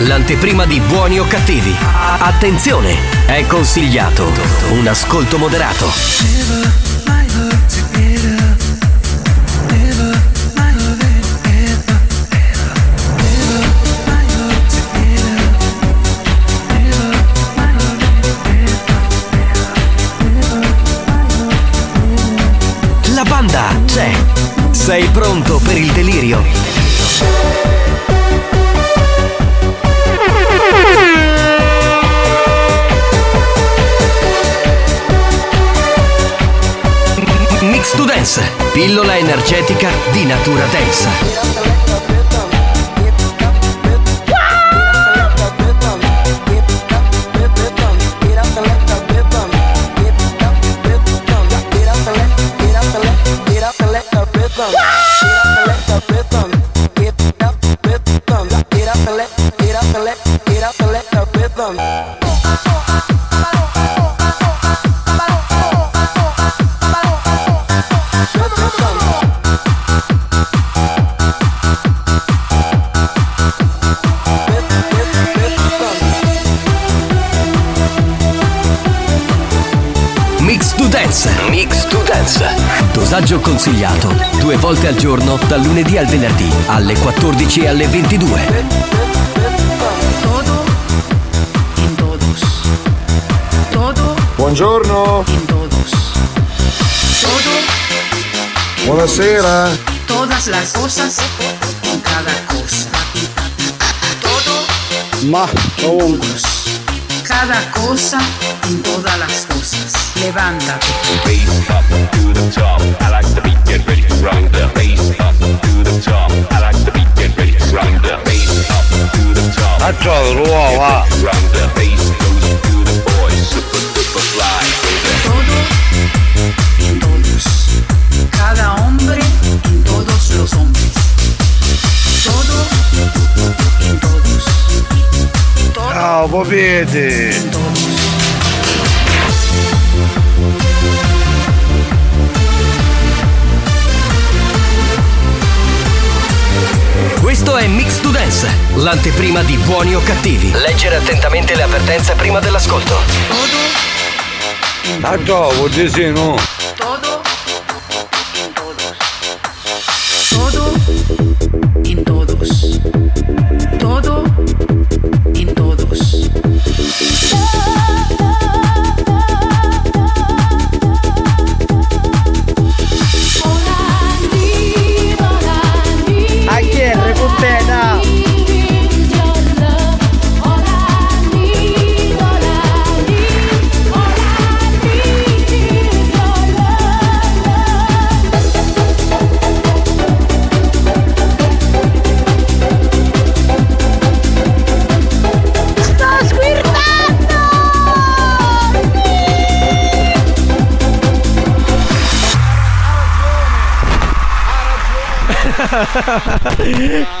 l'anteprima di buoni o cattivi. Attenzione, è consigliato un ascolto moderato. La banda c'è. Sei pronto per il delirio? Dance, pillola energetica di natura densa. Dosaggio consigliato due volte al giorno dal lunedì al venerdì alle 14 e alle 22. Todo en todos. Todo Buongiorno, buonasera. todas las cosas en cada cosa. Todo Ma ovunque. cada cosa en todas las cosas. Levántate. Bass up to the top. I like the beat, get ready to run the bass up to the top. I like the beat, get ready to run the bass up to the top. A trovo l'uova. Run the bass goes to the boys, super super fly. Todo en todos. Cada hombre en todos los hombres. Todo en todos. Todo Ciao, popete. en todos. Questo è Mix to Dance, l'anteprima di buoni o cattivi. Leggere attentamente le avvertenze prima dell'ascolto. A trovo, Gesino. Todo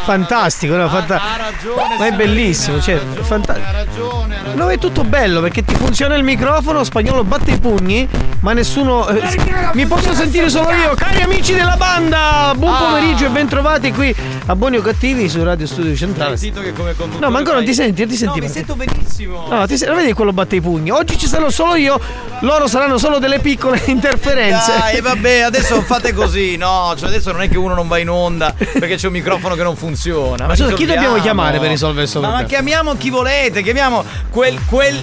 Fantastico, no? Fanta- Ma è bellissimo, cioè, è fantastico. No, è tutto bello perché ti funziona il microfono, spagnolo batte i pugni, ma nessuno. eh, mi posso sentire solo io. Cari amici della banda, buon pomeriggio e bentrovati qui a buoni o cattivi su Radio Studio Centrale. No, ma ancora non ti senti, non ti senti. No, mi sento benissimo. No, ti se- vedi quello batte i pugni. Oggi ci sarò solo io, loro saranno solo delle piccole interferenze. Dai, vabbè, adesso fate così, no? Cioè adesso non è che uno non va in onda perché c'è un microfono che non funziona. Ma scusa, chi dobbiamo chiamare per risolvere questo Ma, ma problema? chiamiamo chi volete, chiamiamo quel. quel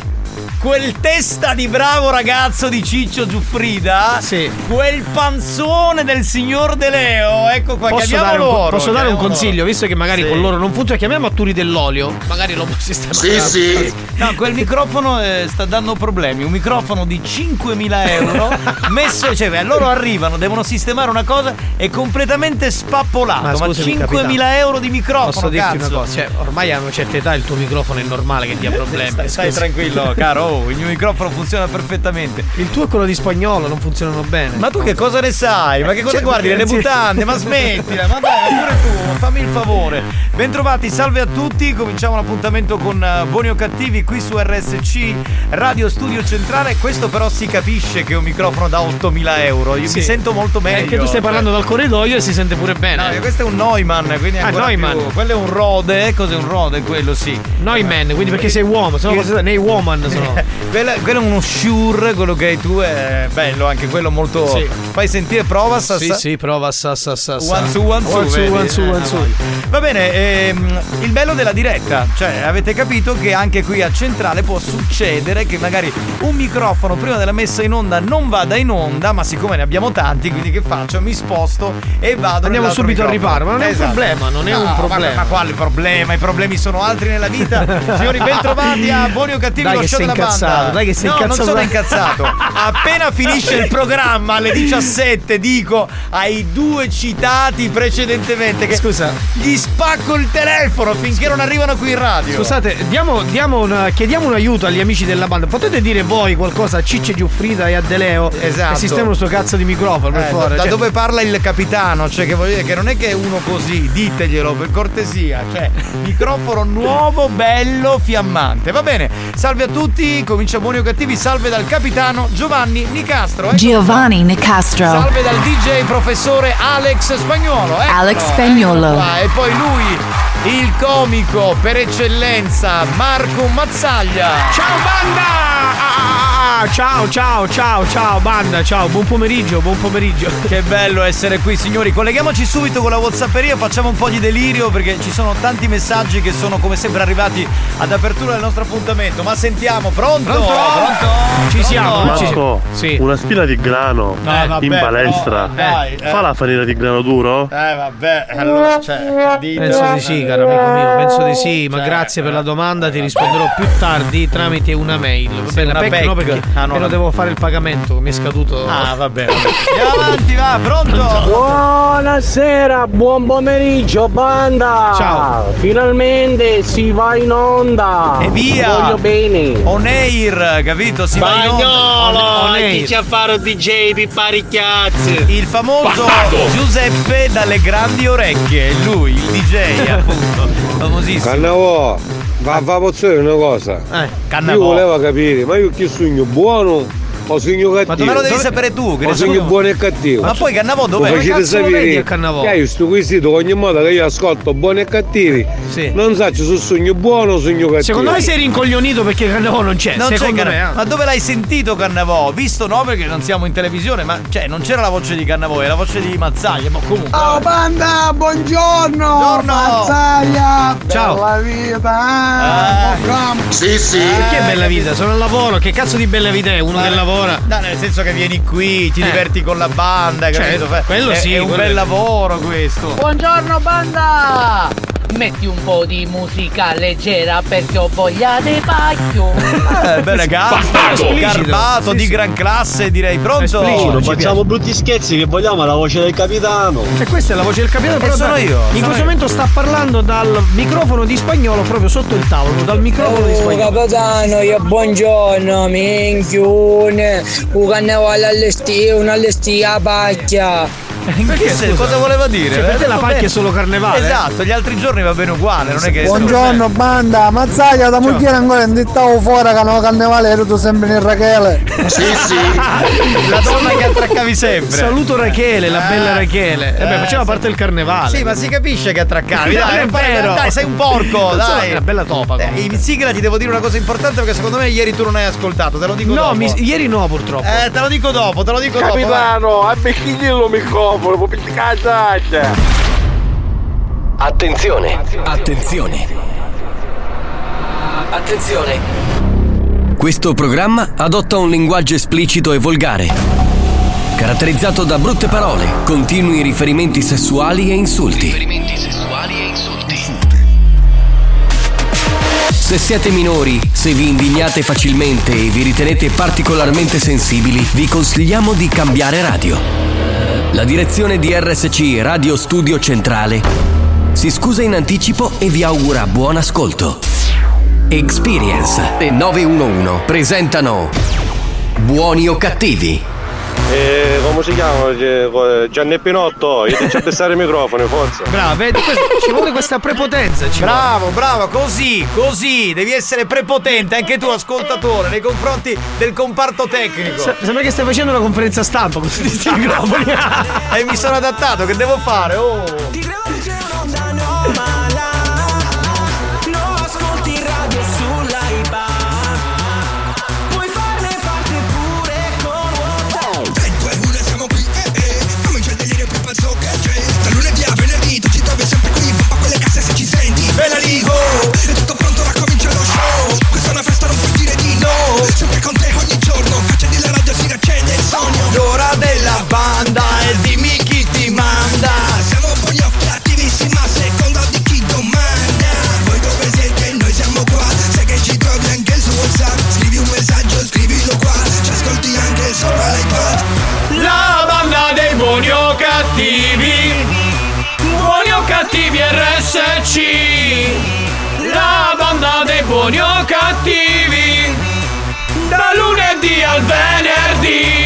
Quel testa di bravo ragazzo di Ciccio Giuffrida, Sì. quel panzone del signor De Leo, ecco qua, Posso chiamiamo dare, un, loro. posso dare un consiglio, loro. visto che magari Sì. con loro non funziona, chiamiamo a Turi dell'olio. Magari lo può sistemare. No, quel microfono eh, sta dando problemi. Un microfono di 5.000 euro messo, cioè, loro arrivano, devono sistemare una cosa, è completamente spappolato. Ma, scusami, 5.000 capitano. euro di microfono, Posso dirti cazzo. una cosa, cioè, ormai a una certa età il tuo microfono è normale che dia problemi. Stai, stai tranquillo, caro. oh, il mio microfono funziona perfettamente. Il tuo e quello di spagnolo non funzionano bene. Ma tu che cosa ne sai? Ma che cosa Cioè, guardi? Le debuttante? Ma smettila, ma dai, ma pure tu, fammi il favore. Bentrovati, salve a tutti. Cominciamo l'appuntamento con eh, Buoni o Cattivi qui su RSC Radio Studio Centrale. Questo però si capisce che è un microfono da 8000 euro. Io Sì. mi sento molto meglio. Perché tu stai parlando dal corridoio e si sente pure bene. No, questo è un Neumann, quindi è Ah, Neumann. più- Quello è un Rode. Cos'è un Rode? Quello sì. Neumann, quindi perché sei uomo, sono cose nei woman sono. quello, quello è uno Shure, quello che hai tu è bello, anche quello molto. Sì. Fai sentire, prova sa, Sì, sa- sì, prova sa sa sa. One su one su, one su one su Eh, one su. Va bene, ehm, il bello della diretta, cioè avete capito che anche qui a Centrale può succedere che magari un microfono prima della messa in onda non vada in onda, ma siccome ne abbiamo tanti, quindi che faccio? Mi sposto e vado Andiamo subito al riparo, ma non è un Esatto. problema, non è No, un ma- problema. Ma, quale problema? I problemi sono altri nella vita. Signori, bentrovati a Buoni o Cattivi, Dai lo show sei incazzato, dai che sei no, incazzato. non sono incazzato. Appena finisce il programma alle 17 dico ai due citati precedentemente che Scusa. gli spacco il telefono finché non arrivano qui in radio. Scusate, diamo, diamo una- chiediamo un aiuto agli amici della banda. Potete dire voi qualcosa a Cicce Giuffrida e a De Leo? Esatto. Che sistemano sto cazzo di microfono, Eh, da Cioè, dove parla il capitano? Cioè, che voglio dire che non è che è uno così, diteglielo per cortesia. Cioè, microfono nuovo, bello, fiammante. Va bene, salve a tutti, comincia buoni o cattivi, salve dal capitano Giovanni Nicastro. Ecco. Giovanni Nicastro. Salve dal DJ professore Alex Spagnuolo. Ecco, Alex Spagnuolo. ecco. E poi lui, il comico per eccellenza, Marco Mazzaglia. Ciao banda! Ah, ciao, ciao, ciao, ciao banda, ciao, buon pomeriggio, buon pomeriggio. Che bello essere qui signori, colleghiamoci subito con la Whatsapperia, facciamo un po' di delirio perché ci sono tanti messaggi che sono come sempre arrivati ad apertura del nostro appuntamento. Ma sentiamo, pronto? Pronto? Ci Pronto? siamo, ci siamo. Marco, Sì. una spina di grano Eh, vabbè, in palestra. no, dai, eh. Fa la farina di grano duro? Eh vabbè, allora cioè, dite- Penso di sì, caro amico mio, penso di sì, ma Cioè, grazie per eh, la domanda, ti risponderò più tardi tramite una mail. Va bene, una la PEC no perché Ah, no, però la- devo fare il pagamento, mi è scaduto. Ah, vabbè. Andiamo avanti, va, pronto? Buonasera, buon pomeriggio banda! Ciao. Finalmente si va in onda! E via! Voglio bene! On air, capito? Si va in onda. On- on air. a fare DJ pippare cazzi! Il famoso Giuseppe dalle grandi orecchie, lui, il DJ, appunto, famosissimo. Cannavò, va a pozione una cosa. Eh, Io volevo capire, ma io che sogno buono sogno cattivo? Ma dove lo devi sapere tu? Che so sogno io? buono e cattivo? Ma poi Cannavò dov'è? facete cazzo lo vedi sapere a Cannavò? che hai questo quesito ogni modo che io ascolto buoni e cattivi Sì. non so se sogno buono o sogno cattivo Secondo me sei rincoglionito perché Cannavò non c'è. Non c'è Secondo Cannavò. me, eh. Ma dove l'hai sentito Cannavò? Visto no perché non siamo in televisione, ma cioè non c'era la voce di Cannavò, era la voce di Mazzaglia, ma comunque. Ciao banda, buongiorno! Buongiorno. Mazzaglia! Ciao. Bella vita! Ah. programma. Sì, sì. Perché è bella vita? Sono al lavoro, che cazzo di bella vita è? Uno che lavora. No, nel senso che vieni qui, ti Eh. diverti con la banda, capito? Certo, quello è, sì, È un quello bel lavoro questo. Buongiorno banda! Metti un po' di musica leggera perché ho voglia di pacchio! Eh, bene, garbato, garbato Sì, di sì. gran classe, direi. Pronto? Esplicito. Facciamo brutti scherzi che vogliamo la voce del capitano. Cioè, questa è la voce del capitano. però sono da- io, In questo momento sta parlando dal microfono di spagnolo proprio sotto il tavolo, dal microfono di Oh, spagnolo. capitano, io buongiorno, minchione, un cannavale all'estiu, all'estia pacchia. Perché se- cosa voleva dire? Cioè, per te Eh, la pacchia bene. è solo carnevale? Esatto, gli altri giorni va bene uguale, non è che Buongiorno banda, mazzaglia da mogliere ancora non stavo fuori che no carnevale ero tu sempre nel Rachele. Sì, sì. La donna che attraccavi sempre. Saluto Rachele, la bella Rachele. Eh beh, faceva parte del carnevale. Sì, ma si capisce che attraccavi. Dai, è vero. dai, sei un porco. Dai. è una bella topa, Eh, in sigla ti devo dire una cosa importante perché secondo me ieri tu non hai ascoltato, te lo dico No, dopo. mi- ieri no purtroppo. Eh, te lo dico dopo, te lo dico dopo. Capitano, abbecchiglielo il microfono, può piccare Attenzione, attenzione. Attenzione. Questo programma adotta un linguaggio esplicito e volgare, caratterizzato da brutte parole, continui riferimenti sessuali e insulti. Se siete minori, se vi indignate facilmente e vi ritenete particolarmente sensibili, vi consigliamo di cambiare radio. La direzione di RSC Radio Studio Centrale si scusa in anticipo e vi augura buon ascolto. Experience e 911 presentano Buoni o cattivi? Eh, come si chiama? Eh, Gianni Pinotto, io ti faccio testare il microfono, forza. Bravo, vedi, questo- ci vuole questa prepotenza. Ci Bravo, bravo, così, così, devi essere prepotente anche tu ascoltatore nei confronti del comparto tecnico. vuole. Sembra che stai facendo una conferenza stampa con questi microfoni. e mi sono adattato, che devo fare? Oh. Riaccende il sogno. L'ora della banda E dimmi chi ti manda. Siamo buoni o cattivissimi a seconda di chi domanda. Voi dove siete? Noi siamo qua. Sai che ci trovi anche su WhatsApp. Scrivi un messaggio, scrivilo qua. Ci ascolti anche sopra l'iPad. La banda dei buoni o cattivi. Buoni o cattivi RSC La banda dei buoni o cattivi. Da lunedì al venerdì La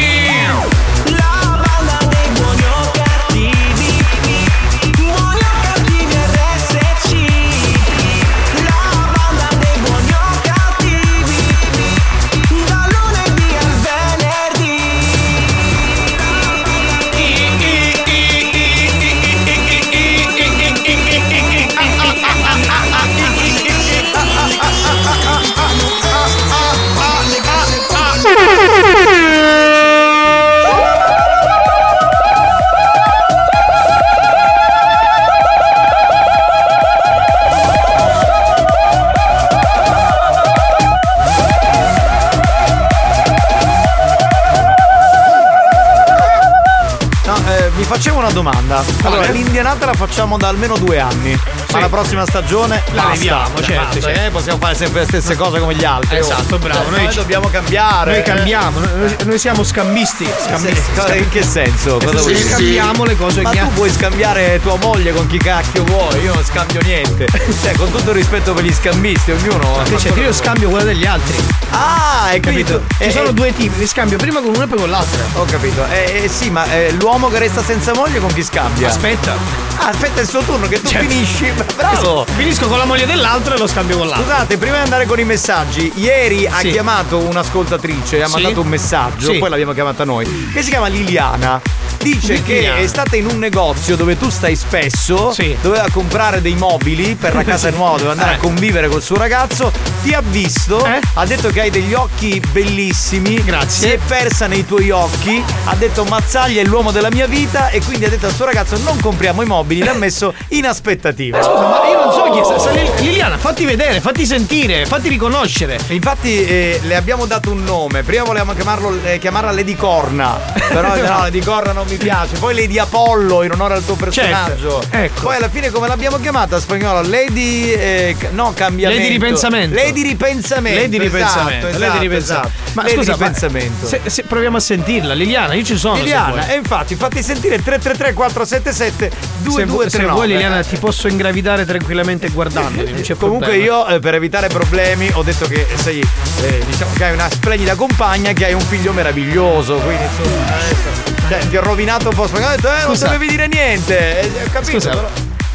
eh, vi facevo una domanda. Allora, Quale? l'indianata la facciamo da almeno due anni. Ma la prossima stagione La basta. leviamo, certo, certo. eh, possiamo fare sempre le stesse cose come gli altri. Esatto, bravo. Cioè, Noi noi ci- dobbiamo cambiare. Noi cambiamo, noi, noi siamo scambisti. scambisti. Sì, In che senso? Cosa Sì, dire? scambiamo le cose Ma che tu puoi scambiare tua moglie con chi cacchio vuoi, io non scambio niente. Cioè, con tutto il rispetto per gli scambisti, ognuno. Che c'è? Io scambio quella degli altri. Ah, hai capito? Ci Eh, sono eh, due tipi, li scambio prima con uno e poi con l'altro. Ho capito. Eh, eh, sì, ma eh, l'uomo che resta senza moglie con chi scambia? Aspetta. Ah, aspetta il suo turno che tu Certo. finisci. Bravo! Finisco con la moglie dell'altro e lo scambio con l'altro. Scusate, prima di andare con i messaggi, ieri ha Sì. chiamato un'ascoltatrice, ha Sì. mandato un messaggio, Sì. poi l'abbiamo chiamata noi, che si chiama Liliana. Dice che è stata in un negozio dove tu stai spesso, Sì. doveva comprare dei mobili per la casa nuova, doveva andare Eh. a convivere col suo ragazzo, ti ha visto, Eh? ha detto che hai degli occhi bellissimi, Grazie. si è persa nei tuoi occhi, ha detto Mazzaglia è l'uomo della mia vita e quindi ha detto al suo ragazzo non compriamo i mobili, l'ha messo in aspettativa. Scusa, ma io non so chi è. Lil- Liliana, fatti vedere, fatti sentire, fatti riconoscere. Infatti eh, le abbiamo dato un nome, prima volevamo chiamarlo, eh, chiamarla Lady Corna, però no, Lady Corna non mi piace, poi Lady Apollo in onore al tuo personaggio. Certo, ecco. Poi alla fine come l'abbiamo chiamata a spagnolo? Lady... eh, no, cambiamento. Lady ripensamento. Lady ripensamento. Lady ripensamento. Esatto, Lady esatto, ripensamento. esatto. Ma Lady scusa, ma ripensamento. se, se proviamo a sentirla, Liliana, io ci sono. se Liliana, e infatti fatti sentire 333 477 Se, vu- se 2239. vuoi Liliana ti posso ingravidare tranquillamente guardandoli, non c'è Comunque problema. io eh, per evitare problemi ho detto che sei eh, diciamo che hai una splendida compagna che hai un figlio meraviglioso, quindi insomma adesso cioè, ti ho rovinato un po', ho detto eh non dovevi dire niente, eh, ho capito Scusa, però.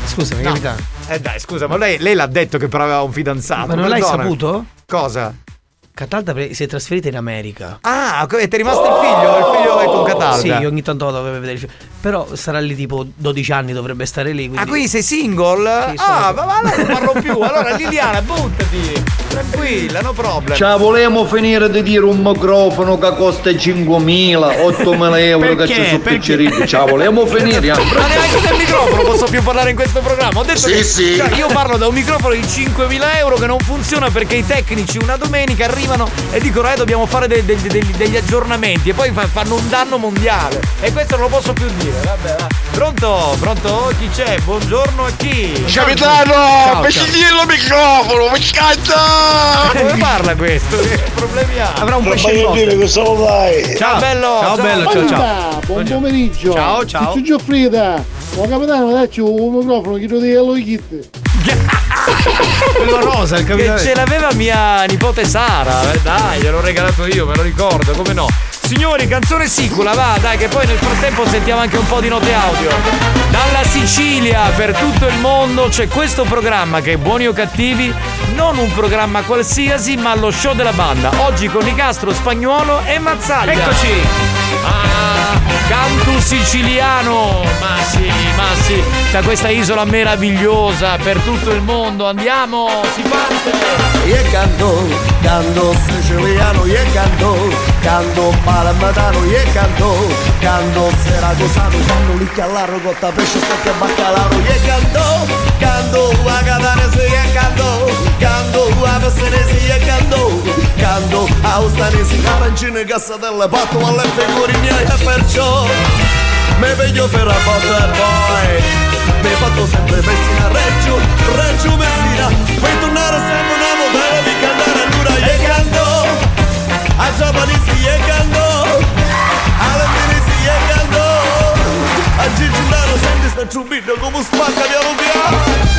Scusami, No. capitano. Eh dai, scusa, ma lei, lei l'ha detto che però aveva un fidanzato. Ma non l'hai saputo? Cosa? Catalda si è trasferita in America. Ah, ti è rimasto il figlio? Il figlio è con Catalda? Sì, ogni tanto lo doveva vedere il figlio. Però sarà lì tipo 12 anni, dovrebbe stare lì. Quindi... Ah, quindi sei single? Sì, ah, ma, ma allora non parlo più. Allora Liliana, buttati. Tranquilla, no problem. Ciao, volevamo finire di dire un microfono che costa 5.000, 8.000 euro che ci sono picceriti. Ciao, volevamo finire. eh. Ma neanche del microfono posso più parlare in questo programma. Ho detto Sì, che sì. cioè, io parlo da un microfono di 5.000 euro che non funziona perché i tecnici una domenica arrivano e dicono eh dobbiamo fare de- de- degli- degli aggiornamenti e poi fa- fanno un danno mondiale. E questo non lo posso più dire. Vabbè, va. Pronto? Pronto? Chi c'è? Buongiorno a chi? Capitano, ciao. il microfono, mi scazza! Come parla questo? Che problemi ha? Avrà un pesce in dai. Ciao bello. Ciao, bello, ciao ciao. Buon pomeriggio. Ciao, ciao. Ciao Gioffrida. Oh capitano, dacci un microfono, chiedo di Hello Kitty. Quello rosa, il Che capitano. ce l'aveva mia nipote Sara, eh, dai, gliel'ho regalato io, me lo ricordo, come no. Signori, canzone sicula, va, dai, che poi nel frattempo sentiamo anche un po' di note audio. Dalla Sicilia per tutto il mondo c'è questo programma che è Buoni o Cattivi, non un programma qualsiasi, ma lo show della banda. Oggi con Nicastro Spagnuolo e Mazzaglia. Eccoci. Ah, canto siciliano! Ma sì, ma sì, da questa isola meravigliosa per tutto il mondo. Andiamo, si parte! Io canto, canto siciliano, io canto, canto malamatano, io canto, canto seragosano, canto lì all'arro cotta pesce stocchi a baccalaro, io canto, canto a catanese, io canto, canto a pessanese, io canto, canto a ustanesi, arancine, cassatelle, patto alle figure miei e perciò mi veglio per la botta e poi mi faccio sempre Messina Reggio, Reggio Messina Per tornare sempre canto A Gigi Naro senti sta ciubito come spacca piano piano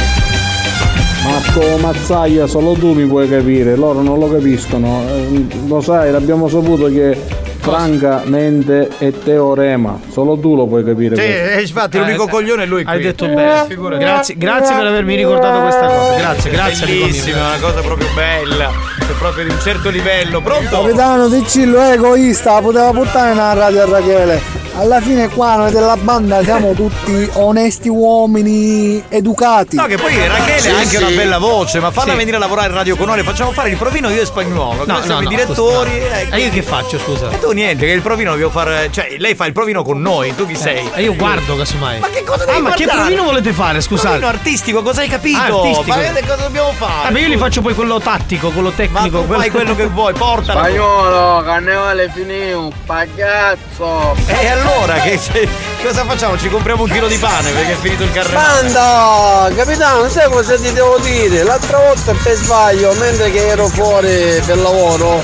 Marco Mazzaglia, solo tu mi puoi capire, loro non lo capiscono. Eh, Lo sai, l'abbiamo saputo che francamente è teorema, solo tu lo puoi capire. Sì, questo. eh, infatti l'unico Eh, coglione è lui qui. Hai detto bene. Grazie, grazie per avermi ricordato questa cosa. Grazie, grazie. Bellissima, una cosa proprio bella. È proprio di un certo livello. Pronto? Capitano Ticillo è egoista, poteva portare nella radio a Rachele. Alla fine qua noi della banda siamo tutti onesti uomini educati. No, che poi Rachele Sì, ha anche sì. una bella voce, ma falla Sì. venire a lavorare in radio con noi, facciamo fare il provino io e spagnolo. No, siamo no, i direttori. eh, E io che faccio, scusa? E tu niente, che il provino devo fare. Cioè, lei fa il provino con noi, tu chi sei? E io guardo casomai. Ma che cosa devi Ah, ma che guardare? provino volete fare, scusate? Provino artistico, cosa hai capito? Ah, artistico. Ma vedete cosa dobbiamo fare? Ah, ma io li faccio poi quello tattico, quello Ma tecnico. tu fai quello che vuoi, portalo. Spagnolo, carnevale finito, pagazzo. E allora che cosa facciamo? Ci compriamo un chilo di pane perché è finito il carnevale. Banda, capitano, sai cosa ti devo dire? L'altra volta per sbaglio, mentre che ero fuori per lavoro,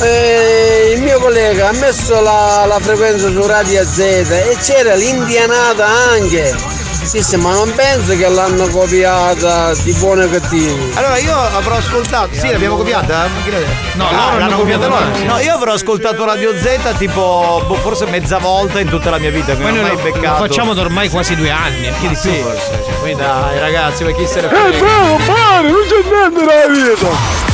eh, il mio collega ha messo la, la frequenza su Radio Z e c'era l'indianata anche. Disse, ma non penso che l'hanno copiata di buoni o cattivi. Allora io avrò ascoltato. Sì, l'abbiamo copiata? Chi l'ha detto? No, Ah, loro hanno l'hanno copiata loro. sì. No, io avrò ascoltato Radio Z tipo boh, forse mezza volta in tutta la mia vita. Poi non mai lo, lo beccato. facciamo da ormai quasi due anni, anche di Ah, più sì. forse. cioè, quindi- Dai ragazzi, ma chi se ne Eh frega? bravo, pare, non c'è niente nella vita!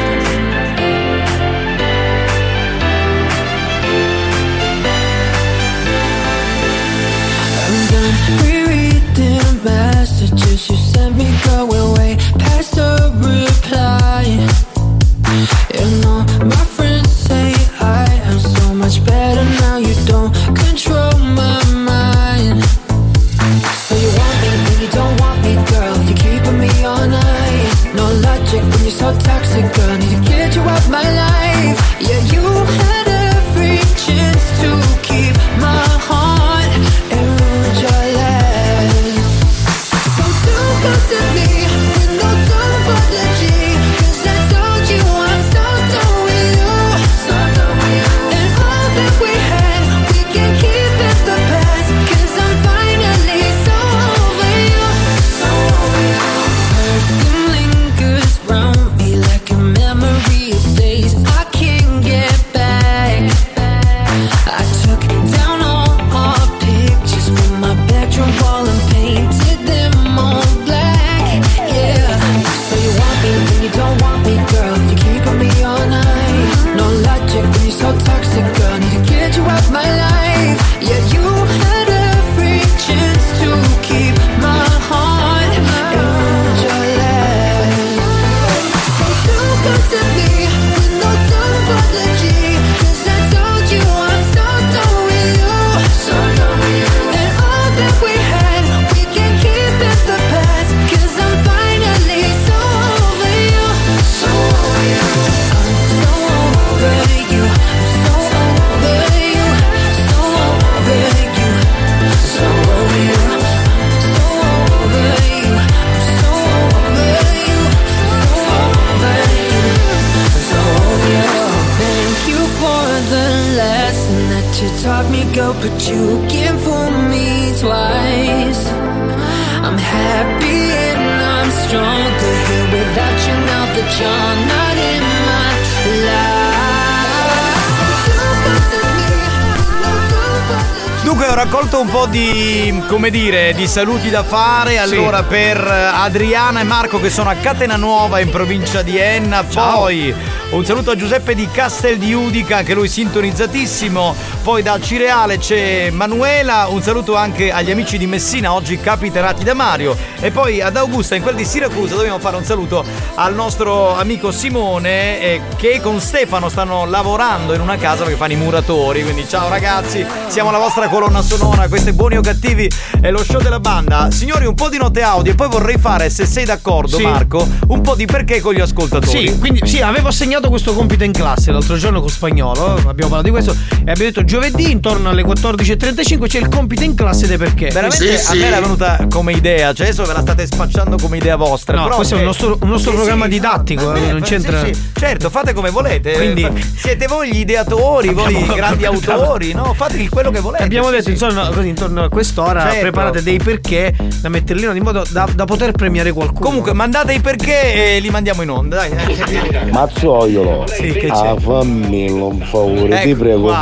Po' di, come dire, di saluti da fare. Allora per Adriana e Marco che sono a Catena Nuova in provincia di Enna, poi un saluto a Giuseppe di Castel di Udica che lui sintonizzatissimo, poi da Cireale c'è Manuela, un saluto anche agli amici di Messina oggi capiterati da Mario e poi ad Augusta in quel di Siracusa dobbiamo fare un saluto al nostro amico Simone eh, che con Stefano stanno lavorando in una casa perché fanno i muratori, quindi ciao ragazzi, siamo la vostra colonna sonora, questo è Buoni o Cattivi, è lo show della banda. Signori, un po' di note audio e poi vorrei fare, se sei d'accordo Sì. Marco, un po' di perché con gli ascoltatori. Sì, quindi sì, avevo assegnato questo compito in classe l'altro giorno con spagnolo. Abbiamo parlato di questo e abbiamo detto giovedì intorno alle 14.35 c'è il compito in classe dei perché. Veramente a me era venuta come idea, cioè adesso ve la state spacciando come idea vostra. No, però questo è un nostro, un nostro Sì, programma sì. didattico, eh, non Sì, c'entra. sì, sì. Certo, fate come volete. Quindi- siete voi gli ideatori, voi i Abbiamo- grandi autori, no? Fate quello che volete. Abbiamo sì, detto, sì. insomma, così intorno a quest'ora Certo. preparate dei perché da mettere lì in modo da, da poter premiare qualcuno. Comunque, mandate i perché e li mandiamo in onda, dai. eh. Mazzoiolo, Sì, che c'è? ah, fammi un favore, ti Ecco, prego, qua,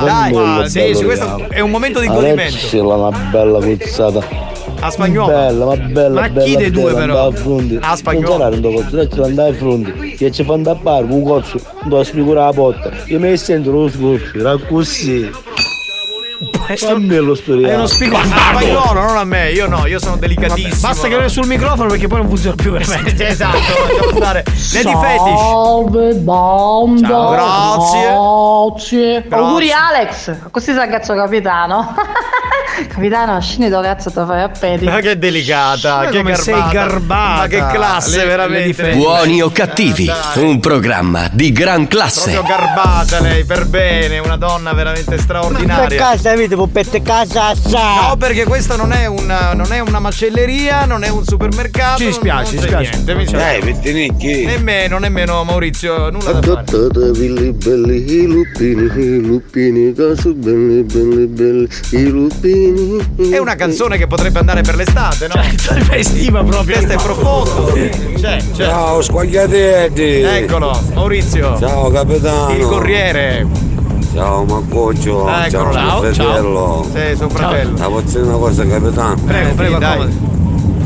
un sì, sì, questo è un momento di godimento. leccela una bella puzzata. A spagnolo. Bella, ma bella, Ma bella. chi dei due, bella, però? a fronte. A spagnolo. Non sarà un cozzo, leccela andare a fronte. Che ci fanno da bar, un cozzo, non devo spiegare la porta. Io mi sento lo scoppio, era così. Fammi lo storico. È uno spiego A spagnolo, non a me, io no, io sono delicatissimo. Basta che non è sul microfono perché poi non funziona più veramente. esatto, lasciamo stare. Lady Fetish. Salve banda. Ciao. Grazie. Grazie. Auguri Alex. Così sa cazzo capitano. capitano, scendi dove cazzo ti fai a pedi. Ma che delicata, Ma che come garbata. sei garbata. Ma che classe, Le- veramente. le Buoni o cattivi, un programma di gran classe. Proprio garbata lei, per bene, una donna veramente straordinaria. casa avete poppette casa No, perché questa non è una, non è una macelleria, non è un supermercato. Ci dispiace, ci c'è dispiace. Niente, mi Dai, dispiace. Pettinicchi. Nemmeno, nemmeno Maurizio, nulla da fare. Adottata belli belli i lupini, i lupini, caso belli belli belli i lupini. È una canzone che potrebbe andare per l'estate, no? Certo, estiva proprio. Questo è profondo. C'è, c'è. Ciao squagliatetti. Eccolo, Maurizio. Ciao capitano. Il corriere. Ciao Maccoccio. Eccolo, ciao, ciao, fratello. Sì, suo fratello. La posso dire una cosa capitano? Prego, prego, dai.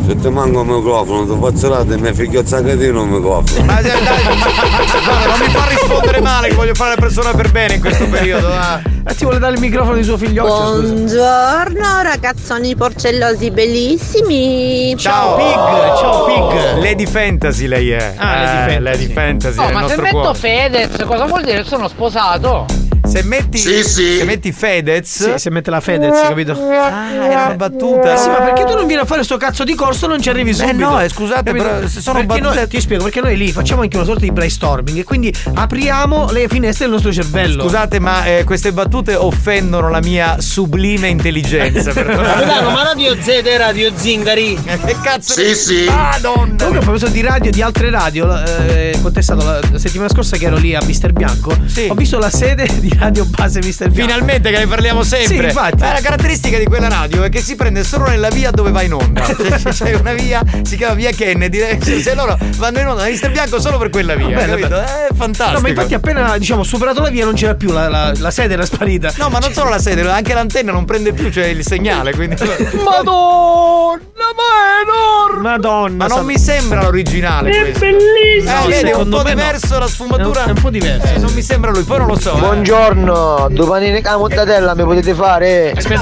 Se ti manco il microfono, ti faccio là di me figlio zacatino il microfono. Ma dai, dai, guarda, non mi fa rispondere male che voglio fare la persona per bene in questo periodo. va. Eh, ti vuole dare il microfono di suo figlioccio, scusa. Buongiorno ragazzoni porcellosi bellissimi. Ciao Pig, ciao Pig. Lady Fantasy lei è. Ah, Lady Eh, Fantasy. Lady Fantasy. Oh, è il ma se metto cuore. Fedez, cosa vuol dire? Sono sposato. Se metti, se metti Fedez. Sì, se mette la Fedez, capito? Ah, era una battuta. Eh sì, ma perché tu non vieni a fare sto cazzo di corso non ci arrivi Eh subito? no, eh, scusate, Capito? però se sono Perché battute- noi- ti spiego, perché noi lì facciamo anche una sorta di brainstorming e quindi apriamo le finestre del nostro cervello. Scusate, ma eh, queste battute offendono la mia sublime intelligenza. Capitano, ma Radio Z e Radio Zingari. che cazzo? Sì, sì. Madonna. Comunque, a proposito di radio, di altre radio, eh, contestato la settimana scorsa che ero lì a Mister Bianco. Sì. Ho visto la sede di Radio Base Mister Bianco. Finalmente che ne parliamo sempre. Sì, infatti. Ma la caratteristica di quella radio è che si prende solo nella via dove va in onda. Cioè, C'è una via, si chiama via Kennedy. Se se loro vanno in onda, Mister Bianco solo per quella via. Capito? bella. È fantastico. No, ma infatti appena diciamo superato la via non c'era più la, la- la sede era sparita. No, ma non solo la sede, anche l'antenna non prende più, cioè il segnale. Quindi... Madonna, ma è enorme. Madonna. Ma non sa- mi sembra l'originale È questo. bellissimo. Eh, vedi, è un secondo po' me no. diverso la sfumatura. È un- è un po' diverso, Eh, non mi sembra lui, poi non lo so. eh. Buongiorno Buongiorno, due panini con la mortadella mi potete fare? Aspetta.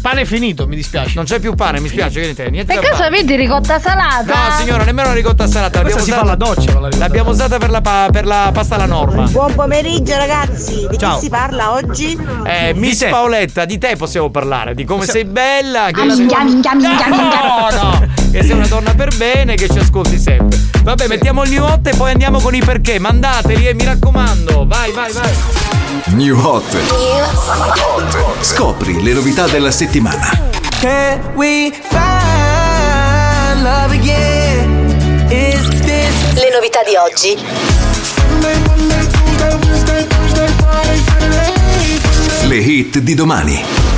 Pane finito, mi dispiace. Non c'è più pane, mi spiace, niente, niente Per caso fare. avete ricotta salata? No signora, nemmeno la ricotta salata. Questa l'abbiamo si usata- fa alla doccia, la. L'abbiamo usata per la, pa- per la pasta alla norma. Buon pomeriggio ragazzi, di Ciao. chi si parla oggi? Eh, Miss Paoletta, di te possiamo parlare, di come sei bella. Che Ah, minchia, minchia, minchia, minchia. No, no, che sei una donna per bene, che ci ascolti sempre. Vabbè, mettiamo il new hot e poi andiamo con i perché. Mandateli, eh, mi raccomando. Vai, vai, vai. New Hot. Scopri le novità della settimana. Can we find love again? Is this Le novità di oggi. Le hit di domani.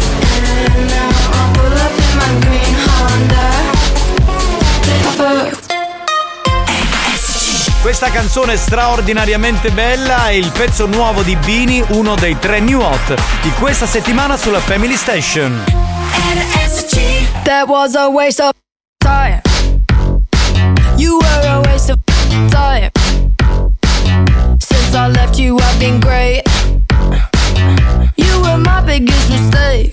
Questa canzone straordinariamente bella è il pezzo nuovo di Bini, uno dei tre new hot di questa settimana sulla Family Station. That was a waste of time. You were a waste of time. Since I left you, I've been great. You were my biggest mistake.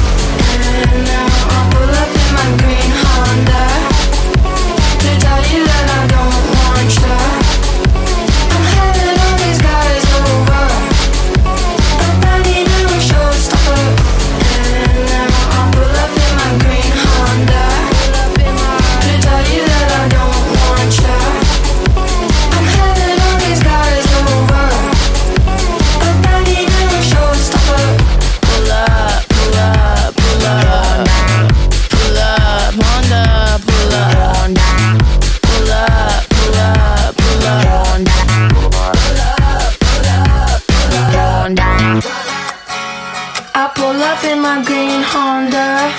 My green Honda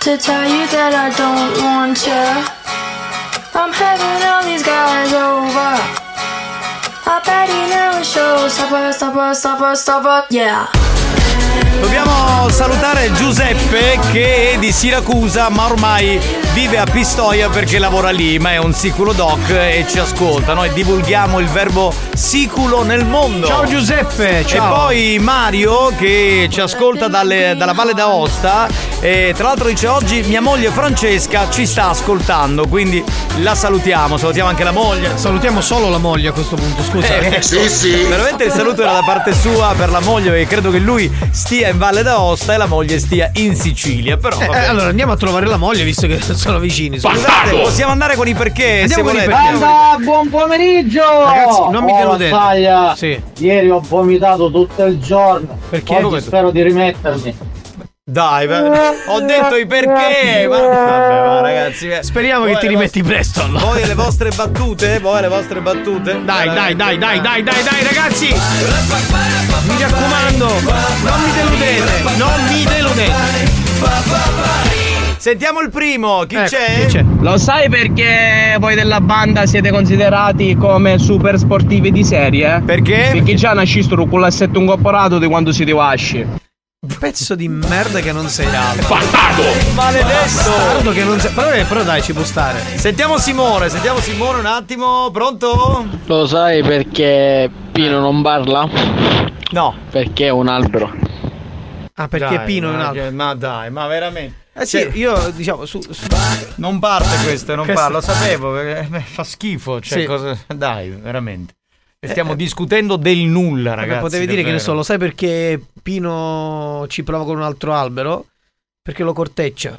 to tell you that I don't want you. I'm having all these guys over. I bet you never show. Stopper, stopper, stopper, stopper, yeah. Dobbiamo salutare Giuseppe che è di Siracusa ma ormai vive a Pistoia perché lavora lì, ma è un siculo doc e ci ascolta. Noi divulghiamo il verbo siculo nel mondo. Ciao Giuseppe, ciao. E poi Mario che ci ascolta dalle- dalla Valle d'Aosta e tra l'altro dice oggi mia moglie Francesca ci sta ascoltando, quindi la salutiamo, salutiamo anche la moglie. Salutiamo solo la moglie a questo punto, scusa. Eh, Veramente il saluto era da parte sua per la moglie perché credo che lui stia in Valle d'Aosta e la moglie stia in Sicilia. Però Eh, allora andiamo a trovare la moglie visto che sono vicini. Scusate, possiamo andare con i perché Andiamo se con i volete. perché. Banda, buon pomeriggio! Ragazzi, non mi Oh. Massaia, Sì. Ieri ho vomitato tutto il giorno. Perché? Oggi spero di rimettermi. Dai, ho detto i perché. Ma, vabbè, ma ragazzi, eh. Speriamo che ti rimetti presto. allora. Voi le vostre battute? Voi le vostre battute? Dai, dai, dai, dai, dai, dai, dai, ragazzi! Mi raccomando, non mi deludete, non mi deludete. Sentiamo il primo, chi Ecco, c'è? chi c'è? Lo sai perché voi della banda siete considerati come super sportivi di serie? Perché? Perché già nascistero con l'assetto incorporato di quando siete wasci. Pezzo di merda che non sei altro. Bastardo! Maledetto! Bastardo che non sei. Però, eh, però dai, ci può stare. Sentiamo Simone, sentiamo Simone un attimo, pronto? Lo sai perché Pino non parla? No. Perché è un albero. Ah, perché Dai, Pino è un che- Ma dai, ma veramente. Eh sì, Cioè, io diciamo su, su- Non parte questo, non Questo- parlo, lo sapevo, perché eh, fa schifo, cioè Sì. cosa... Dai, veramente. Stiamo discutendo del nulla, ragazzi. potevi dire che ne so, lo sai perché Pino ci prova con un altro albero? Perché lo corteccia.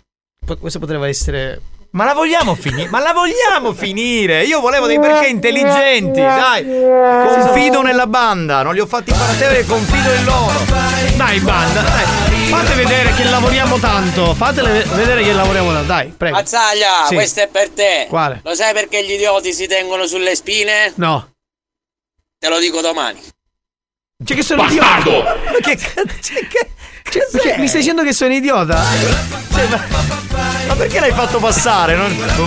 Questo potrebbe essere. Ma la vogliamo finire? Ma la vogliamo finire? Io volevo dei perché intelligenti, dai. Confido nella banda, non li ho fatti perché confido in loro. Dai, banda, dai. Fate vedere che lavoriamo tanto. Fatele ve- vedere che lavoriamo tanto. Dai, prego. Mazzaglia, Sì. questo è per te. Quale? Lo sai perché gli idioti si tengono sulle spine? No. Te lo dico domani. Cioè che sono idiota. Ma che cazzo? Cioè, perché mi stai dicendo che sono idiota? Cioè, ma, ma perché l'hai fatto passare? Non... Boh,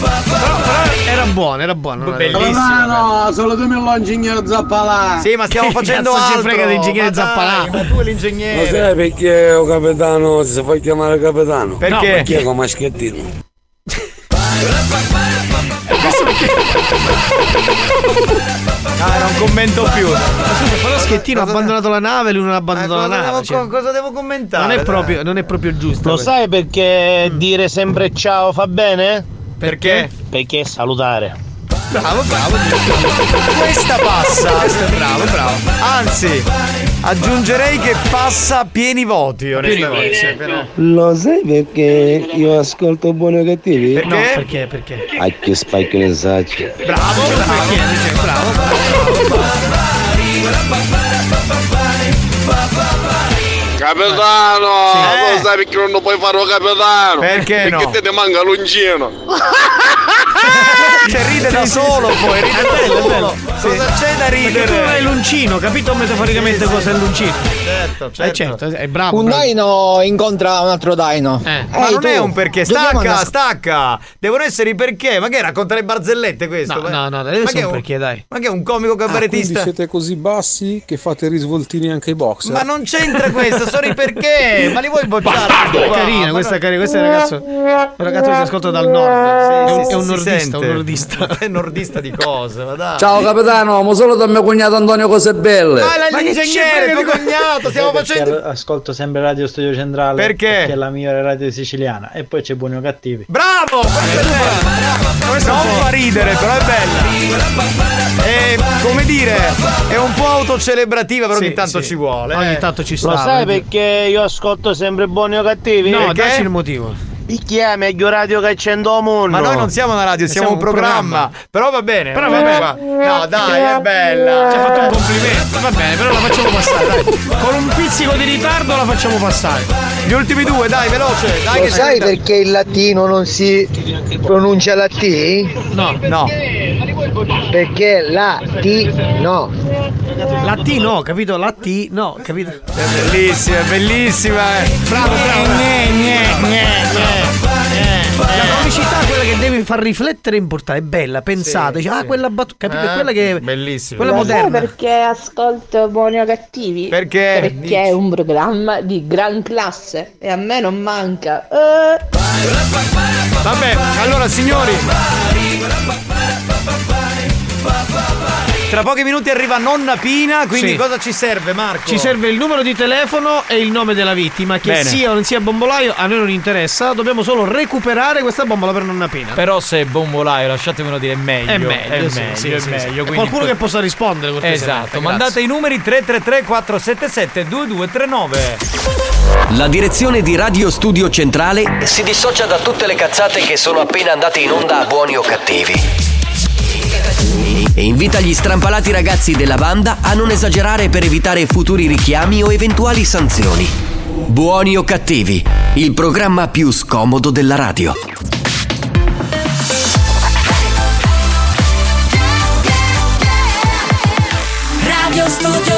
Però, però era buono, era buono. non era- no, solo tu mi l'ingegnere Zappalà. Sì, ma stiamo Che facendo cazzo ci altro. frega dell'ingegnere Ma dai, Zappalà? Ma tu è Lo l'ingegnere. sai perché o capitano si fa chiamare capitano? Perché? No, perché come maschettino. Ah, era un commento più. Scusa, però Schettino ha abbandonato la nave, lui non ha abbandonato cosa, la nave. devo, cioè. cosa devo commentare? non, è proprio, non è proprio giusto. Lo questo. sai perché dire sempre ciao fa bene? Perché? Perché salutare. Bravo, bravo. Questa passa. Bravo, bravo. Anzi, aggiungerei che passa a pieni voti, onestamente. Però. Lo sai perché io ascolto buoni o cattivi? Perché? No, perché? Perché? A che spacchi le sacce. Bravo, bravo. Perché? Bravo, bravo. Capitano, Sì. lo sai perché non lo puoi fare lo capitano? Perché no? Perché te ne manca l'ungino. Cioè ride da solo poi, ride da solo. Cosa c'è da Perché tu non hai ridere? l'uncino, capito metaforicamente cosa è l'uncino? Certo, Eh certo, è bravo. Un bravo. Dino incontra un altro Dino. Eh. Ma Ehi, non è tu, un perché, stacca, stacca! Devono essere i perché, ma che racconta le barzellette questo? No, no, no, deve ma essere che è un perché, dai. Ma che è un comico cabarettista? siete così bassi che fate risvoltini anche ai boxer? ma non c'entra questo, sono i perché! Ma li vuoi bocciare? È carina, questa è carina, questo è ragazzo. Un ragazzo che si ascolta dal nord. è un, Sì, è un nordista, un nordista. È nordista di cose, ma dai. Ciao capitano, ma solo da mio cognato Antonio Cose Belle. Ma è Ma l'ingegnere, tuo cognato, stiamo facendo. Ascolto sempre Radio Studio Centrale. Perché? Perché è la migliore radio siciliana. E poi c'è buoni o cattivi. Bravo! È bella! Non fa ridere, però è bella. E come dire, è un po' autocelebrativa, però Sì, ogni tanto sì. ci vuole. Ogni eh. tanto ci sta. Lo sai vedi? perché io ascolto sempre buoni o cattivi? No, Perché? dacci il motivo. Perché è meglio radio che c'è in mondo. Ma noi non siamo una radio, siamo, Siamo un un programma. Però va bene. Però va bene. No, dai, è bella. Ci ha fatto un complimento. Va bene, però la facciamo passare, dai. Con un pizzico di ritardo la facciamo passare. Gli ultimi due, dai, veloce. Dai, Lo che sai perché il latino non si pronuncia la T? No, No. Perché la T no. la T no, capito? La T no, capito? È bellissima, è bellissima. eh. Bravo, bravo. La comicità è quella che deve far riflettere e importare, è bella, pensate, dice, ah, quella battuta, capito? È Eh, quella che Bellissima. quella moderna. perché ascolto buoni o cattivi? Perché? Perché è un programma di gran classe e a me non manca. Eh. Vabbè, allora signori. Tra pochi minuti arriva nonna Pina, quindi Sì. cosa ci serve Marco? Ci serve il numero di telefono e il nome della vittima, che Bene. sia o non sia bombolaio, a noi non interessa, dobbiamo solo recuperare questa bombola per nonna Pina. Però se è bombolaio, lasciatemelo dire, è meglio. È meglio, sì, meglio, sì, è sì, meglio. Qualcuno che possa rispondere. Esatto, mandate i numeri 333 477 2239. La direzione di Radio Studio Centrale si dissocia da tutte le cazzate che sono appena andate in onda a buoni o cattivi. E invita gli strampalati ragazzi della banda a non esagerare per evitare futuri richiami o eventuali sanzioni. Buoni o cattivi, il programma più scomodo della radio. Radio Studio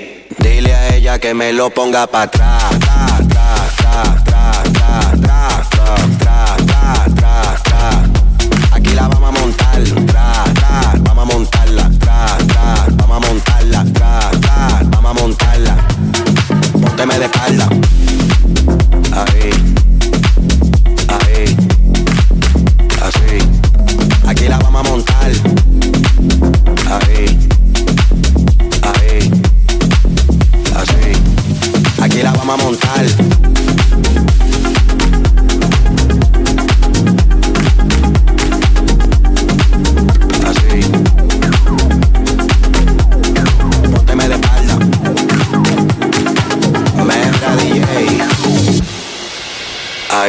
Dile a ella que me lo ponga para atrás. Aquí la vamos a montar. Vamos a montarla. Vamos a montarla. Vamos a montarla. Pónteme de espalda. Ahí. Ahí. Así. Aquí la vamos a montar.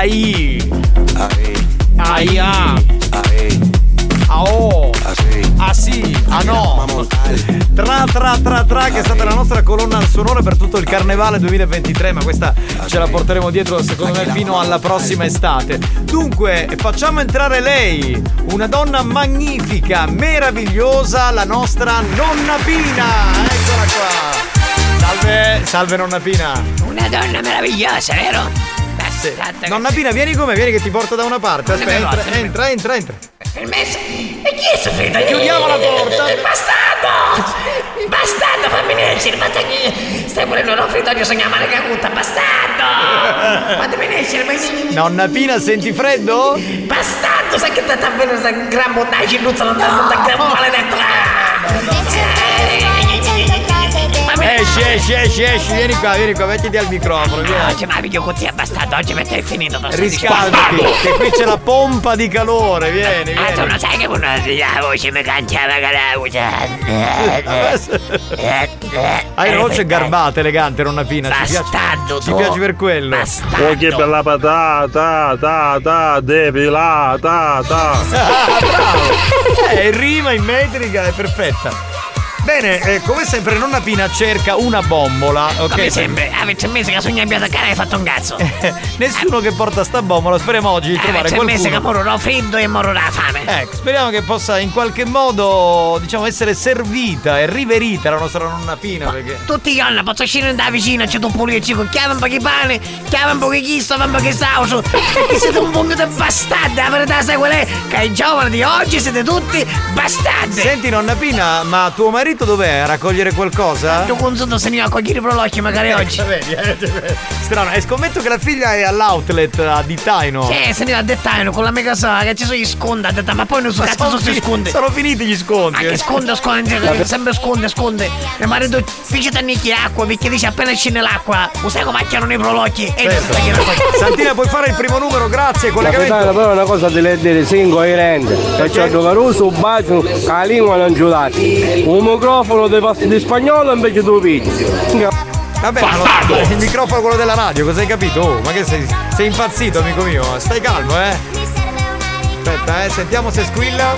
Ai. Aia. ahí, Oh. así. Ah sì, ah no. Tra tra tra tra che è stata la nostra colonna sonora per tutto il carnevale 2023, ma questa ce la porteremo dietro secondo me fino alla prossima estate. Dunque, facciamo entrare lei, una donna magnifica, meravigliosa, la nostra nonna Pina. Eccola qua. Salve, salve nonna Pina. Una donna meravigliosa, vero? Sì. Nonna Pina, vieni con me, vieni che ti porto da una parte. Aspetta, entra, entra, entra, entra. Permesso? E chi è soffrito? Chiudiamo la porta. Bastardo! Bastardo, fammi venire, ma te chi? Stai pulendo un frittorio, sogna male cagutta, bastardo! Fatemi venire, ma Nonna Pina, senti freddo? Bastardo, sai che ti sta bene questa gran luzza, non ti sta gran maledetto! Esci, esci, esci, esci, vieni qua, vieni qua, mettiti al microfono, vieni. Oggi mi piglio con te, bastardo, oggi mi hai finito da Riscaldati, che qui c'è la pompa di calore, vieni, Ah, tu non sai che uno la voce mi cantava con la voce. Hai una voce garbata, elegante, nonna Pina. Ci piace, Bastardo, ci tu. piace per quello. Oh che bella patata, ta ta, depilata, ta. Ah, bravo! Eh, in rima, in metrica, è perfetta. Bene, eh, come sempre nonna Pina cerca una bombola, ok? Come sempre, avete mesi che sogno abbiate a cane e hai fatto un cazzo. Nessuno che porta sta bombola, speriamo oggi di trovare Avete mesi che qualcuno. morirò freddo e morirò fame. Ecco, speriamo che possa in qualche modo, diciamo, essere servita e riverita la nostra nonna Pina, perché... Tutti i giorni posso scendere da vicino, c'è un pulire, ci chiama un po' di pane, chiama un po' di chisto, un po' di sauso. Perché siete un pugno di bastardi, la verità sai qual è? Che i giovani di oggi siete tutti bastardi. Senti nonna Pina, ma tuo marito dov'è? A raccogliere qualcosa? Tu consulto se ne ho a cogliere i prolocchi magari oggi. Vedi, eh, strano. E scommetto che la figlia è all'outlet a Ditaino. Sì, se ne va a dettaglio con la mega sa che ci sono gli scondi a dettaglio, ma poi non so cazzo sono gli scondi. sono finiti gli sconti. Ma che sconde, sconde, sempre sconde, sconde. Mio marito fece tannicchi acqua perché dice appena scende l'acqua, lo sai come macchiano i prolocchi e chiedendo Santina, puoi fare il primo numero, grazie, Capitano, collegamento. però è una cosa da dire sin coerente. Perciò bacio, che la lingua non giudate. Un microfono di, spagnolo invece tu pizzi. Vabbè, ma lo- il microfono è quello della radio, cosa hai capito? Oh, ma che sei, sei impazzito, amico mio? Stai calmo, eh? Aspetta, eh, sentiamo se squilla.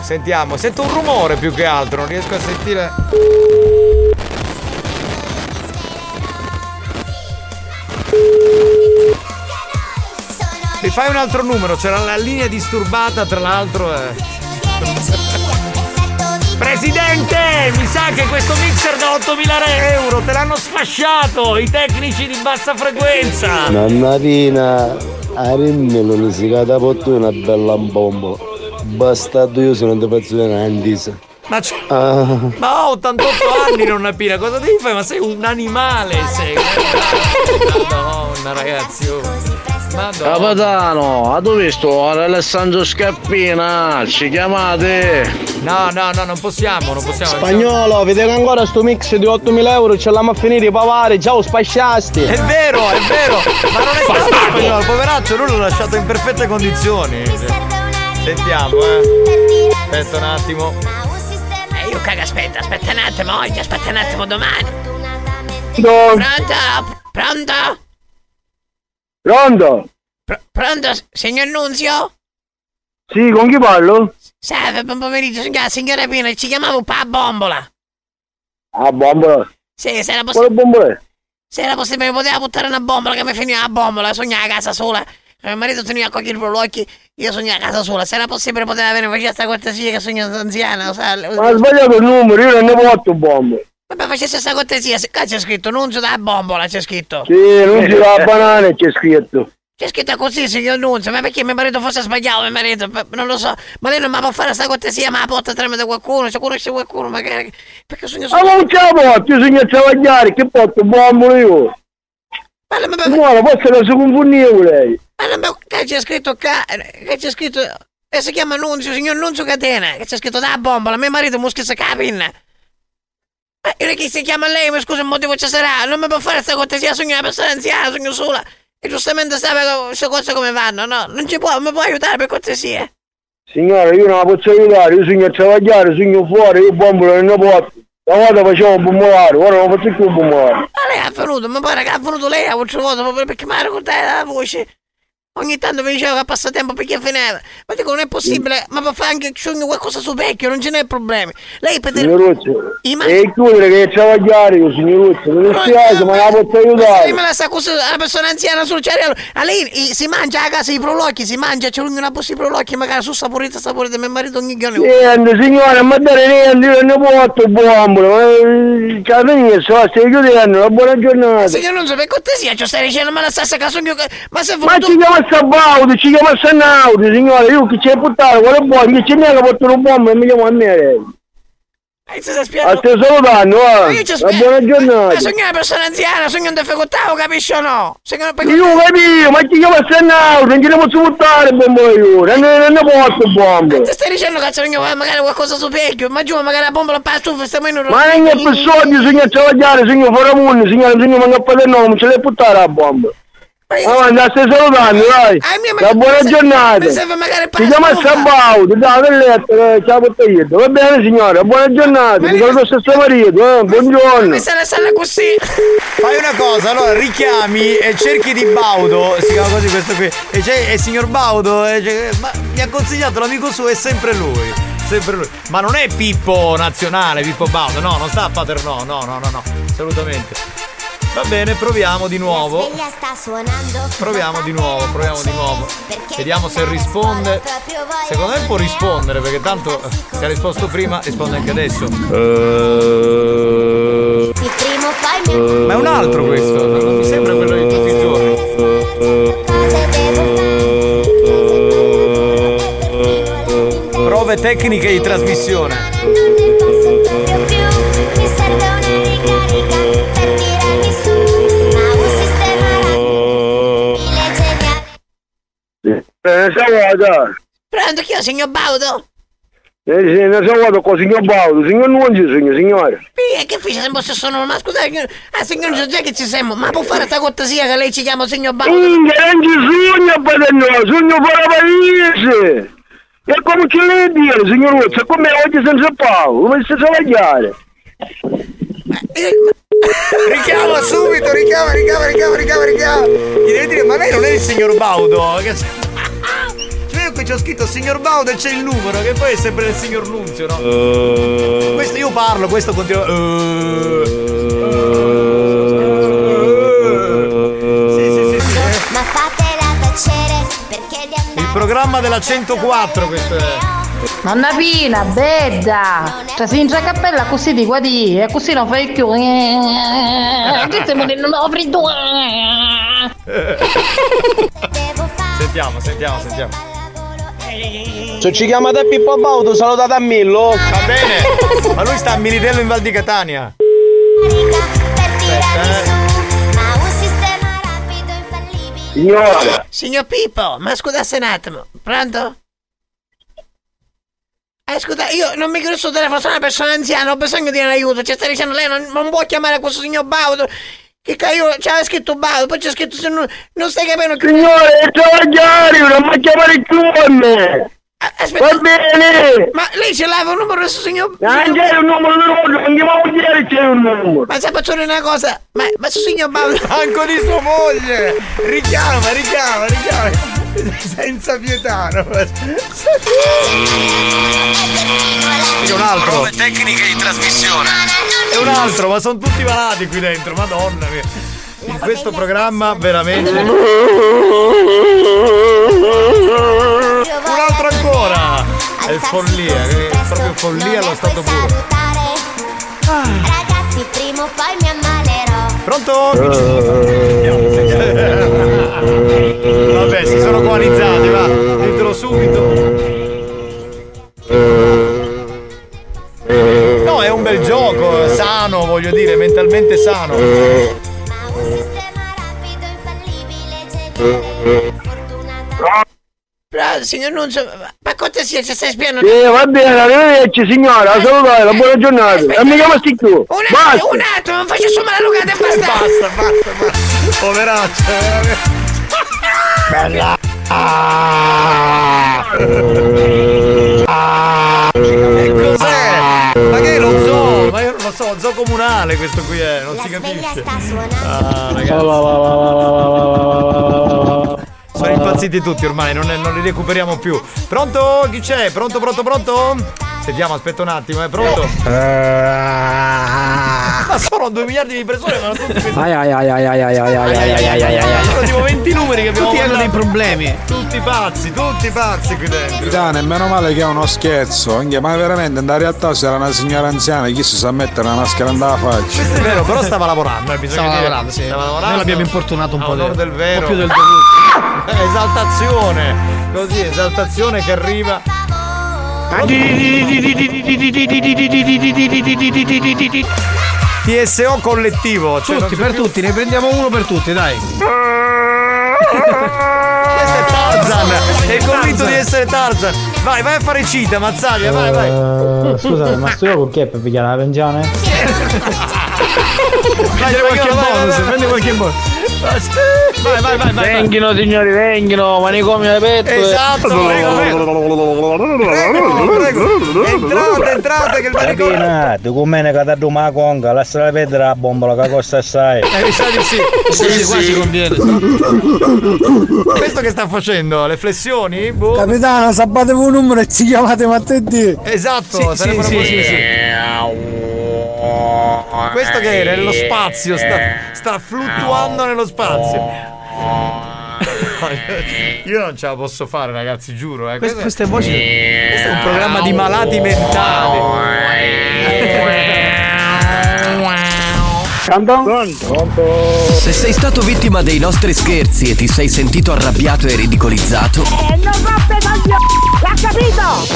Sentiamo, sento un rumore più che altro, non riesco a sentire. Mi fai un altro numero, c'era la linea disturbata, tra l'altro. eh. Presidente, mi sa che questo mixer da 8.000 euro te l'hanno sfasciato i tecnici di bassa frequenza. Nonna Pina, a rimmi non si catapotto una bella bomba. Bastardo io se non ti faccio vedere una disa. Ma, c'è- Ah. ma ho 88 anni, nonna Pina, cosa devi fare? Ma sei un animale, sei. Madonna, ragazzi. oh. Madonna. Capitano, ha tu visto Alessandro Scappina? Ci chiamate? No, no, no, non possiamo, non possiamo. Spagnolo, vedete ancora sto mix di 8000 euro, ce l'abbiamo a finire i pavari, già lo spasciasti. È vero, è vero, ma non è stato spagnolo, poveraccio, lui l'ho lasciato in perfette condizioni. Sentiamo, eh. Aspetta un attimo. Eh, io caga, aspetta, aspetta un attimo oggi, aspetta un attimo domani. No. Pronto? Pronto? Pronto? Pr- pronto, signor Nunzio? Sì, con chi parlo? Salve, buon pomeriggio, signora, signora Pina, ci chiamavo pa bombola. Ah, bombola. Sì, se era Quale possibile. bombola? Se era possibile, poteva buttare una bombola che mi finiva la bombola, sognava a casa sola. Mio marito teniva a cogliere i prolocchi, io sognavo a casa sola. Se era possibile, poteva venire faceva sta cortesia che sogno anziana, sai? Ma ha sbagliato il numero, io non ne porto bombe. Vabbè, facesse sta cortesia, se qua c'è scritto Nunzio da bombola, c'è scritto. Sì, non ci va a banane c'è scritto. C'è scritto così, signor Nunzio, ma perché mio marito fosse sbagliato, mio marito? Non lo so, ma lei non mi può fare sta cortesia, ma la porta tramite qualcuno, se conosce qualcuno, magari. Perché sogno Ma non ce la porto, a travagliare, che porto bombo io. Signora, forse la so confondevo lei. Ma non me- che c'è scritto qua, che c'è scritto, e si chiama Nunzio, signor Nunzio Catena, che c'è scritto da bombola, mio marito muschia si capinna. Ma io che si chiama lei, mi scusa, il motivo ci sarà, non mi può fare sta cortesia, sogno una persona anziana, sogno sola. E giustamente sapeva queste cose come vanno, no? Non ci può, mi può aiutare per cortesia. Signora, io non la posso aiutare, io sogno a travagliare, sogno fuori, io bombolo nel porto. Una volta facevo un bombolare, ora non faccio più un bombolare. Ma lei è venuto, ma poi raga, è venuto lei a volta proprio perché mi ha ricordato la voce. Ogni tanto mi diceva che passa tempo perché finiva. Ma dico, non è possibile, ma può fare anche qualcosa su vecchio, non ce n'è problemi. Lei per dire... Signoruzzo, I ma- e chiudere che è travagliare io, signoruzzo, mi dispiace, ma la posso aiutare. la sa cosa una persona anziana sul cereale. A lei si mangia a casa i prolocchi, si mangia, c'è una busta di prolocchi, magari su saporita, saporita, mio marito ogni giorno. Niente, signora, ma dare niente, io non porto ma eh, cioè, venire, so, stai chiudendo, una buona giornata. Signor non so, per cortesia, ci stai dicendo, ma la stessa che... Ma se è Ma venuto... ci chiama Sabaudo, ci chiama Sanaudo, signora, io che c'è puttana, quale buono, che c'è neanche portare un bombo e mi chiamo a me. Eh, A te salutando, Ma eh. io ci spiego. buona Ma giornata. sogno una persona anziana, sogno un difficoltà, capisci o no? Sogno per Io capisco, ma ci chiama Sanaudo, non ce ne posso buttare bombo io, non ne non ne porto bombo. Ti stai dicendo che sogno magari qualcosa su vecchio, ma giù magari la bombola per la stufa, stiamo in un... Ma non è per soldi, sogno a travagliare, sogno fuori mondo, signora, sogno manca a fare non ce l'hai buttare la bomba. Oh, la stai salutando, dai. Una buona giornata. mi serve magari per Si la chiama stufa. Sabaudo, dai, per letto, eh, ciao per. Va bene, signora, buona giornata. Ti saluto stesso marito, eh, buongiorno. Mi sa la sala così. Fai una cosa, allora richiami e cerchi di Baudo, si chiama così questo qui, e c'è il signor Baudo, e c'è- ma mi ha consigliato l'amico suo, è sempre lui. Sempre lui. Ma non è Pippo nazionale, Pippo Baudo, no, non sta a Paternò, no, no, no, no, assolutamente. Va bene, proviamo di nuovo. Proviamo di nuovo, proviamo di nuovo. Vediamo se risponde. Secondo me può rispondere, perché tanto se ha risposto prima, risponde anche adesso. Ma è un altro questo, non mi sembra quello di tutti i giorni. Prove tecniche di trasmissione. Geniale. Eh, salata. Pronto, chi è, signor Baudo? Eh, sì, ne salvato con signor Baudo, signor Nunzi, signor, signore. Sì, che fece sempre se sono ma scusa, signor- ah signor Giuseppe che ci siamo, ma può fare sta cortesia che lei ci chiama signor Baudo? Inga, non ci sogno a Paternò, sogno fuori paese. E come ce l'hai dire, signor Uzzo, come oggi senza Paolo, come si travagliare? Richiama subito, richiama, richiama, richiama, richiama, richiama. Gli devi dire, ma lei non è il signor Baudo? Che... Cioè, qui c'ho scritto signor Baudo e c'è il numero, che poi è sempre il signor Nunzio, no? Questo io parlo, questo continua. Eh, Sì, sì, sì, sì. eh. Ma fatela tacere perché di andare Il programma della 104, questo è. Nonna Pina, bella! Cioè si ingia cappella così di qua di e così non fai più. Che stiamo. Sentiamo, sentiamo, sentiamo. Se ci chiamate Pippo Baudo, salutate a Millo. Va bene. Ma lui sta a Militello in Val di Catania. Eh. Signora. Signor Pippo, ma scusasse un attimo, pronto? Eh scusa, io non mi credo sul telefono, sono una persona anziana, ho bisogno di un aiuto, ci sta dicendo lei non, non può chiamare questo signor Baudo. Che ca- io c'era scritto Baudo, poi c'è scritto se non, non stai capendo che. Signore, è travagliare, non mi chiamare più a me. Va bene. Ma lei ce l'aveva un numero questo signor. Non c'è un numero non chiamavo ieri c'è un numero. Ma se faccio una cosa, ma, ma questo signor Baudo. Anco di sua moglie! Richiama, richiama, richiama! Senza pietà, no? È un altro! tecniche di trasmissione. È un altro, ma sono tutti malati qui dentro, madonna mia! In questo programma veramente. Un altro ancora! È follia, è proprio follia allo stato puro. Ragazzi poi mi ammalerò. Pronto? Coalizzati, va. Ditelo subito. No, è un bel gioco, sano, voglio dire, mentalmente sano. Però, signor Nunzio, ma- ma cortesia, ci stai spiando? Sì, va bene, arrivederci signora, salutare, la buona giornata. E mi chiama Sticchiù. Un Basta. attimo, un attimo, non faccio su maleducate e basta. Basta, basta, basta. Poveraccio, veramente. Bella. E cos'è? Ma che è lo zoo? Ma io non lo so, zoo comunale questo qui è, non si capisce. Ah, ragazzi. Sono impazziti tutti ormai, non, è- non li recuperiamo più. Pronto? Chi c'è? Pronto, pronto, pronto? Sentiamo, aspetta un attimo, è pronto? Ma sono 2 miliardi di persone, ma non tutti questi. Ai ai ai ai ai ai ai ai ai ai ai ai Sono tipo 20 numeri che abbiamo Tutti hanno dei problemi. Tutti pazzi, tutti pazzi qui dentro. Capitano, meno male che è uno scherzo, anche, ma veramente nella realtà se era una signora anziana, chi si sa mettere una maschera nella faccia? Questo è vero, però stava lavorando, eh, bisogna Stava dire. lavorando, sì. Stava lavorando. Noi l'abbiamo importunato un A po' del- del vero. un po' più del dovuto. Esaltazione. Così, esaltazione che arriva. TSO collettivo. Cioè Tutti per tutti, ne prendiamo uno per tutti, dai. Tarzan! È convinto di essere Tarzan! Vai, vai a fare cita, Mazzaglia, vai, vai! Eh, scusate, ma sto io con chi è per pigliare la pensione? Vai, Prendi qualche vai, vai, bonus, vai, prendi qualche bonus. Vai, vai, vai, vai! Venghino signori, venghino, manicomio alle petto. Esatto, prego, prego! Prego, entrate, entrate che il manicomio... Capina, tu con me che ti ma conga, lasciala perdere la bombola che costa assai. Eh, mi sa di sì. Sì, qua sì. ci conviene. Questo che sta facendo? Le flessioni? Boh. Capitano, sabbatevo un numero e ci chiamate martedì. Esatto, sarebbero così. Questo che era? Nello spazio, sta, sta fluttuando nello spazio. Io non ce la posso fare, ragazzi, giuro. Eh. Queste- queste voci- Questo è un programma di malati mentali. Se sei stato vittima dei nostri scherzi e ti sei sentito arrabbiato e ridicolizzato, E non roppe coglioni! L'ha capito?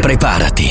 preparati.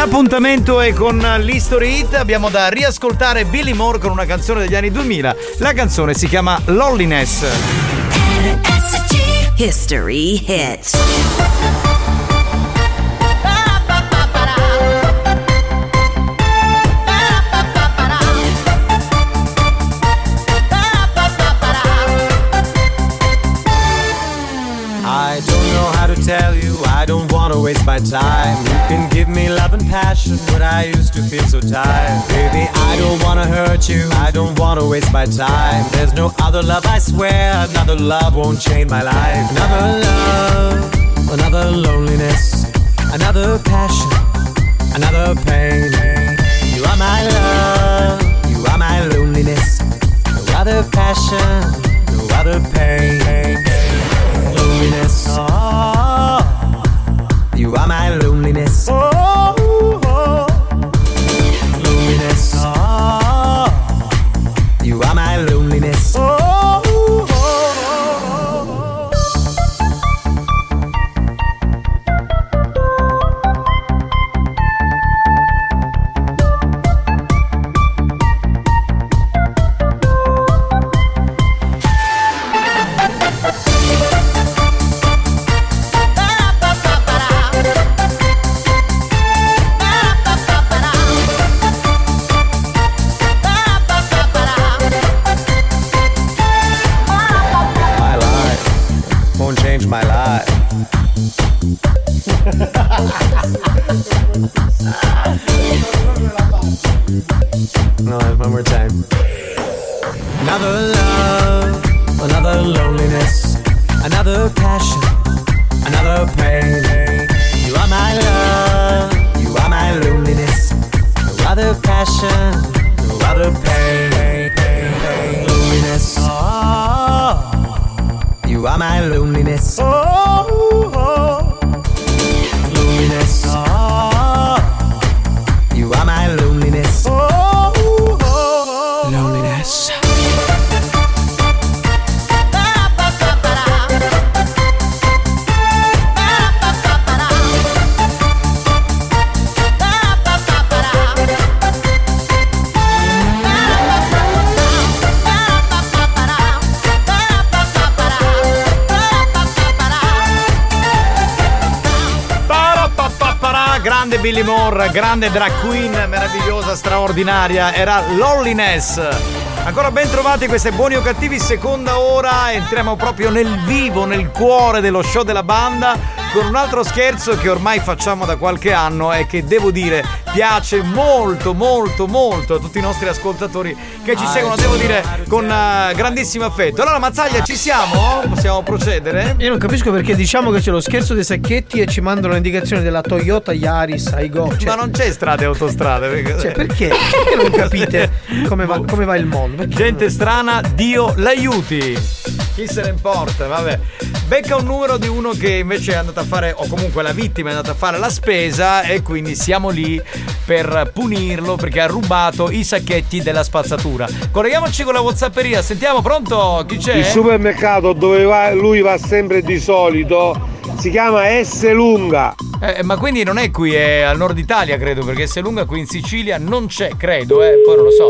L'appuntamento è con l'History Hit. Abbiamo da riascoltare Billy Moore con una canzone degli anni 2000. La canzone si chiama Lolliness. History Hits waste my time. You can give me love and passion, but I used to feel so tired. Baby, I don't wanna hurt you, I don't wanna waste my time. There's no other love, I swear, another love won't change my life. Another love, another loneliness, another passion, another pain. You are my love, you are my loneliness, no other passion, no other pain loneliness. Oh, you are my loneliness. Oh, grande drag queen, meravigliosa, straordinaria, era Loneliness. Ancora ben trovati queste buoni o cattivi, seconda ora, entriamo proprio nel vivo, nel cuore dello show della banda con un altro scherzo che ormai facciamo da qualche anno e che devo dire piace molto molto molto a tutti i nostri ascoltatori che ci Ah, seguono, devo dire, con eh, grandissimo affetto. Allora Mazzaglia ci siamo? Possiamo procedere? Io non capisco perché diciamo che c'è lo scherzo dei sacchetti e ci mandano l'indicazione della Toyota Yaris Aigo. Cioè, Ma non c'è strade e autostrade. Perché, Cioè, perché? Perché non capite come va, come va il mondo? Perché Gente strana, Dio l'aiuti. Chi se ne importa, vabbè. Becca un numero di uno che invece è andato a fare, o comunque la vittima è andata a fare la spesa e quindi siamo lì per punirlo perché ha rubato i sacchetti della spazzatura. Colleghiamoci con la Whatsapperia, sentiamo, pronto? Chi c'è? Il supermercato dove va- lui va sempre di solito si chiama S Lunga. Eh, ma quindi non è qui, è al nord Italia, credo, perché se lunga qui in Sicilia non c'è, credo, eh, poi non lo so.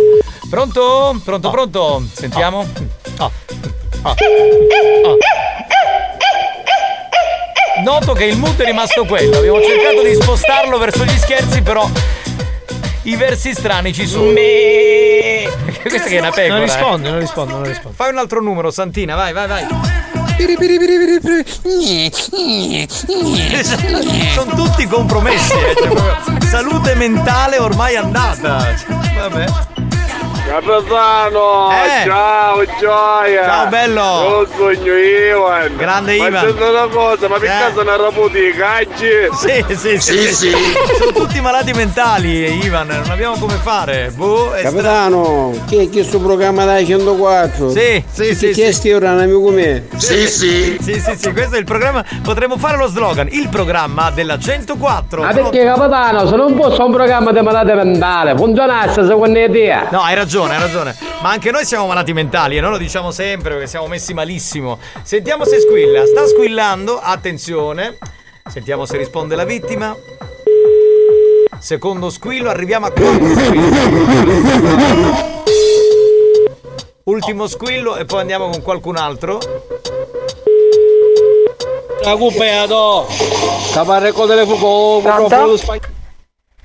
Pronto? Pronto, pronto? Sentiamo? Ah. Ah. Ah. Noto che il mood è rimasto quello. Abbiamo cercato di spostarlo verso gli scherzi, però i versi strani ci sono. Questa che è una pecora. Non eh. risponde, non risponde, non risponde. Fai un altro numero, Santina, vai, vai, vai. Sono tutti compromessi, eh, cioè salute mentale ormai andata. Cioè, Vabbè. Capitano, Eh. ciao gioia! Ciao, bello. Io sogno Ivan! Grande ma Ivan. sento una cosa, ma per Eh. caso non raputi i caggi? Sì, sì, sì, Sono tutti malati mentali, Ivan, non abbiamo come fare. Boh, è Capitano, che è questo programma dai 104? Sì, sì, sì, Che sì. è un amico mio? Sì, sì. Sì, sì, sì, questo è il programma. Potremmo fare lo slogan, il programma della 104. Ma perché capitano, se non fosse un programma di malate mentale, funzionasse secondo idea. No, hai ragione, hai ragione. Ma anche noi siamo malati mentali e noi lo diciamo sempre perché siamo messi malissimo. Sentiamo se squilla. Sta squillando, attenzione. Sentiamo se risponde la vittima. Secondo squillo, arriviamo a quattro squilli. Ultimo squillo e poi andiamo con qualcun altro. Caparre con fuoco, proprio spagno.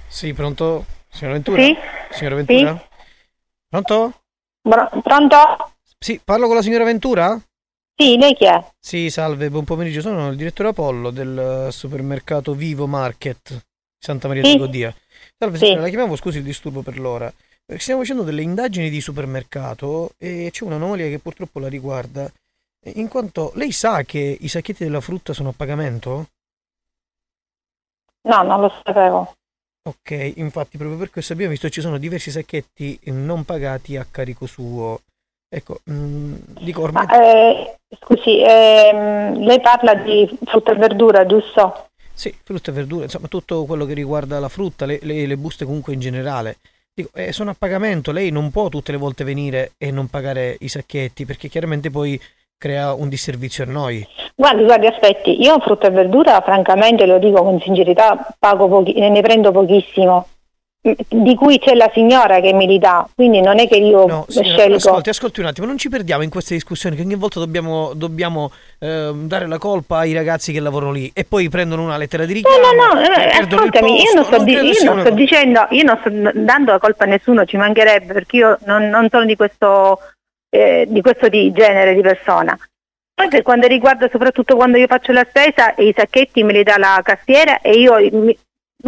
Sì, pronto? Signora Ventura? Sì? Signora Ventura? Pronto? pronto? Sì, parlo con la signora Ventura? Sì, lei chi è? Sì, salve, buon pomeriggio. Sono il direttore Apollo del eh, supermercato Vivo Market Santa Maria Sì. di Godia. Salve, Sì. signora, la chiamiamo, scusi il disturbo per l'ora. Eh, Stiamo facendo delle indagini di supermercato e c'è un'anomalia che purtroppo la riguarda. Eh, In quanto lei sa che i sacchetti della frutta sono a pagamento? No, non lo sapevo. Ok, infatti proprio per questo abbiamo visto che ci sono diversi sacchetti non pagati a carico suo. Ecco, mm, dico ormai... Ma, eh, scusi, ehm, lei parla di frutta e verdura, giusto? Sì, frutta e verdura, insomma tutto quello che riguarda la frutta, le, le- le buste comunque in generale. Dico, eh, sono a pagamento, lei non può tutte le volte venire e non pagare i sacchetti perché chiaramente poi crea un disservizio a noi. Guardi, guardi, aspetti, io frutta e verdura, francamente, lo dico con sincerità, pago pochi, ne prendo pochissimo. Mm, Di cui c'è la signora che me li dà, quindi non è che io No, signora, scelgo. ascolti, ascolti un attimo, non ci perdiamo in queste discussioni che ogni volta dobbiamo, dobbiamo ehm, dare la colpa ai ragazzi che lavorano lì e poi prendono una lettera di No, richiamo. no, no, no, il ascoltami, io non sto, di- credo io non sto dicendo, io non sto dando la colpa a nessuno, ci mancherebbe, perché io non, non sono di questo, eh, di questo di genere di persona. Poi per quanto riguarda soprattutto quando io faccio la spesa, i sacchetti me li dà la cassiera e io mi,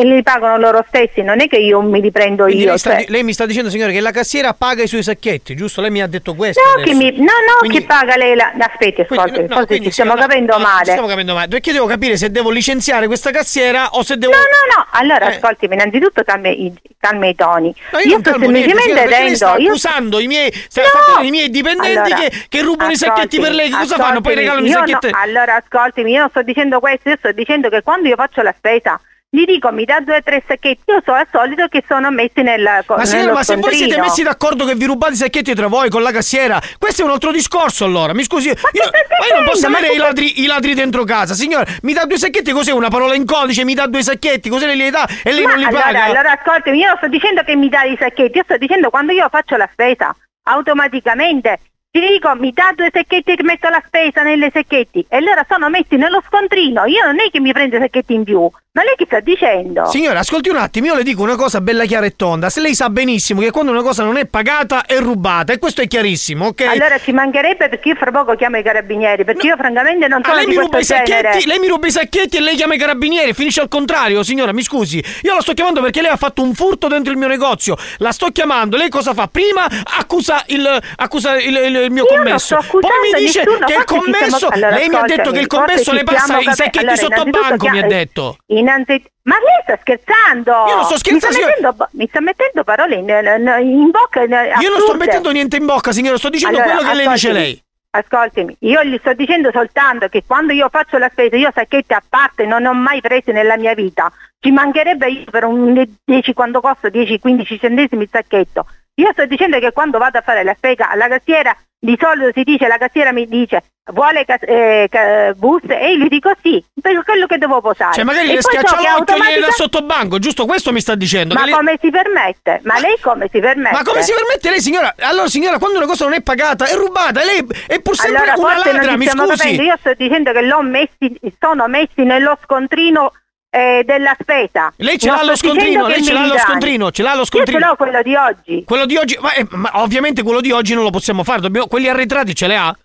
li pagano loro stessi, non è che io mi li prendo Quindi io. lei, sta, cioè- lei mi sta dicendo, signore, che la cassiera paga i suoi sacchetti, giusto? Lei mi ha detto questo. No, che mi- no, no, Quindi- che paga lei la... Aspetti, ascolti, no, forse ci stiamo no, capendo no, ci male. Stiamo capendo male. Perché devo capire se devo licenziare questa cassiera o se devo. No, no, no, allora Eh. ascoltimi, innanzitutto calma i, calma i toni. No, io sto semplicemente lei sta. Io... accusando i miei, sta No! i miei dipendenti Allora, che, che rubano i sacchetti per lei. Che cosa fanno? Poi regalano i sacchetti. allora ascoltimi, io non sto dicendo questo, io sto dicendo che quando io faccio la spesa gli dico mi dà due o tre sacchetti, io so al solito che sono messi nel co- Ma signora, nello ma se voi siete messi d'accordo che vi rubate i sacchetti tra voi con la cassiera, questo è un altro discorso allora. Mi scusi, io, ma io non posso Ma avere i ladri, i ladri dentro casa. Signora, mi dà due sacchetti, cos'è una parola in codice? Mi dà due sacchetti, cos'è lei li dà e lei Ma non li allora, paga? allora ascoltami, io non sto dicendo che mi dai i sacchetti, io sto dicendo quando io faccio la spesa, automaticamente ti dico mi dà due sacchetti che metto la spesa nelle sacchetti e loro sono messi nello scontrino, io non è che mi prendo i sacchetti in più, ma lei che sta dicendo? Signora, ascolti un attimo, io le dico una cosa bella chiara e tonda. Se lei sa benissimo che quando una cosa non è pagata è rubata, e questo è chiarissimo, ok? Allora ci mancherebbe perché io fra poco chiamo i carabinieri, perché io francamente non Ah, sono lei di mi ruba i sacchetti, lei mi ruba i sacchetti e lei chiama i carabinieri, finisce al contrario, signora, mi scusi. Io la sto chiamando perché lei ha fatto un furto dentro il mio negozio. La sto chiamando, lei cosa fa? Prima accusa il, accusa il, il- il mio commesso. Poi mi dice nessuno, che il commesso. stiamo- allora, lei mi ha detto che il ascoltami, commesso le passa i sacchetti allora, sotto banco, mi ha detto. Innanzitutto, ma lei sta scherzando? Io non sto scherzando, Mi sta mettendo, mi sta mettendo parole in, in- bocca. in- Io non sto assurde. mettendo niente in bocca, signora, sto dicendo Allora, quello che lei dice lei. Ascoltimi, io gli sto dicendo soltanto che quando io faccio la spesa, io sacchetti a parte non ho mai presi nella mia vita. Ci mancherebbe io per un 10 quando costa 10-15 centesimi il sacchetto. Io sto dicendo che quando vado a fare la spesa alla cassiera, di solito si dice, la cassiera mi dice vuole ca- eh, ca- buste e io gli dico sì, per quello che devo posare. Cioè, magari E le so schiaccia che l'occhio automatica- dà sotto banco, giusto? Questo mi sta dicendo. Ma che lei- come si permette? Ma lei come si permette? Ma come si permette lei, signora? Allora, signora, quando una cosa non è pagata, è rubata, lei è pur sempre Allora una ladra, mi ci stiamo scusi. capendo, io sto dicendo che l'ho messi, sono messi nello scontrino eh, della spesa. Lei ce l'ha lo scontrino, lei ce l'ha lo scontrino, ce l'ha lo scontrino. Io ce l'ho quello di oggi. Quello di oggi, ma, eh, ma ovviamente quello di oggi non lo possiamo fare, dobbiamo, quelli arretrati ce li ha?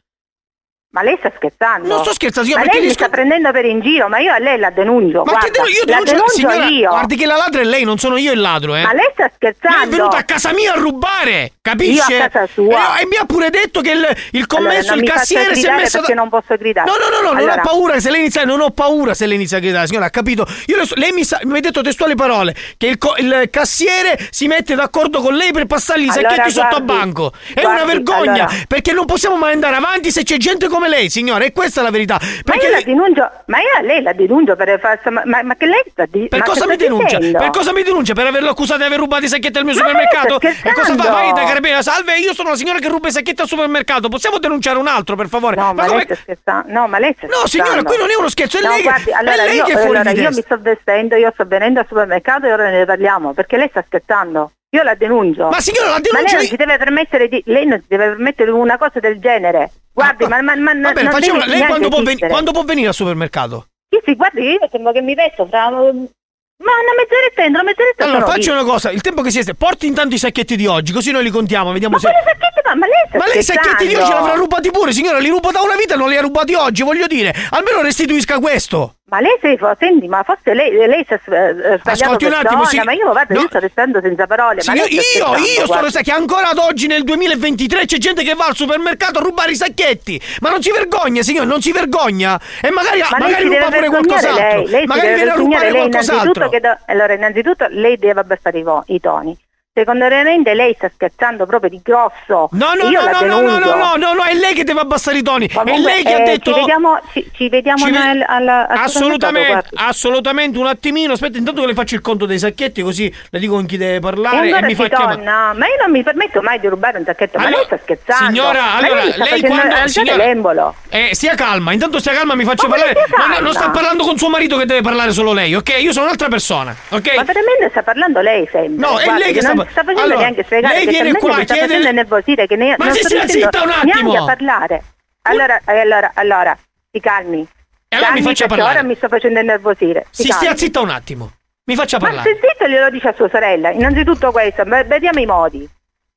Ma lei sta scherzando? Non sto scherzando, io Ma perché lei mi sta prendendo per in giro, ma io a lei la denuncio. Ma guarda, che devo, io la denuncio, denuncio signora, io. guardi che la ladra è lei, non sono io il ladro, eh. Ma lei sta scherzando? Lei è venuta a casa mia a rubare, capisce? Io a casa sua. E, e mi ha pure detto che il, il commesso, Allora, non il cassiere si è messo perché non posso gridare. No, no, no, no, non Allora- ho paura se lei inizia, non ho paura se lei inizia a gridare, signora, ha capito? So- lei mi, sa- mi ha detto testuali parole che il, co- il cassiere si mette d'accordo con lei per passargli i Allora, sacchetti sotto a guardi, banco. È guardi, una vergogna, perché non possiamo mai andare avanti se c'è gente come lei, signora, e questa è la verità. Ma Perché io la denuncio, ma io a lei la denuncio per far ma, ma, ma che lei sta di- per ma cosa mi denuncia? dicendo? Per cosa mi denuncia? Per averlo accusato di aver rubato i sacchetti al mio Ma supermercato? E cosa fa? Vai da carabinieri, salve, io sono la signora che ruba i sacchetti al supermercato. Possiamo denunciare un altro, per favore? No, ma, come- lei sta scherzando. No, ma lei sta No, signora, qui non è uno scherzo, è No, lei guardi, è allora lei io, che è fuori di allora io testa. mi sto vestendo, io sto venendo al supermercato e ora ne parliamo, perché lei sta scherzando. Io la denuncio. Ma signora, la Ma denuncia lei non si deve permettere di lei non si deve permettere una cosa del genere. Guardi, ma, ma, ma Va bene, non facciamo, lei quando può, esistere. quando può venire al supermercato? Sì, sì, guardi, io sembra che mi vesto fra ma una mezz'oretta entro, mezz'oretta Allora, faccio lì. una cosa, il tempo che siete, porti intanto i sacchetti di oggi, così noi li contiamo, vediamo Ma se... sacchetti? Ma, ma lei Ma lei i sacchetti di oggi scherzando? l'avrà rubati pure, signora, li rubo da una vita e non li ha rubati oggi, voglio dire. Almeno restituisca questo. Ma lei si senti, ma forse lei, lei si è eh, sbagliato Ascolti un attimo, sì. ma io guarda, No. io sto restando senza parole. ma Signor- io, scherzando, io sto restando che ancora ad oggi nel 2023 c'è gente che va al supermercato a rubare i sacchetti. Ma non si vergogna, signor, non si vergogna. E magari, Ma magari ruba pure qualcos'altro. lei, lei magari viene a rubare lei qualcos'altro. innanzitutto do- allora innanzitutto lei deve abbassare i, i toni. Secondariamente lei sta scherzando proprio di grosso. No, no, io no, no, no, no, no, no, no, è lei che deve abbassare i toni. è Comunque, lei che ha eh, detto. Ci vediamo, ci, ci vediamo Ci ve- nel- alla, al Assolutamente, assolutamente, un attimino. Aspetta, intanto che le faccio il conto dei sacchetti, così le dico con chi deve. E parlare e, ancora mi fa chiamare. ma io non mi permetto mai di rubare un sacchetto, ma Allora, lei sta scherzando. signora, Ma allora, lei, lei quando- signora-. Eh, stia calma, intanto stia calma, mi faccia Ma parlare. stia Non, sta parlando con suo marito che deve parlare solo lei, ok? Io sono un'altra persona, ok? Ma veramente sta parlando lei sempre. No, è lei che sta non sta facendo Allora, neanche spiegare lei viene qua, mi sta chiede- facendo nervosire che ne, Ma non si riuscendo zitta un attimo! a parlare. Allora, allora, allora, si calmi. E allora mi faccia parlare. ora mi sto facendo nervosire. Si calmi. stia zitta un attimo. Mi faccia Ma parlare. se zitto glielo dice a sua sorella. Innanzitutto questo, vediamo i modi.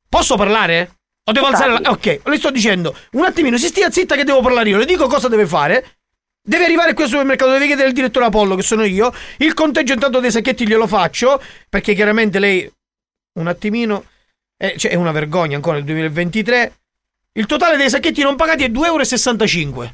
Posso parlare? O devo alzare la... Ok, le sto dicendo. Un attimino, si stia zitta che devo parlare io. Le dico cosa deve fare. Deve arrivare qui al supermercato, deve chiedere il direttore Apollo, che sono io. Il conteggio intanto dei sacchetti glielo faccio, perché chiaramente lei un attimino eh, cioè, è una vergogna ancora nel 2023. Il totale dei sacchetti non pagati è 2,65 euro.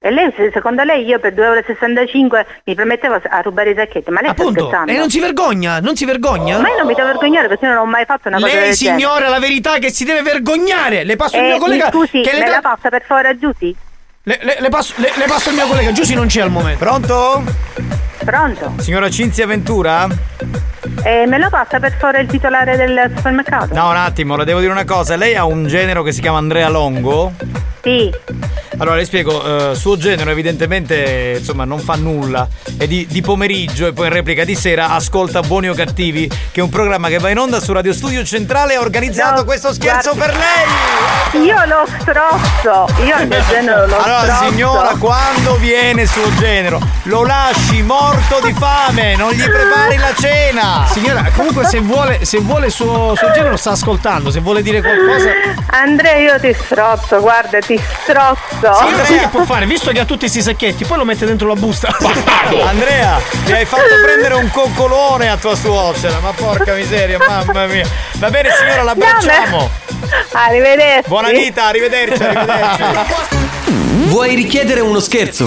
E lei, se- secondo lei, io per 2,65 euro mi permettevo a rubare i sacchetti? Ma lei Appunto, e non si vergogna, non si vergogna. Ma io non mi devo vergognare perché io non ho mai fatto una cosa Lei del genere. signora, la verità è che si deve vergognare. Le passo il Eh, mio collega scusi, che le me dà- la passa per favore a Giusy? Le, le- le passo, le- le passo il mio collega, Giussi non c'è al momento. Pronto? Pronto? Signora Cinzia Ventura? Eh, me lo passa per favore il titolare del supermercato? No, un attimo, le devo dire una cosa. Lei ha un genero che si chiama Andrea Longo? Sì. Allora, le spiego, eh, suo genero evidentemente insomma non fa nulla e di, di pomeriggio e poi in replica di sera ascolta Buoni o Cattivi, che è un programma che va in onda su Radio Studio Centrale e ha organizzato questo scherzo per lei! Io lo strozzo, io il mio genere lo Allora strozzo. signora, quando viene suo genero, lo lasci morto di fame, non gli prepari la cena! Signora, comunque se vuole, se vuole suo, suo genero sta ascoltando, se vuole dire qualcosa. Andrea, io ti strozzo, guarda, ti strozzo. Signora, sai che può fare? Visto che ha tutti questi sacchetti, poi lo mette dentro la busta. Andrea, mi hai fatto prendere un coccolone a tua suocera, ma porca miseria, mamma mia. Va bene signora, l'abbracciamo. Arrivederci. Buona vita, arrivederci, arrivederci. Vuoi richiedere uno scherzo?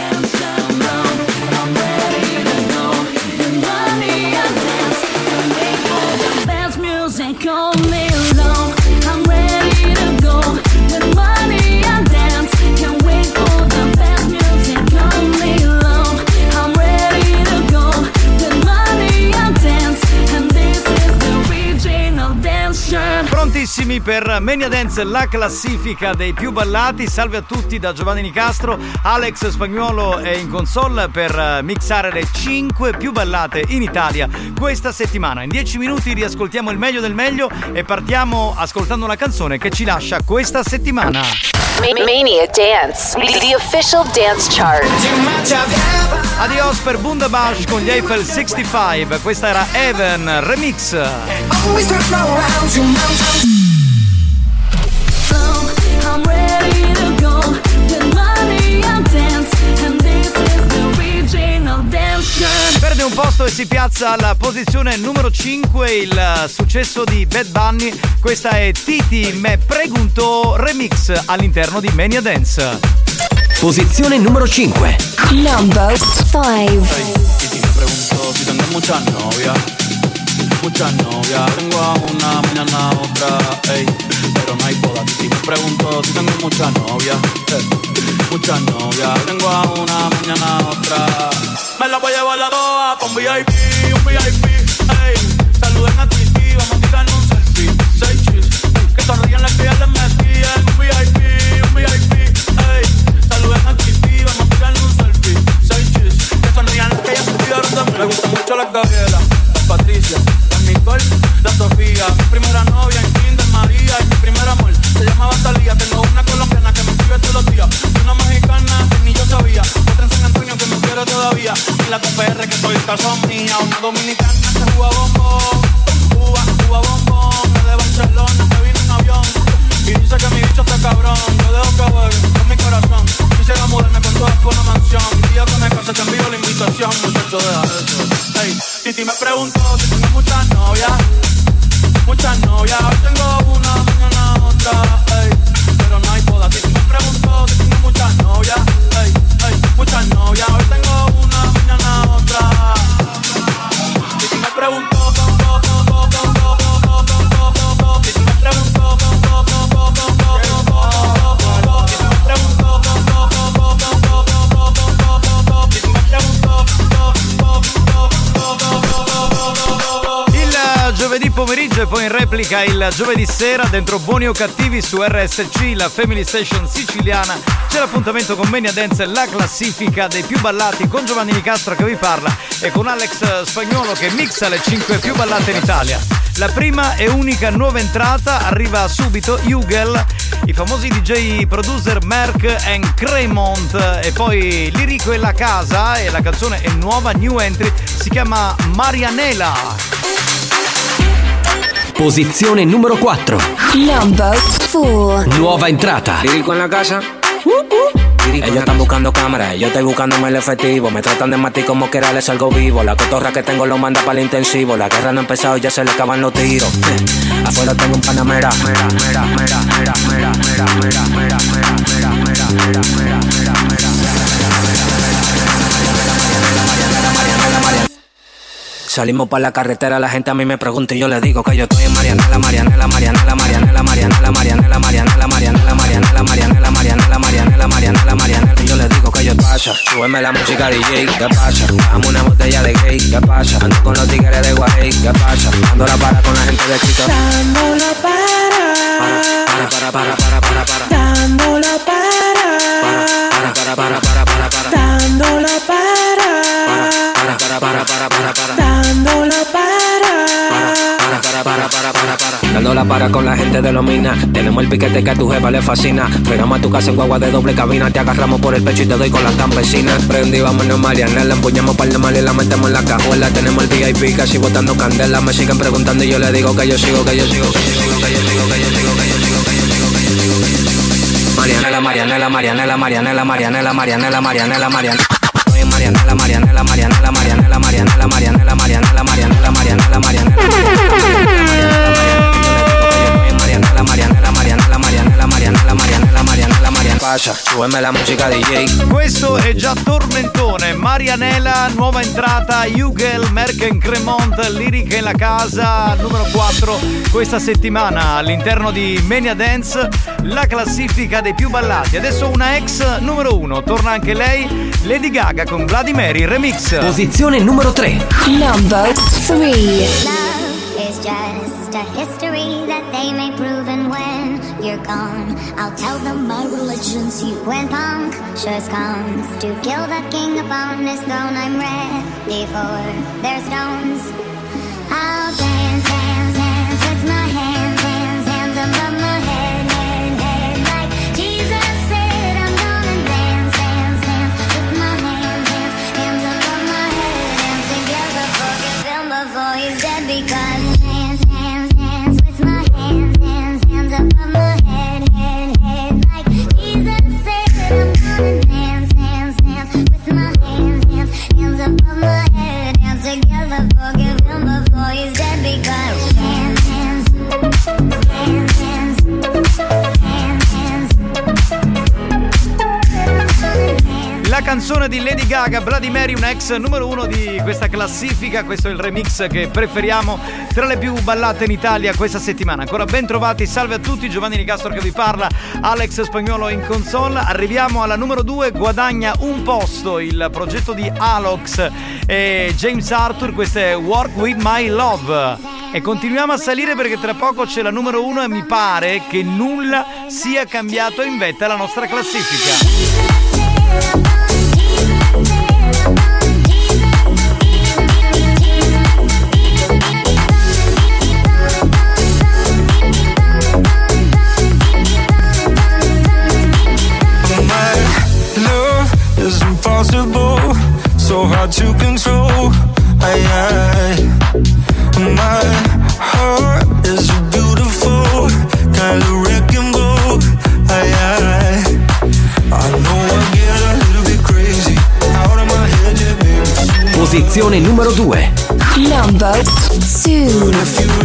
Prontissimi per Mania Dance, la classifica dei più ballati. Salve a tutti da Giovanni Nicastro. Alex Spagnuolo è in console per eh, mixare le 5 più ballate in Italia questa settimana. In 10 minuti riascoltiamo il meglio del meglio e partiamo ascoltando una canzone che ci lascia questa settimana. Mania Dance, the official dance chart. Adios per Bundabash con gli Eiffel 65. Questa era Evan Remix. Un posto e si piazza alla posizione numero 5 il eh, successo di Bad Bunny. Questa è Titi Me Pregunto Remix all'interno di Mania Dance. Posizione numero 5. Number 5. Titi me preguntó si tengo muchas novias. Muchas novias. Tengo a una, mañana otra. Ey, pero no hay boda. Titi me preguntó si tengo muchas novias. eh, muchas novias. Tengo a una, mañana otra. Me la voy a llevar la pa' un VIP, un VIP. Ey, saluden a Titi, vamos a tirarnos un selfie. Seis chis, que sonrían las que ya les metían. Un VIP, un VIP. Ey, saluden a Titi, vamos a tirarnos un selfie. Seis chis, que sonrían las que ya se olvidaron de. Me gustan mucho las Gabriela, Patricia, las Nicole, la Sofía. Mi primera novia en Kinder María y mi primer amor se llamaba Talía. Tengo una colombiana que me escribe todos los días. Una mexicana que ni yo sabía. Otra en San Antonio que me quiere todavía. Y la TPR que soy casa mía. Una dominicana que juega bombón. Cuba, Cuba bombón. De Barcelona que vino en avión. Y dice que mi bicho está cabrón Yo dejo que voy con mi corazón Quisiera mudarme con todas por una mansión El día que me case te envío la invitación Muchacho, deja eso hey. Titi me preguntó si tengo muchas novias Muchas novias Hoy tengo una, mañana otra hey. Pero no hay boda Titi me preguntó si tengo muchas novias hey, hey. Muchas novias Hoy tengo una, mañana otra Titi me preguntó Titi me preguntó Bye. Giovedì pomeriggio e poi in replica il giovedì sera dentro Buoni o Cattivi su RSC, la Family Station siciliana. C'è l'appuntamento con Mania Dance, la classifica dei più ballati con Giovanni Nicastro che vi parla e con Alex Spagnuolo che mixa le 5 più ballate in Italia. La prima e unica nuova entrata arriva subito, Hugel, i famosi DJ producer Merck and Cremont e poi Lirico e la casa e la canzone è nuova, new entry, si chiama Marianela. Posizione numero 4. Number 4. Nuova entrata. Lirico en la casa. Ellos están buscando cámaras, yo estoy buscándome el efectivo. Me tratan de matar como quiera les salgo vivo. La cotorra que tengo lo manda para el intensivo. La guerra no ha empezado y ya se le acaban los tiros. Eh, Afuera tengo un panamera. Salimos para la carretera, la gente a mí me pregunta y yo le digo que yo estoy en Marianela, Marianela, Marianela, Marianela, Marianela, Marianela, Marianela, Marianela, Marianela, Marianela, Marianela, Marianela, Marianela, Marianela, y yo le digo que yo pasa. Súbeme la música DJ, ¿qué pasa? Dame una botella de gay, ¿qué pasa? Ando con los tigres de Guay, ¿qué pasa? Ando la para con la gente de Quito. Dándolo para, Para, para, para, para, para, para. dándolo para, Para, para, para, para, para, para. dándolo para, Para, para, para, para, para, para. dándolo para. Para, para, para, para, para, para. Dando la para con la gente de los minas. Tenemos el piquete que a tu jefa le fascina. Frenamos a tu casa en guagua de doble cabina. Te agarramos por el pecho y te doy con las campesinas. Prendí, vámonos, Marianela. Empuñamos par de mal y la metemos en la cajuela. Tenemos el VIP casi botando candela. Me siguen preguntando y yo le digo que yo sigo, que yo sigo, que yo sigo, que yo sigo, que yo sigo, que yo sigo, que yo sigo, que yo sigo, que yo sigo. Marianela, Marianela, Marianela, Marianela, Marianela, Marianela, Marianela, Marianela. Marianela, Marianela, Marianela, Marianela, Marianela, Marianela, Marianela, Marianela, Marianela, Marianela, Marianela, Marianela, Marianela, Marianela, Marianela, Marianela, Marianela, Marianela. Pasa, súbeme la música DJ. Questo è già tormentone. Marianela, nuova entrata, Hugel, Merken Cremont, Lirica in la casa, numero 4 questa settimana all'interno di Mania Dance, la classifica dei più ballati. Adesso una ex numero 1, torna anche lei, Lady Gaga con Vladimir Remix. Posizione numero 3. Number 3. It's just a history that they may prove, and when you're gone, I'll tell them my religion's you. When punctures comes to kill the king upon his throne, I'm ready for their stones. I'll dance Canzone di Lady Gaga, Bloody Mary, un ex numero uno di questa classifica. Questo è il remix che preferiamo tra le più ballate in Italia questa settimana. Ancora ben trovati, salve a tutti, Giovanni Nicastro che vi parla, Alex Spagnolo in console. Arriviamo alla numero due, guadagna un posto il progetto di Alox e James Arthur. Questo è Work with My Love. E continuiamo a salire perché tra poco c'è la numero uno e mi pare che nulla sia cambiato in vetta alla nostra classifica. Impossible, so hard to control. I, I, my heart is a beautiful kind of wrecking ball. I, I, I know I get a little bit crazy out of my head, yeah, baby. Posizione numero 2. Number 2.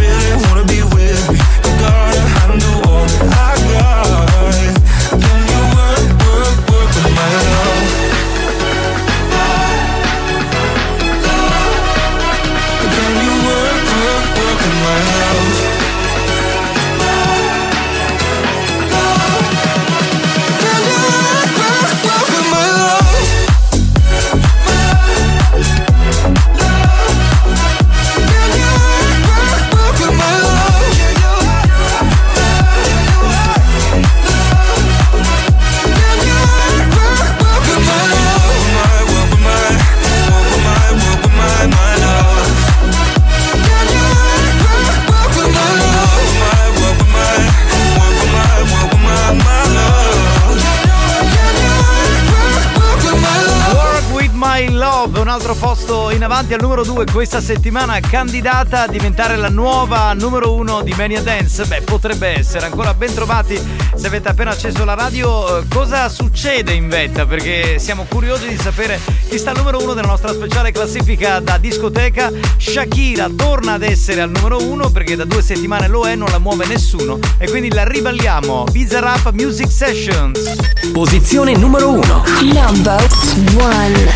Avanti al numero 2 questa settimana, candidata a diventare la nuova numero 1 di Mania Dance. Beh, potrebbe essere. Ancora ben trovati se avete appena acceso la radio. Eh, Cosa succede in vetta? Perché siamo curiosi di sapere chi sta al numero 1 della nostra speciale classifica da discoteca. Shakira torna ad essere al numero 1 perché da due settimane lo è, non la muove nessuno. E quindi la riballiamo. Bizarre Rap Music Sessions. Posizione numero 1. Number one.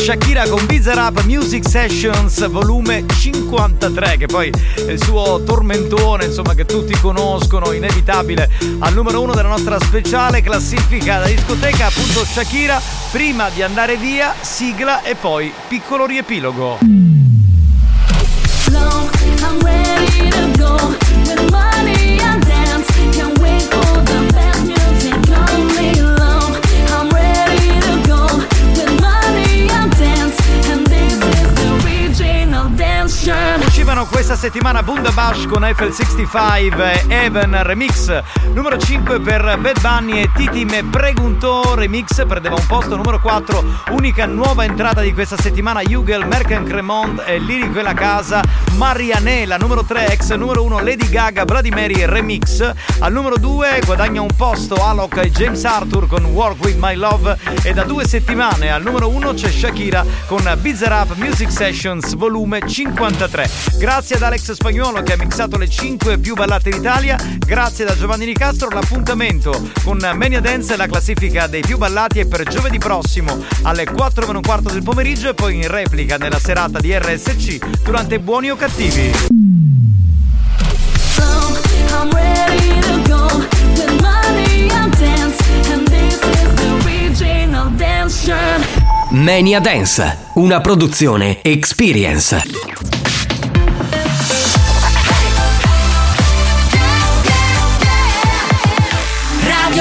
Shakira con Bizarre Up Music Sessions volume 53 che poi è il suo tormentone insomma che tutti conoscono, inevitabile al numero 1 della nostra speciale classifica da discoteca appunto Shakira prima di andare via sigla e poi piccolo riepilogo questa settimana Bundabash con FL65 e Even Remix. Numero 5 per Bad Bunny e Titi Me Preguntò Remix. Perdeva un posto. Numero 4 unica nuova entrata di questa settimana Hugel, Merken Cremont e Lirico e la Casa Marianela numero 3 ex numero 1 Lady Gaga Bloody Mary Remix. Al numero 2 guadagna un posto Alok e James Arthur con Work With My Love. E da due settimane al numero 1 c'è Shakira con Bizarre Up Music Sessions volume 53 grazie ad Alex Spagnuolo che ha mixato le 5 più ballate d'Italia grazie da Giovanni Nicastro l'appuntamento con Mania Dance e la classifica dei più ballati è per giovedì prossimo alle 4 meno un quarto del pomeriggio e poi in replica nella serata di RSC durante Buoni o Cattivi. Mania Dance, una produzione Experience.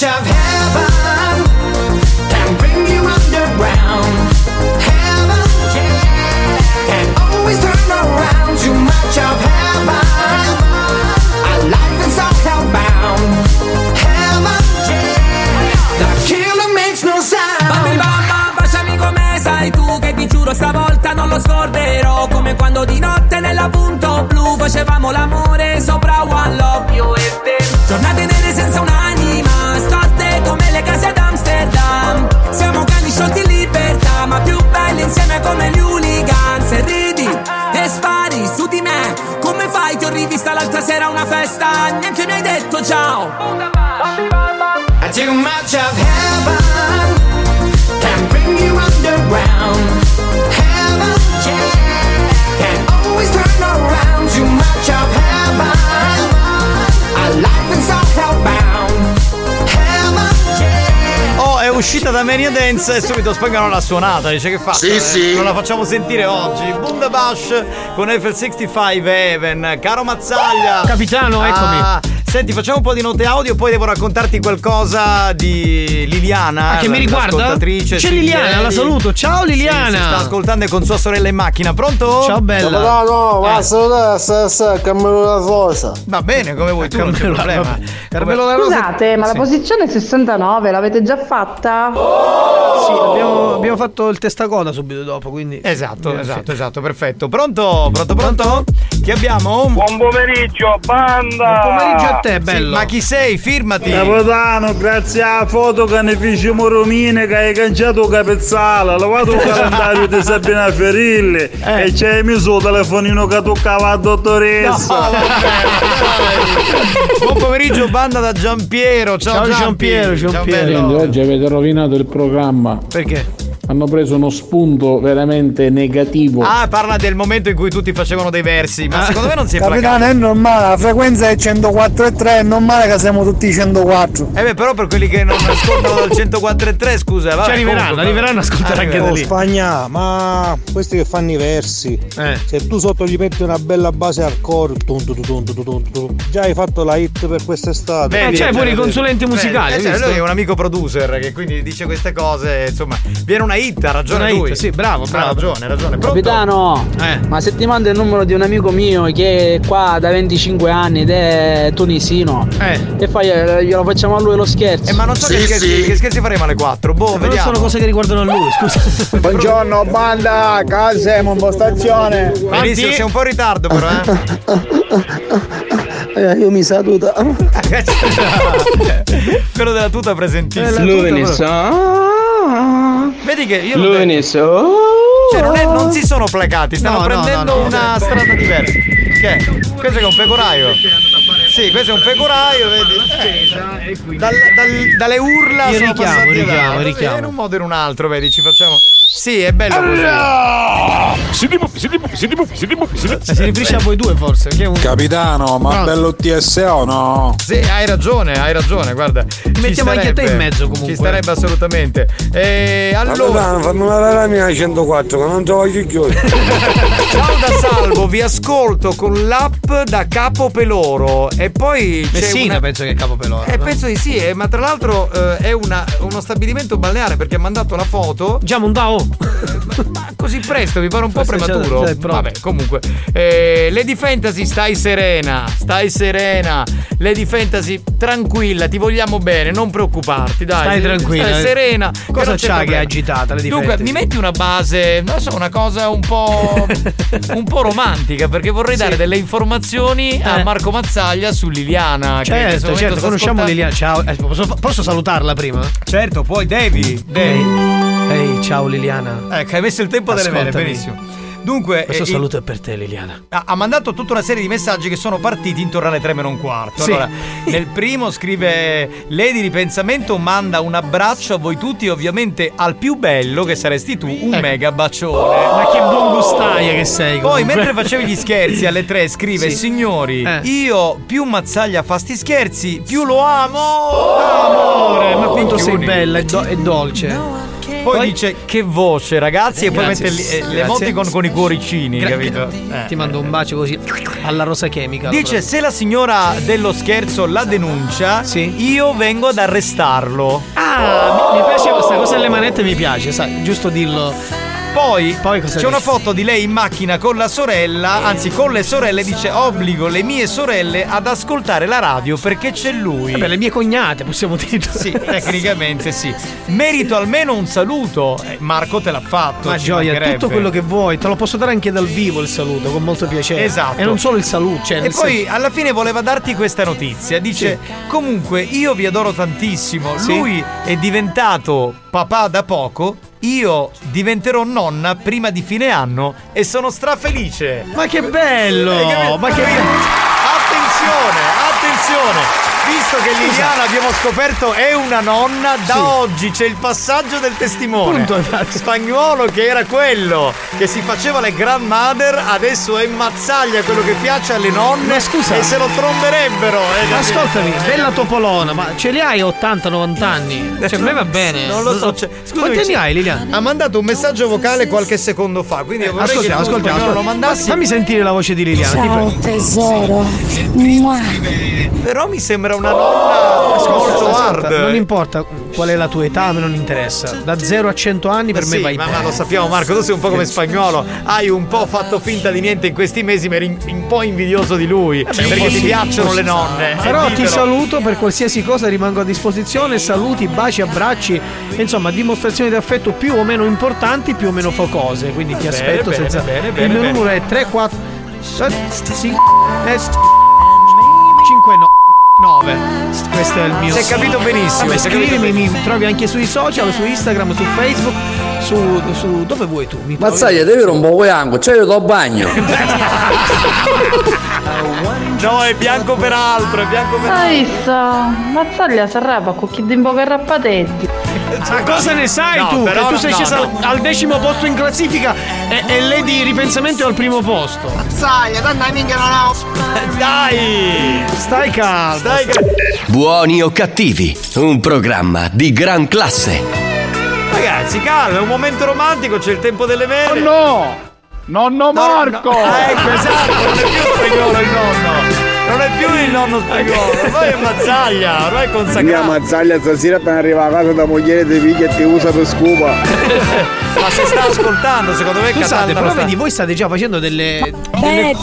touch of heaven can bring you underground. Heaven, yeah, can always turn around. Too much of heaven, our life is all hellbound. Heaven, yeah, the killer makes no sound. Bambini bamba, baciami come sai tu che ti giuro stavolta non lo scorderò. Come quando di notte nella punto blu facevamo l'amore rivista l'altra sera a una festa Neanche mi hai detto ciao. I too much of heaven uscita da Mania Dance e subito Spagnolo l'ha suonata. Dice che fa? Sì, sì. Non la facciamo sentire oggi. Bundabash con FL65 Even. Caro Mazzaglia. Capitano, eccomi. Senti, facciamo un po' di note audio, poi devo raccontarti qualcosa di Liliana. Ah, che mi riguarda? C'è sì, Liliana, ieri. la saluto. Ciao, Liliana. Sì, si sta ascoltando con sua sorella in macchina. Pronto? Ciao, bella. No, no, va a Carmelo la Rosa. Va bene, come vuoi tu, non c'è problema. Carmelo La Rosa- Scusate, ma la Sì. posizione 69 l'avete già fatta? Sì, abbiamo, abbiamo fatto il testacoda subito dopo, quindi. Esatto, esatto, esatto, perfetto. Pronto? Pronto, pronto? Chi abbiamo? Buon pomeriggio, banda! Buon pomeriggio a te, bello. ma chi sei? Firmati. Capitano, grazie alla foto che ne fecimo Romine che hai cangiato capezzale, lavato il calendario di Sabina Ferilli e c'hai messo il telefonino che toccava la dottoressa. Buon pomeriggio, banda da Giampiero. Ciao, Ciao, Giampi. Giampiero, Giampiero. oggi avete rovinato il programma. Perché? Hanno preso uno spunto veramente negativo. Ah, parla del momento in cui tutti facevano dei versi, ma secondo me non si è Capitano, placato. è normale, la frequenza è 104,3, è normale che siamo tutti 104. Eh beh, però per quelli che non ascoltano dal 104.3, scusa, vabbè, Ci arriveranno, comunque, arriveranno a ascoltare anche da Oh, lì. Spagna, ma questi che fanno i versi, Eh. se tu sotto gli metti una bella base tum, tum, già hai fatto la hit per quest'estate. Eh, c'hai pure i consulenti musicali, Eh, cioè, lui è un amico producer che quindi dice queste cose, insomma, viene una hit, ha ragione Una hit, lui. sì, bravo, Ha bravo. ragione, ha ragione. Pronto? Capitano, Eh. ma se ti mando il numero di un amico mio che è qua da 25 anni ed è tunisino Eh. e fai, glielo facciamo a lui lo scherzo. Eh, ma non so che, scherzi, che scherzi faremo alle 4. Boh, Ma non vediamo. sono cose che riguardano a lui, scusa. Buongiorno banda, in postazione. Benissimo, sei un po' in ritardo però, eh. Eh, io mi saluto. Quello della tuta presentissimo. Luvenis, Vedi che io detto. Luvenis, Cioè, non, è- non si sono placati, stanno No, prendendo no, no. una strada diversa. Che? è? Questo è un pecoraio. Sì, questo è un pecoraio, vedi? Eh, dal- dal- dalle urla Io sono richiamo, passati richiamo, ad- richiamo. In un modo o in un altro, vedi, ci facciamo. Sì, è bello così. Eh, si riferisce a voi due forse. Un... Capitano, ma Pronto? bello TSO no? Sì, hai ragione, hai ragione, guarda. Ci mettiamo anche te in mezzo, comunque. Ci starebbe assolutamente. E allora. Capitano, fammi una la mia 104 che non te voglio chiudere. Ciao da Salvo, vi ascolto con l'app da Capo Peloro e poi c'è Messina una... penso che è capo peloro. Eh, no? penso di sì, eh, ma tra l'altro eh, è una- uno stabilimento balneare perché ha mandato la foto. Già Mondao. Ma così presto, mi pare un po' Forse prematuro. già è pronto. Vabbè, comunque. Eh, Lady Fantasy, stai serena, stai serena. Lady Fantasy, tranquilla, ti vogliamo bene, non preoccuparti, dai. Stai tranquilla. Stai serena. Cosa c'è c'ha che è agitata, Lady Dunque, Fantasy? mi metti una base, non so, una cosa un po'. un po' romantica, perché vorrei dare delle informazioni a Eh. Marco Mazzaglia su Liliana. Certo, certo, conosciamo Liliana. Ciao, eh, posso, posso salutarla prima? Certo, poi devi. devi. Ehi, ciao Liliana. Ecco, hai messo il tempo delle mele, Ascoltami. benissimo. Dunque, Questo eh, saluto è per te, Liliana. ha, ha mandato tutta una serie di messaggi che sono partiti intorno alle 3 meno un quarto. Sì. Allora, nel primo scrive Lady Ripensamento manda un abbraccio a voi tutti ovviamente al più bello che saresti tu, un mega bacione. Ecco. Ma che buon gustaia che sei. Poi comunque. mentre facevi gli scherzi alle 3 scrive Sì. Signori, Eh. io più Mazzaglia fa sti scherzi, più lo amo. Amore, ma quanto sei bella e, do- e dolce. Poi, dice che voce ragazzi e poi mette le- Grazie. l'emoticon con i cuoricini, Gra- capito? Eh. Ti mando un bacio così alla rosa chemica. Dice se la signora dello scherzo la denuncia, io vengo ad arrestarlo. Ah, mi, mi piace questa cosa delle manette, mi piace, sai, giusto dirlo. Poi, Poi c'è una dice? foto di lei in macchina con la sorella, anzi con le sorelle, dice obbligo le mie sorelle ad ascoltare la radio perché c'è lui. Vabbè, le mie cognate, possiamo dire. Sì, tecnicamente sì. Merito almeno un saluto. Eh, Marco te l'ha fatto. Ma gioia, tutto quello che vuoi, te lo posso dare anche dal vivo il saluto, con molto piacere. Esatto. E non solo il saluto, cioè E poi senso- alla fine voleva darti questa notizia. Dice: Comunque, io vi adoro tantissimo. Sì. Lui è diventato papà da poco. Io diventerò nonna prima di fine anno e sono strafelice. Ma che bello! Ma che Quindi, Attenzione, attenzione! Visto che Liliana abbiamo scoperto è una nonna, da Sì. oggi c'è il passaggio del testimone. Punto, esatto. Spagnuolo che era quello che si faceva le grandmother, adesso è mazzaglia quello che piace alle nonne Ma scusa. e se lo tromberebbero. eh, ascoltami, bella Topolona, ma ce li hai 80-90 anni? Cioè, a me va bene. Non lo so. cioè, scusami, Quanti anni c'è- hai, Liliana? Ha mandato un messaggio vocale qualche secondo fa, quindi vorrei Ascoltiamo, ascoltiamo, lo mandassi. Fammi sentire la voce di Liliana. prego. tesoro. Però mi sembra una nonna molto Ascolta, hard. non importa qual è la tua età, a me non interessa. Da 0 a 100 anni per Sì, me vai ma, bene. ma lo sappiamo Marco, tu sei un po' come spagnolo, hai un po' fatto finta di niente in questi mesi, ma eri un- po' invidioso di lui, Vabbè, un perché ti piacciono le nonne. Però eh, ti saluto per qualsiasi cosa, rimango a disposizione. Saluti, baci, abbracci, insomma, dimostrazioni di affetto più o meno importanti, più o meno focose. Quindi ti Bene, aspetto bene, senza. bene, Il bene, mio bene. numero è 3, 4, 5, 9. Questo è il mio. Si è capito benissimo, Vabbè, scrivimi, mi trovi anche sui social, su Instagram, su Facebook, su, su- dove vuoi tu? Mi trovi? Mazzaglia, devi un po' anche, c'è io do bagno. No, è bianco peraltro, è bianco per Hai visto? Mazzaglia arrabba con chi di un po' che rappatetti. Ma cosa ne sai No, tu? però che tu no, sei no, scesa no. al decimo posto in classifica e, e lei di ripensamento è al primo posto. Mazzaglia, tanto minchia non ho. Dai! Stai calmo. Stai che- Buoni o cattivi, un programma di gran classe. Ragazzi, calma, è un momento romantico, c'è il tempo delle mele. No! Nonno Marco! Ah, ecco, esatto, non è più spagnolo il nonno. Non è più il nonno spagnolo, ormai è mazzaglia, ormai è Mia consacrato. mazzaglia stasera appena arriva a casa da moglie di figlia e ti usa per scupa. Ma se sta ascoltando, secondo me Scusate, però sta- vedi, voi state già facendo delle.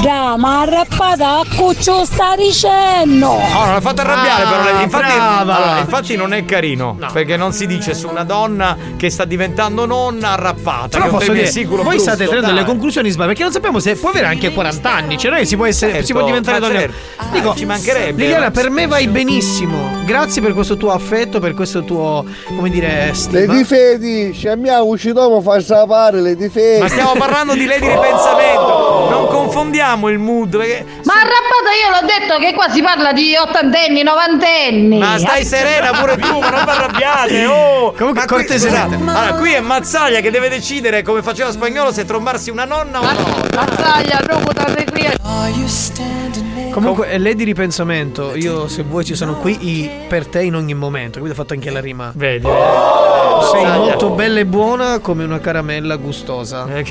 Già, ma arrappata a cuccio sta dicendo! No, non l'ha fatto arrabbiare, Ah, però lei. Infatti, brava. allora, infatti non è carino. Perché non si dice su una donna che sta diventando nonna arrappata. Però posso dire, sicuro voi brutto, state traendo dai. delle conclusioni sbagliate perché non sappiamo se può avere anche 40 anni, cioè non è che si può, essere, Certo, si può diventare donna. certo. Dico, Ci mancherebbe. Liliana, per me vai benissimo. Grazie per questo tuo affetto, per questo tuo, come dire, Le stima. difedi, sciammiamo uscitomo fa sapere le difedi. Ma stiamo parlando di lei di ripensamento. Non confondiamo il mood. Perché... Ma arrappata io l'ho detto che qua si parla di ottantenni, novantenni! Ma stai serena pure tu, ma non vi arrabbiate. Oh. Comunque, Ma qui- cortesemente. scusate, Allora, qui è Mazzaglia che deve decidere come faceva spagnolo se trombarsi una nonna o no. Mazzaglia, non potete qui! Comunque, lei di ripensamento. Io, se vuoi, ci sono qui i- per te in ogni momento. Quindi ho fatto anche la rima. Vedi? Sei Mazzaglia. molto bella e buona come una caramella gustosa. Eh,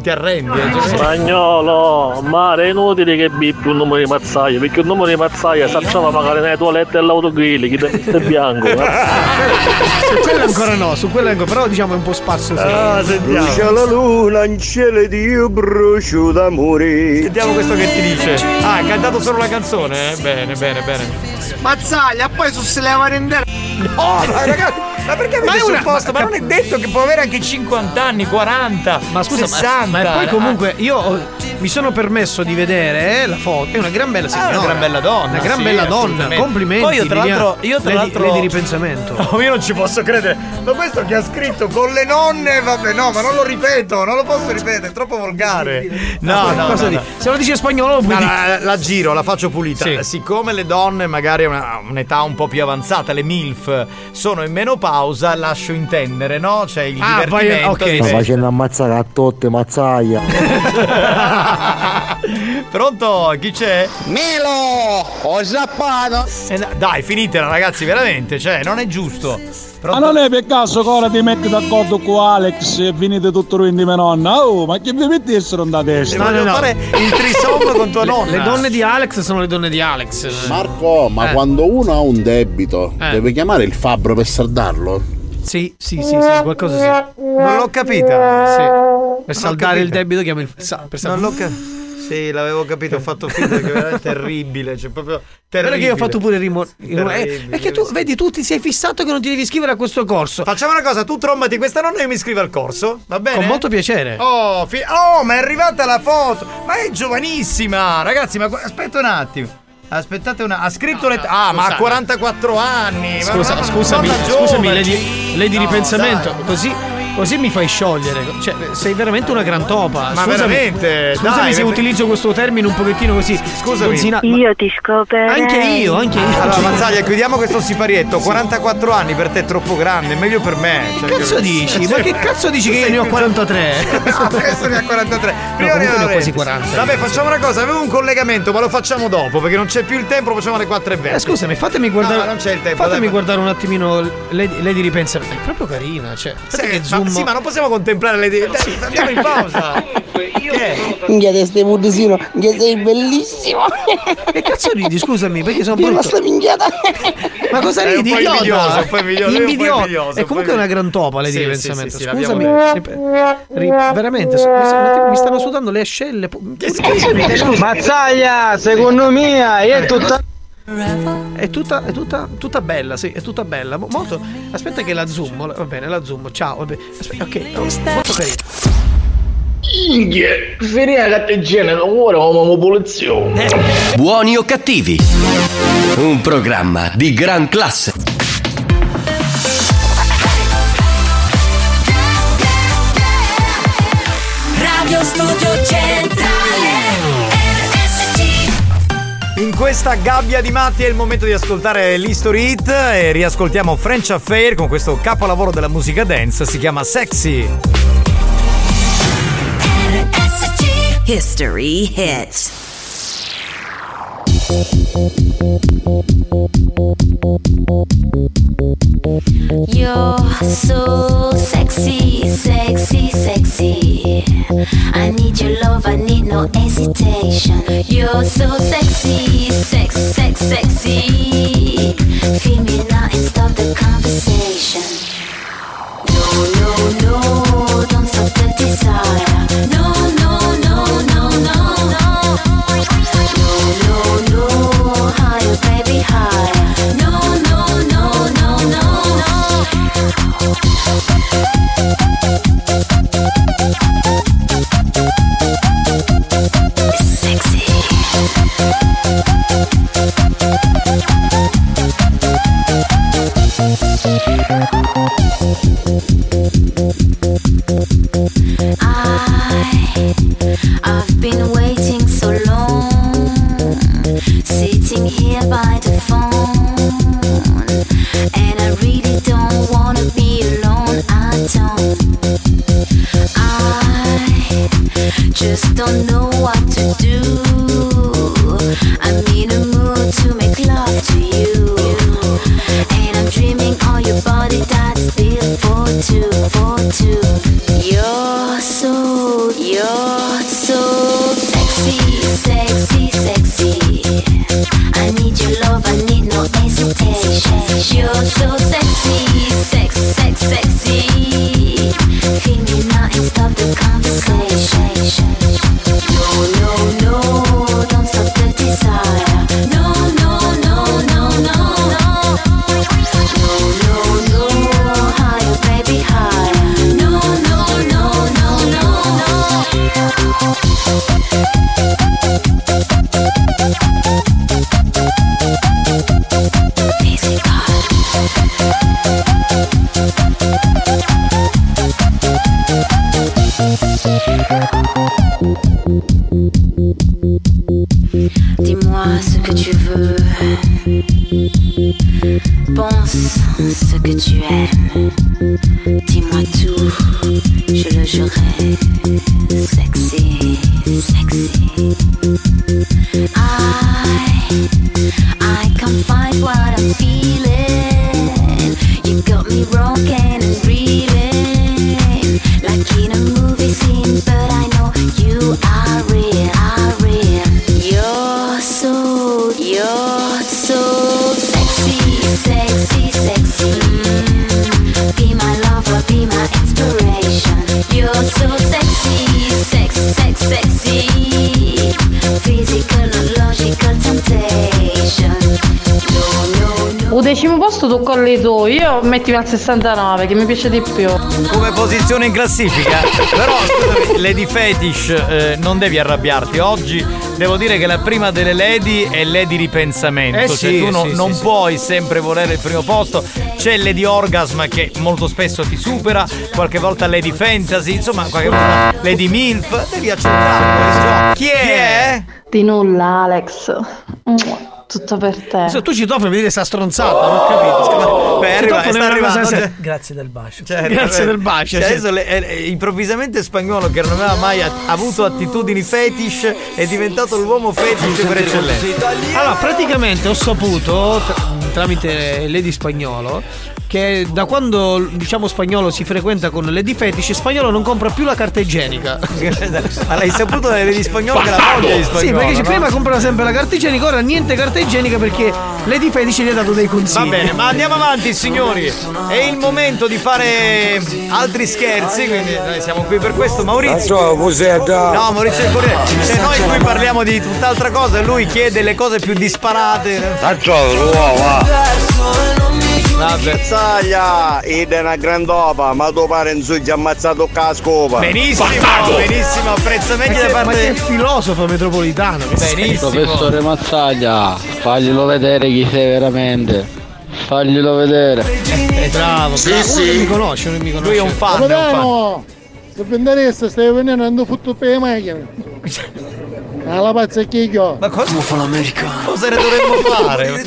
Ti arrendi? eh? Cioè, Spagnolo, ma è inutile che bippi un numero di mazzaia, perché un numero di mazzaia si trova magari nelle toilette dell'autogrill, chi è bianco. eh. su quello ancora no, su quello ancora, però diciamo è un po' sparso. Ah, sentiamo. Brucia la luna, in cielo di io brucio d'amore. Sentiamo questo che ti dice. Ah, ha cantato solo la canzone? eh? Bene, bene, bene. Mazzaglia, poi su se leva rendere! Oh, ma ragazzi, ma perché avete Ma è una- supposto? Ma non è detto che può avere anche 50 anni, 40, Ma scusa, ma- 60. ma, poi comunque io ho- mi sono permesso di vedere eh, la foto. È una gran bella Ah, signora. una gran bella donna. Una gran sì, bella donna. Complimenti. Poi io tra l'altro, io tra l'altro lei di ripensamento. No, io non ci posso credere. Ma questo che ha scritto con le nonne, vabbè, no, ma non lo ripeto, non lo posso ripetere, è troppo volgare. No, no, no, di- no. Se lo dici in spagnolo lo puoi No, no, la, la giro, la faccio pulita. Sì. Siccome le donne, magari a una- un'età un po' più avanzata, le MILF, sono in menopausa, lascio intendere, no? C'è il Ah, divertimento. ok, di- sì. facendo ammazzare a totte, mazzaia. Pronto? Chi c'è? Melo! Ho zappato! Eh, dai, finitela, ragazzi, veramente, cioè, non è giusto. Ma Pronto? non è per caso che ora ti metti d'accordo con Alex e finite tutto ruin di mia nonna? Oh, ma che vi mettessero da testa? No, no, no. fare il trisom con tua nonna. Le donne di Alex sono le donne di Alex. Marco, ma Eh. quando uno ha un debito, Eh. deve chiamare il fabbro per saldarlo? Sì, sì, sì, sì, qualcosa sì. Non l'ho capita. Sì. Per saldare il capita. debito chiamo il sa- per Non l'ho capito. Sì, l'avevo capito, ho fatto finta che era terribile, cioè proprio Guarda terribile. che io ho fatto pure il rimo- il rimo- eh, che tu, vedi, tu ti sei fissato che non ti devi iscrivere a questo corso. Facciamo una cosa, tu trombati questa nonna e io mi iscrivo al corso, va bene? Con molto piacere. Oh, fi- oh, ma è arrivata la foto! Ma è giovanissima! Ragazzi, ma aspetta un attimo. Aspettate una. Ha scritto le. Ah, ma ha scusa. 44 anni! ma Scusa, scusami, donna scusami, lei di, lei di No, ripensamento. dai. Così, così mi fai sciogliere. Cioè, sei veramente una gran topa. Ma Scusami- veramente, Scusami dai, se ver- utilizzo questo termine un pochettino così. Scusami. sdonzina- Io ti scoperei. Anche io, anche io. Allora, Mazzaglia, chiudiamo questo siparietto. 44 anni per te è troppo grande, meglio per me. Cioè, Che cazzo dici? Ma che cazzo dici che io ne ho 43? No, adesso ne ha 43. Prima comunque ne ho ne quasi avrei. 40. Vabbè, facciamo una cosa, avevo un collegamento, ma lo facciamo dopo perché non c'è più il tempo, lo facciamo alle 4.20. Eh, scusami, fatemi guardare. No, non c'è il tempo. Fatemi dai, guardare un attimino lei, lei di ripensamento. È proprio carina. Cioè, Sì, che zoom. Sì, ma non possiamo contemplare le idee. Dai, andiamo in pausa. Che? Minchia te stai budisino, che sei bellissimo. Che cazzo ridi? Scusami, perché sono brutto. sta minchiata. Ma cosa È ridi? invidioso, un po' invidioso, è un po' Invidioso. invidioso, È comunque una gran topa lei di Sì, ripensamento. sì, sì, sì, Scusami. veramente, so- mi, sta- mi stanno sudando le ascelle. Mazzaglia, secondo me è tutta. È tutta, è tutta, tutta bella, sì, è tutta bella. Mo- Molto. Aspetta che la zoom. Va bene, la zoom. Ciao. Vabbè. Aspetta, ok, oh, molto carino. Inghie, finire la catteggina, ora come popolazione. Buoni o cattivi? Un programma di gran classe. Questa gabbia di matti è il momento di ascoltare l'History Hit e riascoltiamo French Affair con questo capolavoro della musica dance, si chiama Sexy. History Hits No, no, don't stop the desire. No, no, no, no, 69 che mi piace di più. Come posizione in classifica. Però scusami, Lady Fetish, eh, non devi arrabbiarti. Oggi devo dire che la prima delle Lady è Lady Ripensamento. Eh cioè sì, tu non, sì, non sì, puoi sempre volere il primo posto. C'è Lady Orgasm che molto spesso ti supera, qualche volta Lady Fantasy, insomma, qualche volta Lady Milf. Devi accettare. Chi è? Di nulla, Alex. Tutto per te. Tu ci toffi per dire sta stronzata, non ho capito. Beh, arriva- sta arrivando, cioè- Grazie del bacio. Cioè, Grazie del bacio. cioè, sì. adesso le- eh, improvvisamente spagnolo che non aveva mai a- avuto attitudini fetish è diventato l'uomo fetish per eccellenza. Allora, praticamente ho saputo tra- tramite Lady Spagnolo che da quando diciamo spagnolo si frequenta con Lady Fetish, spagnolo non compra più la carta igienica. Ma l'hai saputo da Lady Spagnolo che la voglia di spagnolo? Sì, perché no? prima comprava sempre la carta igienica, ora niente carta igienica perché Lady Fetish gli ha dato dei consigli. Va bene, ma andiamo avanti signori. È il momento di fare altri scherzi, quindi noi siamo qui per questo. Maurizio. No, Maurizio il Corriere. Se noi qui parliamo di tutt'altra cosa, lui chiede le cose più disparate. Vabbè. Versaglia, ed è una grandopa, ma tuo pare in su gli ha ammazzato la scopa. Benissimo, benissimo, apprezzamenti Ma da ma parte che filosofo metropolitano. Benissimo. Professore Mazzaglia, faglielo vedere chi sei veramente. Faglielo vedere. Eh, bravo, Sì, bravo. sì. Uno mi conosce, uno mi conosce. Lui è un fan, è un fan. Se vendereste stai venendo andando futto per le macchine. Alla pazza che io. Ma cosa? Cosa ne dovremmo fare?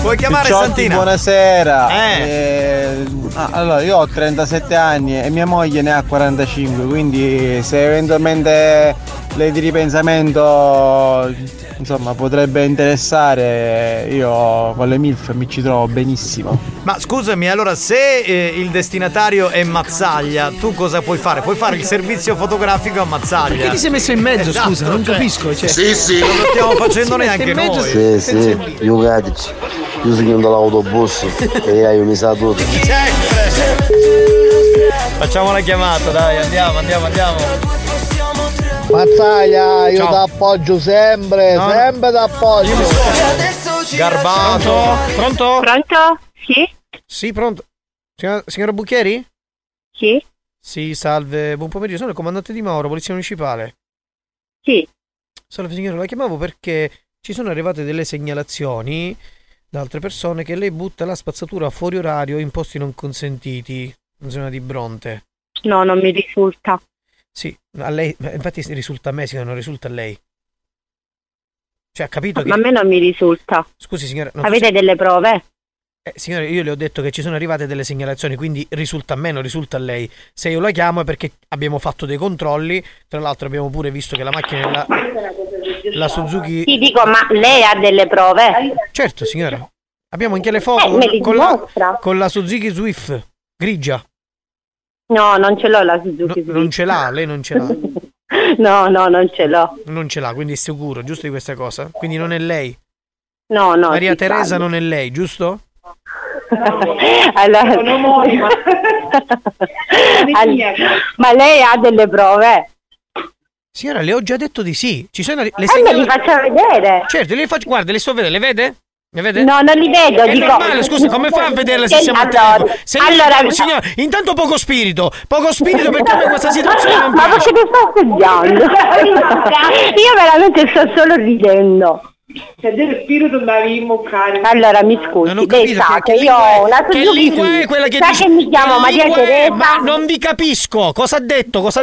Puoi chiamare Picciotti, Santina? buonasera. Eh. Eh, ah, allora, io ho 37 anni e mia moglie ne ha 45, quindi se eventualmente lei di ripensamento insomma potrebbe interessare, io con le MILF mi ci trovo benissimo. Ma scusami, allora se eh, il destinatario è Mazzaglia, tu cosa puoi fare? Puoi fare il servizio fotografico a Mazzaglia. Perché ti sei messo in mezzo, Esatto, scusa? Non cioè- capisco. Cioè. Sì, sì. Non lo stiamo facendo neanche in mezzo noi. Sì, sì, io Gatic, io sono dall'autobus e io mi sa tutto. Facciamo la chiamata, dai, andiamo, andiamo, andiamo. Mazzaglia, io ti appoggio sempre, No. sempre ti appoggio. Garbato. Pronto? Pronto? Sì? Sì, pronto. Signora, signora Bucchieri? Sì? Sì, salve, buon pomeriggio. Sono il comandante di Mauro, polizia municipale. Sì. Salve signora, la chiamavo perché ci sono arrivate delle segnalazioni da altre persone che lei butta la spazzatura fuori orario in posti non consentiti, in zona di Bronte. No, non mi risulta. Sì, a lei, infatti risulta a me, signora, non risulta a lei. Cioè, ha capito che... Ma a me non mi risulta. Scusi signora, so Avete se- delle prove? Eh, signore, io le ho detto che ci sono arrivate delle segnalazioni, quindi risulta a me, non risulta a lei. Se io la chiamo è perché abbiamo fatto dei controlli. Tra l'altro abbiamo pure visto che la macchina la, la Suzuki. Ti dico, ma lei ha delle prove? Certo, signora. Abbiamo anche le foto Eh, con, la, con la Suzuki Swift grigia. No, non ce l'ho la Suzuki. No, non ce l'ha, lei non ce l'ha. No, no, non ce l'ho. Non ce l'ha, quindi è sicuro, giusto di questa cosa? Quindi non è lei. No, no. Maria Teresa sa. non è lei, giusto? Allora... All- Ma lei ha delle prove? Signora, le ho già detto di sì. Ci sono le Eh, me segnala- li faccia vedere. Certo, le faccio. Guarda, le sto vedendo, le vede? No, non li vedo. È dico... normale, scusa, come fa a vederle se siamo a allora, telefono? Se lei- allora, signora, intanto poco spirito, poco spirito perché a me questa situazione non Ma piace. perché sto studiando? Io veramente sto solo ridendo. Se del spirito da immoccare. Allora mi scusi, Non ho capito sa che, che, io ho una Che lingua è quella che sa dice- che mi chiamo che Maria? Teresa? Ma non vi capisco. Cosa ha detto? Cosa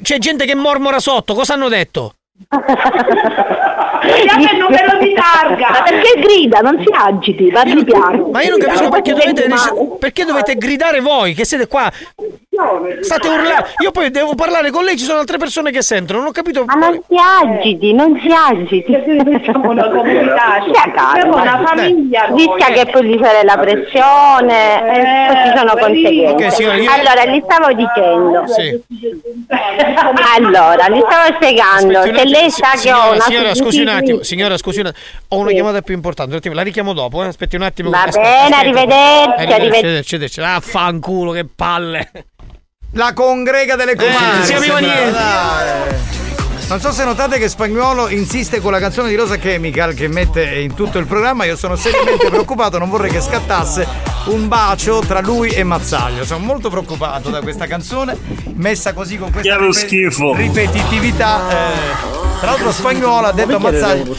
C'è gente che mormora sotto. Cosa hanno detto? Vediamo il numero di targa. Ma perché grida? Non si agiti, parli piano. Ma io non capisco perché Perché dovete, perché dovete gridare voi che siete qua. State urlando. Io poi devo parlare con lei, ci sono altre persone che sentono. Non ho capito. Ma non si agiti, non si agiti. Siamo una comunità, siamo una famiglia. Rischia che poi gli sale la pressione Eh, poi ci sono conseguenze. Ok, signora, io- Allora, gli stavo dicendo. Sì. Allora, gli stavo spiegando. Aspetti Se lei sa che ho una signora, scusi un attimo, signora, scusi un attimo. Ho una Sì. chiamata più importante, un attimo, la richiamo dopo, eh. Aspetti un attimo. Va Aspetta, bene, aspetta. arrivederci, Arrivederci, arrivederci. arrivederci. Ah, fanculo, che palle. La congrega delle comandi. non si capiva niente. Non so se notate che Spagnuolo insiste con la canzone di Rosa Chemical che mette in tutto il programma. Io sono seriamente preoccupato, non vorrei che scattasse un bacio tra lui e Mazzaglio. Sono molto preoccupato da questa canzone, messa così con questa Chiaro schifo. ripetitività. eh. Tra l'altro Spagnuolo ha detto a Mazzaglio.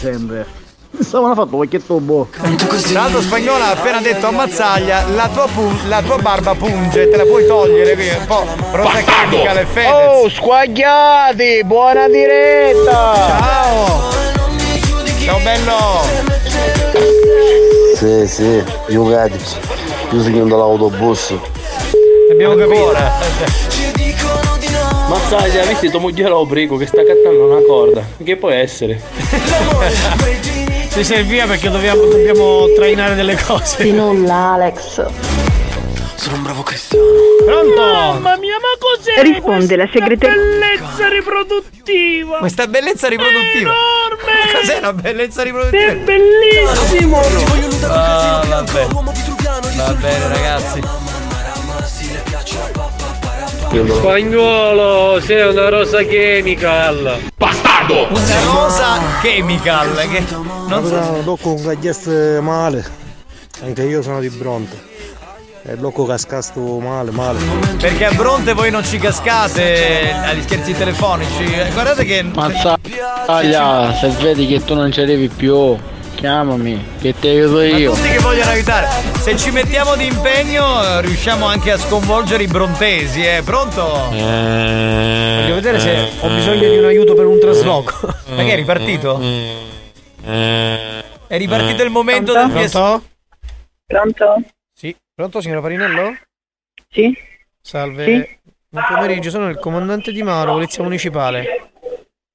Stavano fatto qualche tubo. L'altro Spagnola ha appena detto a Mazzaglia la tua, pun- la tua barba punge, te la puoi togliere, è un po' rosa chemical e Fedez. Oh, squagliati! Buona diretta! Ciao! Ciao bello! Sì, sì, io cadici. Io seguendo l'autobus. Abbiamo capito. Mazzaglia, visti tuo moglie ubrico che sta cantando una corda. Che può essere? Si serviva perché dobbiamo, dobbiamo trainare delle cose. Di nulla, Alex. Sono un bravo cristiano. Pronto? Mamma mia, ma cos'è? Risponde la segreteria. Bellezza riproduttiva. Questa bellezza riproduttiva. Enorme. Cos'è la bellezza riproduttiva? È bellissimo. Ah, vabbè. Va bene ragazzi. Spagnolo, sei una rosa chemical. Bastardo! Una rosa chemical che non so. Tocco un gagliasse male. Anche io sono di Bronte. E loco cascasto male, male. Perché a Bronte voi non ci cascate agli scherzi telefonici. Eh, Guardate che. Mazzaglia, se vedi che tu non ci arrivi più, chiamami, che ti aiuto Ma io. tutti che vogliono aiutare. Se ci mettiamo di impegno eh, riusciamo anche a sconvolgere i brontesi, eh. Pronto? Voglio vedere se ho bisogno di un aiuto per un trasloco. Ma che è ripartito? È ripartito il momento del PS... Pronto? Pronto? Sì. Pronto, signora Parinello? Sì. Salve. Sì. Buon pomeriggio, sono il comandante di Mauro, Polizia Municipale.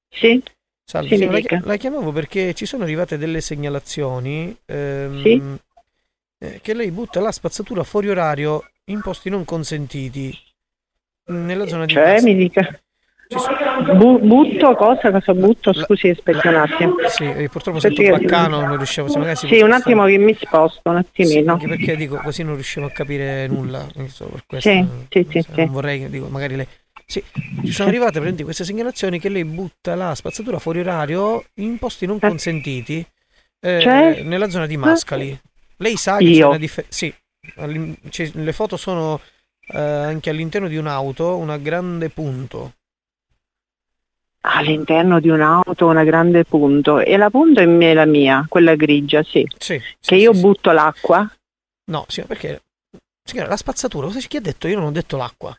Sì. Salve, Sì, la, la chiamavo perché ci sono arrivate delle segnalazioni ehm, Sì. Eh, che lei butta la spazzatura fuori orario in posti non consentiti nella zona di Cioè, Massa. mi dica. Bu- butto cosa? Cosa butto? Scusi, aspetti un attimo. Sì, eh, purtroppo sento che- baccano, non riuscivo. Se magari si Sì, un attimo che mi sposto, un Sì, attimino. anche perché dico così non riuscivo a capire nulla. solo per questo, Sì, non- sì, sì, non sì. vorrei dico, magari lei. Sì, ci sono arrivate praticamente queste segnalazioni che lei butta la spazzatura fuori orario in posti non consentiti eh, Cioè? nella zona di Mascali. Lei sa che c'è Io? una differenza. Sì, c'è- le foto sono eh, anche all'interno di un'auto, una grande punto. All'interno di un'auto una grande punto. E la punto è la mia, quella grigia, sì. Sì. Che io butto l'acqua. No, sì, perché signora, la spazzatura, cosa chi ha detto? Io non ho detto l'acqua.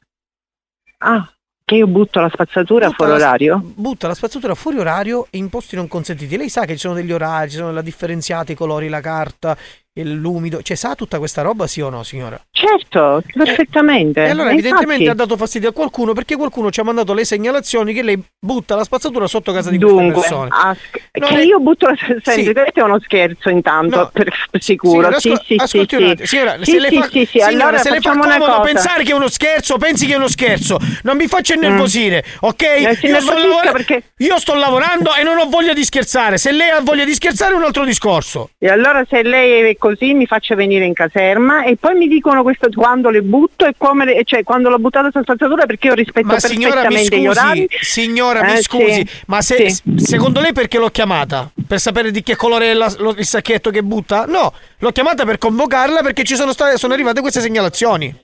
Ah, che io butto la spazzatura Butta fuori la- orario? Butta la spazzatura fuori orario in posti non consentiti. Lei sa che ci sono degli orari, ci sono la differenziata, i colori, la carta, l'umido. Cioè, sa tutta questa roba, sì o no, signora? Certo, perfettamente. E allora, E evidentemente, infatti- ha dato fastidio a qualcuno perché qualcuno ci ha mandato le segnalazioni che lei butta la spazzatura sotto casa di queste Dunque, persone. ah, Non che è- io butto la senti, Sì. è uno scherzo intanto, No. per sicuro. Signora, Sì, sì, ascolti sì, sì. Signora, Sì, se le fa, sì, sì, signora, allora se le fa comodo cosa. pensare che è uno scherzo, pensi che è uno scherzo. Non mi faccia innervosire, ok? Eh, Io sto, lavora- perché- io sto lavorando e non ho voglia di scherzare. Se lei ha voglia di scherzare è un altro discorso. E allora se lei è così mi faccia venire in caserma e poi mi dicono questo quando le butto e come le- cioè quando l'ho buttata sulla spazzatura perché io rispetto Ma mi perfettamente gli orari. scusi, signora, mi Eh, scusi, sì. ma se, Sì. secondo lei perché l'ho chiamata? Per sapere di che colore è la- lo- il sacchetto che butta? No, l'ho chiamata per convocarla perché ci sono, state, sono arrivate queste segnalazioni.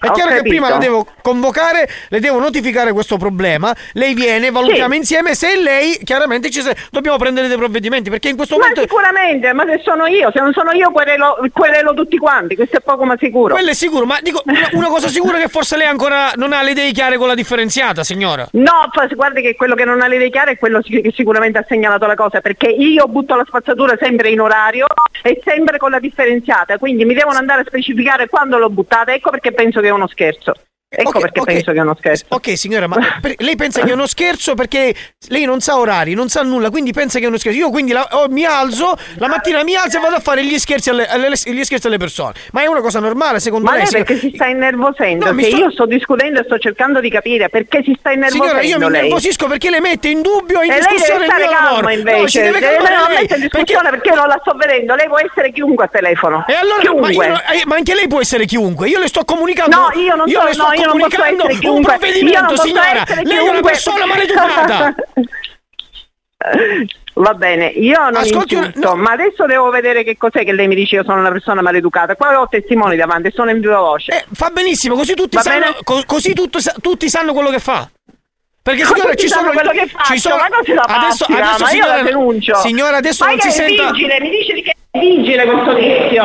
È chiaro che prima la devo convocare, le devo notificare questo problema, lei viene, valutiamo Sì. insieme, se lei chiaramente ci se- dobbiamo prendere dei provvedimenti perché in questo Ma momento... sicuramente, ma se sono io, se non sono io querelo, querelo tutti quanti, questo è poco ma sicuro. Quello è sicuro, ma dico una, cosa sicura è che forse lei ancora non ha le idee chiare con la differenziata, signora. No, guardi che quello che non ha le idee chiare è quello che che sicuramente ha segnalato la cosa, perché io butto la spazzatura sempre in orario e sempre con la differenziata, quindi mi devono andare a specificare quando l'ho buttata, ecco perché penso che è uno scherzo. Ecco Ok, perché ok. penso che è uno scherzo. Ok signora, ma per- lei pensa che è uno scherzo perché lei non sa orari, non sa nulla, quindi pensa che è uno scherzo. Io quindi la- oh, mi alzo, la mattina mi alzo e vado a fare gli scherzi alle, alle- gli scherzi alle persone. Ma è una cosa normale secondo Ma lei? lei perché si sta innervosendo? No, sto- io sto discutendo e sto cercando di capire perché si sta innervosendo Signora, io mi lei. innervosisco perché le mette in dubbio e in E lei discussione deve il stare calma invece, No, si deve deve calmare non lei, mette in discussione perché io non la sto vedendo, lei può essere chiunque a telefono. E allora, ma, io eh, ma anche lei può essere chiunque. Io le sto comunicando. No, io non le sono- sto no, io non io posso essere un chiunque. Io provvedimento, signora. Lei è una persona maleducata. Va bene, io non Ascolti insulto, ma adesso devo vedere che cos'è che lei mi dice io sono una persona maleducata. Qua ho testimoni davanti, sono in viva voce. Eh, fa benissimo, così tutti sanno, co- così tutto tutti sanno quello che fa. Perché Ma signora ci sono quello che faccio, ci sono ma cosa la adesso, faccia? adesso ma io signora, la denuncio. signora adesso ma non si senta vigile, mi dice di che è vigile questo tizio.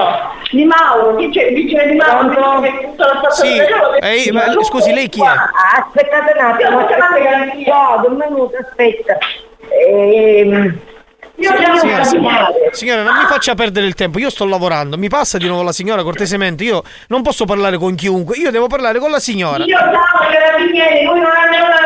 Di Mauro, chi c'è? Il vigile di Mauro, che tutto lo stato Sì, eh, ma scusi, lei chi è? Aspettate un attimo, no, un minuto, aspetta. Ehm, io chiamo Signora, la signora, signora, non mi faccia perdere il tempo, io sto lavorando, mi passa di nuovo la signora cortesemente, io non posso parlare con chiunque, io devo parlare con la signora. Io chiamo i carabinieri, voi non hanno una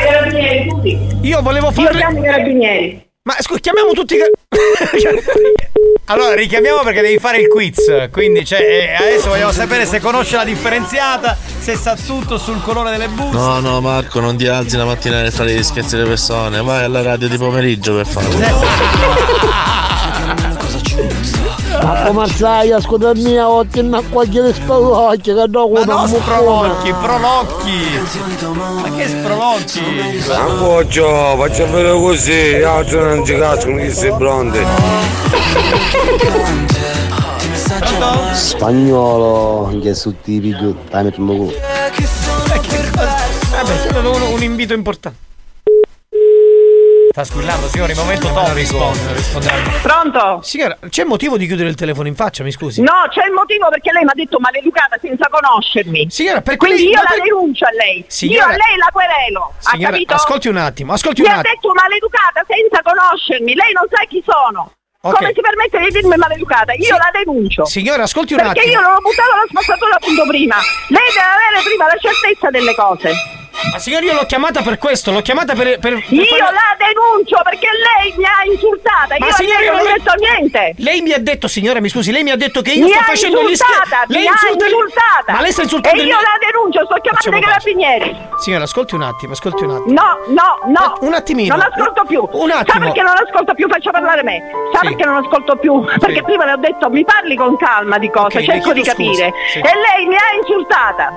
carabinieri, tutti. Io volevo Io farle chiamo i carabinieri. Ma scusi, chiamiamo tutti i ca- Allora, richiamiamo perché devi fare il quiz. Quindi, cioè, eh, adesso vogliamo sapere se conosce la differenziata, se sa tutto sul colore delle buste. No, no, Marco, non ti alzi la mattina per fare gli scherzi alle persone. Vai alla radio di pomeriggio per farlo. Ma come sai, ascolta mia, ho tenuto qualche spalocchio che dopo Ma una no, muccona. sprolocchi, prolocchi. Ma che sprolocchi? Appoggio, faccia vedere così, gli altri non ci cascano che sei pronti. Spagnolo, che su tipico, dai cu. Vabbè, è un, un invito importante. Sta squillando, signore, il momento top risponde, risponderà. Pronto? Signora, c'è motivo di chiudere il telefono in faccia, mi scusi? No, c'è il motivo perché lei mi ha detto maleducata senza conoscermi. Signora, perché Quindi lei- io la per- denuncio a lei. Signora- Io a lei la querelo. ha Signora, capito? ascolti un attimo, ascolti Mi un ha attimo. detto maleducata senza conoscermi. Lei non sa chi sono. Ok. Come si permette di dirmi maleducata? Io la denuncio. Signora, ascolti un Perché attimo. io non ho buttato la spazzatura appunto prima. Lei deve avere prima la certezza delle cose. Ma signora, io l'ho chiamata per questo, l'ho chiamata per. per, per Io fare- la denuncio perché lei mi ha insultata. Ma io signora, io non ho non- detto niente. Lei mi ha detto, signora, mi scusi, lei mi ha detto che io mi sto ha facendo gli scherzi. Lei mi ha insulta- insultata. Ma lei sta insultando E io mio- la denuncio, sto chiamando Facciamo i carabinieri. Signora, ascolti un attimo, ascolti un attimo. No, no, no. Un attimino. Non ascolto più. Un Sa attimo. perché non ascolto più? Faccia parlare me. Sa Sì. perché non ascolto più? Perché prima le ho detto mi parli con calma di cose, Ok, le cerco di capire. Sì. E lei mi ha insultata.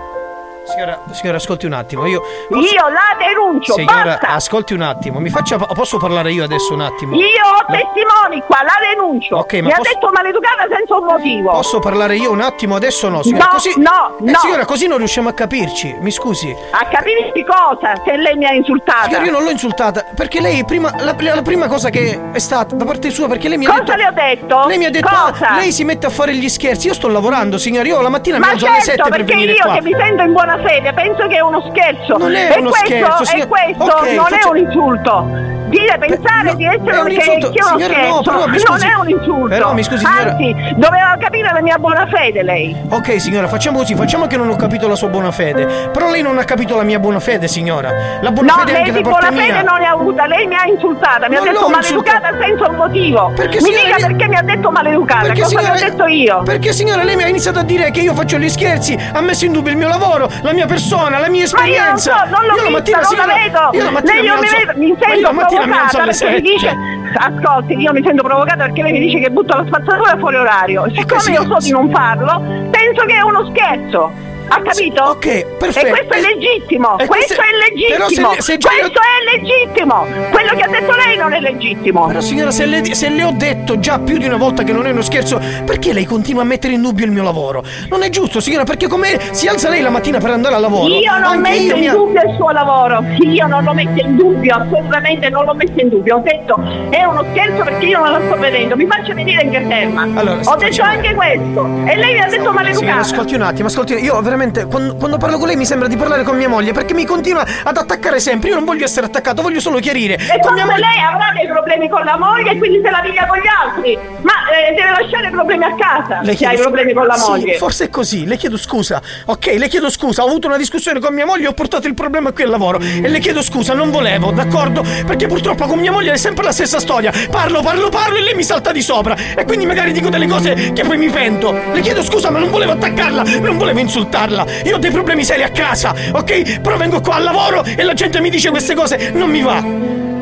Signora, signora, ascolti un attimo. Io, Io la denuncio, signora, basta. ascolti un attimo. Mi faccia. Posso parlare io adesso un attimo? Io ho La- testimoni qua, la denuncio. Ok, ma mi ha posso- detto maleducata senza un motivo. Posso parlare io un attimo adesso no? Signora, No, così... no, Eh, no. signora, così non riusciamo a capirci. Mi scusi. A capire di cosa se lei mi ha insultata. Signora, io non l'ho insultata perché lei prima la, la prima cosa che è stata da parte sua perché lei mi ha Cosa detto le ho detto? Lei mi ha detto Cosa? "Ah, lei si mette a fare gli scherzi. Io sto lavorando, signora. Io la mattina mi Ma alzo alle certo, 7 per perché venire io qua. che mi sento in buona fede penso che è uno scherzo. Non è e uno questo, scherzo, E signor- questo Ok, non faccia- è un insulto. Dire, pensare di essere un che, insulto. che è uno Signora, no, scherzo però, mi non scusi. è un insulto. Però, mi scusi, signora- Anzi, doveva capire la mia buona fede lei. Ok, signora, facciamo così, facciamo che non ho capito la sua buona fede. Però lei non ha capito la mia buona fede, signora. La buona no, fede è lei anche da di parte buona mia. fede non ne ha avuta, lei mi ha insultata, mi Non ha detto maleducata senza un motivo. Perché, mi signora, dica lei- perché mi ha detto maleducata, Perché, cosa signora, ho detto io? Perché signora lei mi ha iniziato a dire che io faccio gli scherzi, ha messo in dubbio il mio lavoro, la mia persona, la mia Ma io non so, esperienza. non l'ho io la vista, mattina, non signora, la vedo. Io la mattina lei mi, alzo, mi ma io sento la mattina mi alzo provocata alle perché mi 7. dice ascolti, io mi sento provocata perché lei mi dice che butto la spazzatura fuori orario. Siccome io so di non farlo, penso che è uno scherzo. Ha capito? Ok, perfetto. E questo è legittimo. E questo questo- è legittimo. se- se questo è legittimo. Quello che ha detto lei non è legittimo. Però signora, se le, se le ho detto già più di una volta che non è uno scherzo, perché lei continua a mettere in dubbio il mio lavoro? Non è giusto, signora, perché come si alza lei la mattina per andare al lavoro? Io non metto io in mi- dubbio il suo lavoro, io non lo metto in dubbio, assolutamente non l'ho messo in dubbio. Ho detto è uno scherzo perché io non la sto vedendo, mi faccia vedere in che terma. Allora, Ho detto facciamo- anche questo. E lei mi ha detto Signora, maleducata. ascolti un attimo, ascolti. Io veramente, quando, quando parlo con lei mi sembra di parlare con mia moglie perché mi continua ad attaccare sempre. Io non voglio essere attaccato, voglio solo chiarire. E Con mia moglie- lei avrà dei problemi con la moglie e quindi se la piglia con gli altri. Ma eh, deve lasciare i problemi a casa Le se chiedo ha i scu- problemi con la Sì, moglie. forse è così, le chiedo scusa. Ok, le chiedo scusa. Ho avuto una discussione con mia moglie e ho portato il problema qui al lavoro. E le chiedo scusa, non volevo, d'accordo? Perché purtroppo con mia moglie è sempre la stessa storia. Parlo, parlo, parlo e lei mi salta di sopra. E quindi magari dico delle cose che poi mi pento. Le chiedo scusa, ma non volevo attaccarla, non volevo insultarla. Io ho dei problemi seri a casa, ok? Però vengo qua al lavoro e la gente mi dice queste cose, non mi va.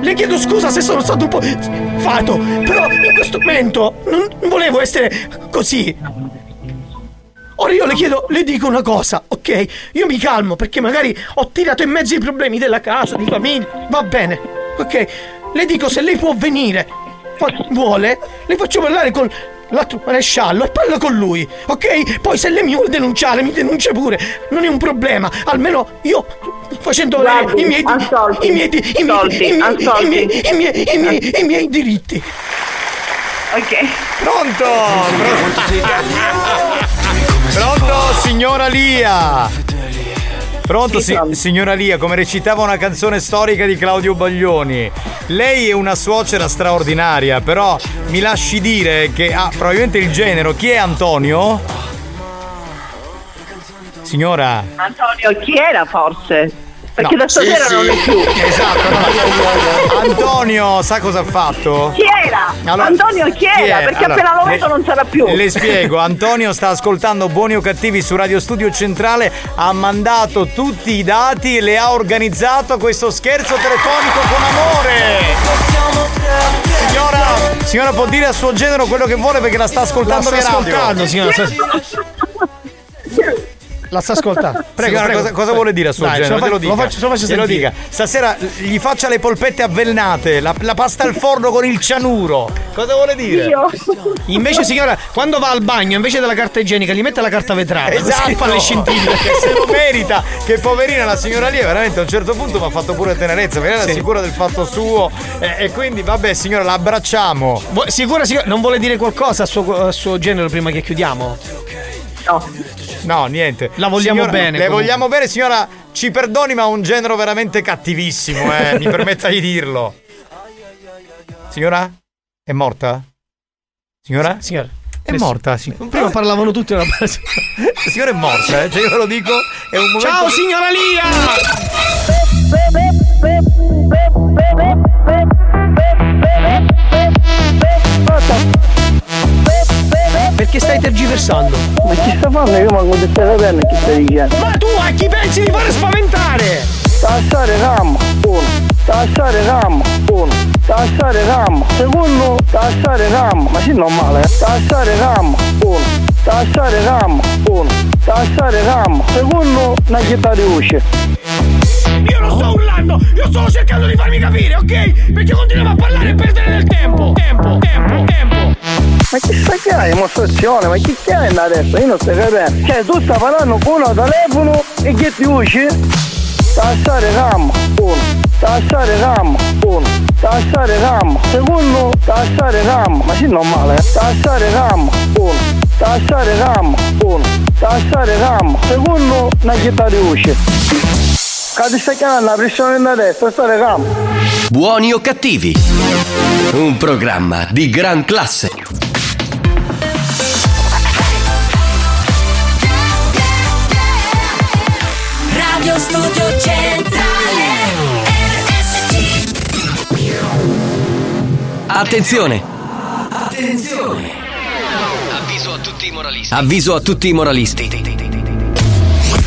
Le chiedo scusa se sono stato un po' fato, però in questo momento non volevo essere così. Ora io le chiedo, le dico una cosa, ok? Io mi calmo perché magari ho tirato in mezzo i problemi della casa, di famiglia. Va bene, ok? Le dico se lei può venire. Fa- Vuole? Le faccio parlare con l'altro maresciallo e parla con lui, ok? Poi se lei mi vuole denunciare, mi denuncia pure. Non è un problema. Almeno io facendo Guardi, i miei ascolti, i miei i miei- i miei- ascolti, i miei- ascolti. i miei- i miei- i miei- i miei diritti. Ok. Pronto? Pronto, signora Lia? Pronto, si- signora Lia, come recitava una canzone storica di Claudio Baglioni. Lei è una suocera straordinaria, però mi lasci dire che ha probabilmente il genero. Chi è Antonio? Signora? Antonio, chi era forse? Perché No. da stasera Sì, non sì. è più. Esatto, no. Antonio, sa cosa ha fatto? Chi era? Allora, Antonio chi era? Perché Allora, appena lo vedo le- non sarà più. Le spiego, Antonio sta ascoltando Buoni o Cattivi su Radio Studio Centrale, ha mandato tutti i dati e le ha organizzato questo scherzo telefonico con amore. Signora, signora può dire a suo genero quello che vuole perché la sta ascoltando La sta ascoltando, signora, sta- La sta ascoltando. Prego, Signora, prego. cosa, cosa vuole dire a suo Dai, genero? lo fa- lo dica. faccio- se lo faccio Glielo dica. Stasera gli faccia le polpette avvelenate, la, la pasta al forno con il cianuro. Cosa vuole dire? Invece, signora, quando va al bagno, invece della carta igienica, gli mette la carta vetrata. Esatto, fa le scintille. Che se lo merita. Che poverina la signora lì, veramente a un certo punto mi ha fatto pure tenerezza, perché era Sì. sicura del fatto suo. E, e quindi, vabbè, signora, la abbracciamo. Vu- Sicura, signora, non vuole dire qualcosa a suo, a suo genero prima che chiudiamo? No. No, niente. La vogliamo Signora, bene, Le comunque. vogliamo bene, signora. Ci perdoni, ma ha un genero veramente cattivissimo, eh. Mi permetta di dirlo. Signora? È morta? Signora? Signora. È morta, sì. Prima parlavano tutti una La signora è morta, eh. Cioè, io ve lo dico. È un momento. Ciao signora Lia! Perché stai tergiversando? Ma chi sta fanno? Io manco di stare bene chi stai dicendo. Ma tu a chi pensi di fare spaventare? Tassare RAM, uno. Tassare RAM, uno. Tassare RAM, secondo. Tassare RAM, ma sì normale. eh. Tassare RAM, uno. Tassare RAM, uno. Tassare RAM, secondo. Una chitarra di usce. Io non sto urlando, io sto cercando di farmi capire, ok? Perché continuiamo a parlare e perdere del tempo. Tempo, tempo, tempo. Ma chi sta che hai? Dimostrazione, ma chi che hai adesso? Io non sto capendo. Cioè tu stai parlando con uno telefono e che ti usci? Tassare RAM, uno. Tassare RAM, uno. Tassare RAM, secondo. Tassare RAM, ma sì normale. eh. Tassare RAM, uno. Tassare RAM, uno. Tassare RAM, secondo. Una chitarra di usci. Cade stai chiamando la pressione da destra, tassare RAM. Buoni o cattivi? Un programma di gran classe. Radio Studio Centrale Attenzione! Attenzione Avviso a tutti i moralisti. Avviso a tutti i moralisti.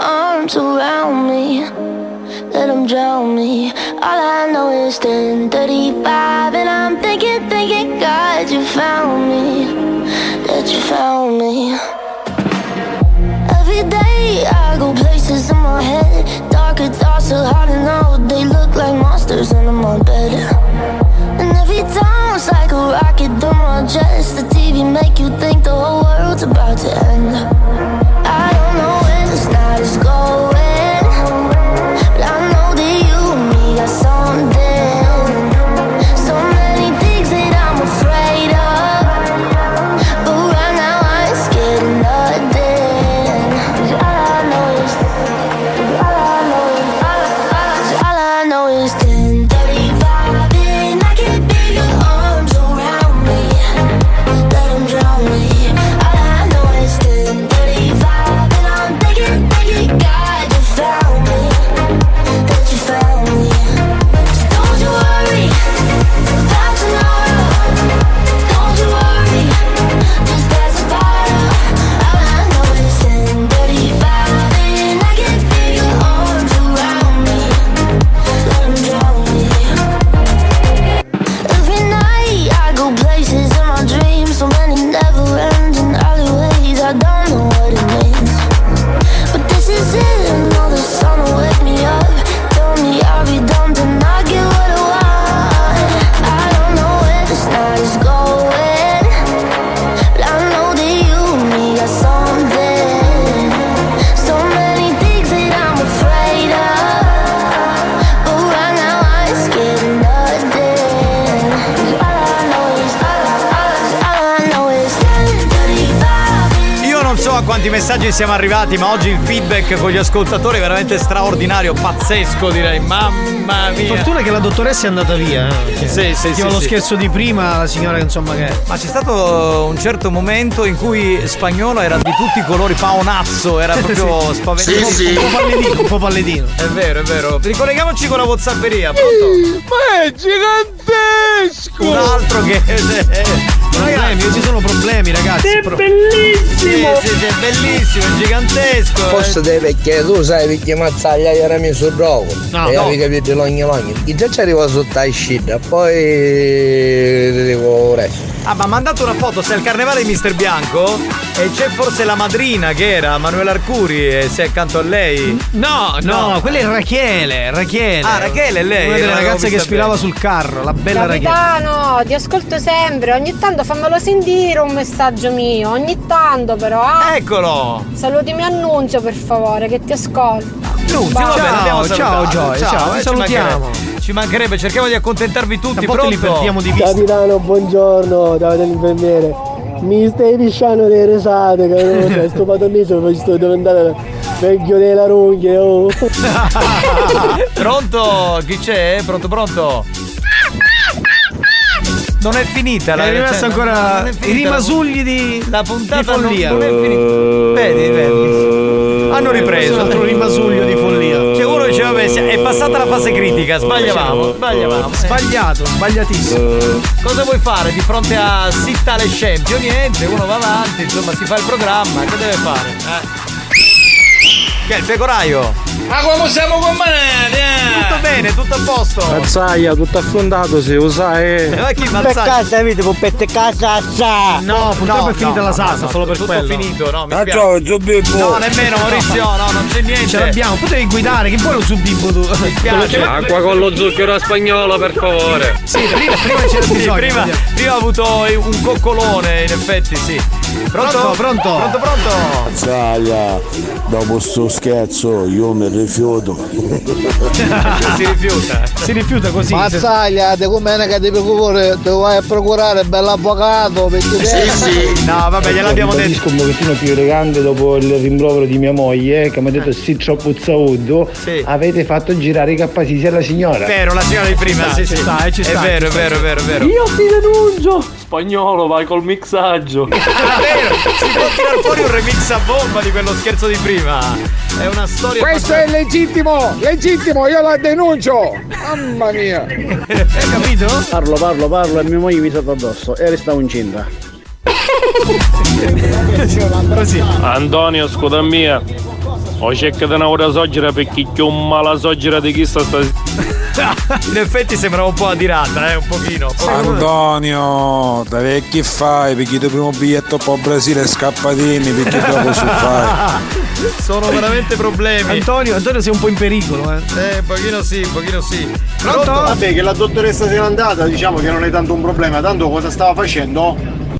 arms around me. let them drown me. All I know is 10:35 and I'm thinking, thinking, God, you found me. That you found me. Every day I go places in my head. Darker thoughts are hard to know. They look like monsters under my bed. And every time it's like a rocket through my chest. The TV make you think the whole world's about to end. I don't know just go away quanti messaggi siamo arrivati, ma oggi il feedback con gli ascoltatori è veramente straordinario, pazzesco direi. Mamma mia. Fortuna che la dottoressa è andata via. eh. Sì, sì, Io sì, lo sì. scherzo di prima, la signora insomma che. Ma c'è stato un certo momento in cui spagnolo era di tutti i colori paonazzo, era proprio Sì. spaventato. Sì, sì. Un po' palledino, un po' palledino. È vero, è vero. Ricolleghiamoci con la Whatsapperia, pronto? Ma è gigantesco! Un altro che. Problemi, ci sono problemi, ragazzi. È Pro- bellissimo! Sì, sì, sì, è bellissimo, è gigantesco. Forse dei vecchi, tu sai perché mazzaglia era messo drogo. No, e no. avevi capito l'ogni l'ogni. Chi già ci arriva sotto la scida, poi ti dico ora. Ah, ma ha mandato una foto, sei al carnevale di Mister Bianco e c'è forse la madrina che era Manuela Arcuri e sei accanto a lei. No, no, quella è Rachele, Rachele. Ah, Rachele è lei. Una delle l'avevo ragazze che spirava bene. sul carro, la bella Rachele. Capitano, ti ascolto sempre, ogni tanto fammelo sentire un messaggio mio, ogni tanto però. eh. Eccolo! Salutimi annunzio per favore, che ti ascolta. Annunzio, Ciao. va bene, abbiamo ciao, salutato. Gioia, ciao, eh, salutiamo. mancherebbe. Ci mancherebbe, cerchiamo di accontentarvi tutti, volte li perdiamo di vista. Capitano, buongiorno, da dell'infermiere. Mi stai pisciando le risate, capito? Sto poi sto diventando vecchio della runghe, oh. pronto? Chi c'è? Pronto, pronto? Non è finita la È rimasto cioè, ancora non è i finita rimasugli di, La puntata di follia. Non, non è finita. Vedi, vedi. Hanno ripreso. Un altro rimasuglio passata la fase critica, sbagliavamo, sbagliavamo. Sbagliato, sbagliatissimo. Cosa vuoi fare di fronte a Sitta le Scempio? Niente, uno va avanti, insomma si fa il programma, che deve fare? Eh? Che è il pecoraio? Ma come siamo combinati, eh? Tutto bene, tutto a posto. Mazzaglia, tutto affondato, si usa e. Ma chi casa, avete, puppette casa, sa. No, purtroppo è finita la salsa, no, solo per tutto quello. finito, no, mi Ah, spiace. ciao, Zubibbo. No, nemmeno Maurizio, no, non c'è niente. Ce l'abbiamo, potevi guidare, che poi lo subibbo tu. Mi spiace. Acqua con lo zucchero a spagnolo, per favore. Sì, prima, prima c'era Sì, bisogno. prima, prima ha avuto un coccolone, in effetti, sì. Pronto? Pronto, pronto. Pronto? Mazzaglia, dopo sto scherzo io mi rifiuto. si rifiuta. Si rifiuta così. Mazzaglia, te come che devi procurare, te vai a procurare bell'avvocato perché No, vabbè, gliel'abbiamo detto. Capisco un pochettino più elegante dopo il rimprovero di mia moglie che mi ha detto sì troppo zaudo. Sì. Avete fatto girare i cappasisi alla signora. Vero, la signora di prima, sì, sta, sì. ci sta, eh, ci È sta, vero, è ci sta, vero, è vero, è vero. Io ti denuncio! Spagnolo, vai col mixaggio. È vero, si può tirare fuori un remix a bomba di quello scherzo di prima. È una storia. Questo è legittimo, legittimo, io la denuncio! Mamma mia! Hai capito? Parlo, parlo, parlo e mia moglie mi salta addosso e restavo incinta. Così. Antonio, scusa mia. Ho cercato una ora soggera perché che un mala soggera di chi sta sta. In effetti sembrava un po' adirata, eh, un pochino. Antonio, da vecchi fai? Perché il primo biglietto il Brasile scappatini, perché dopo su fai? Sono veramente problemi. Antonio, Antonio sei un po' in pericolo, eh. Eh, un pochino sì, un pochino sì. Pronto? Vabbè, che la dottoressa se n'è andata, diciamo che non è tanto un problema, tanto cosa stava facendo?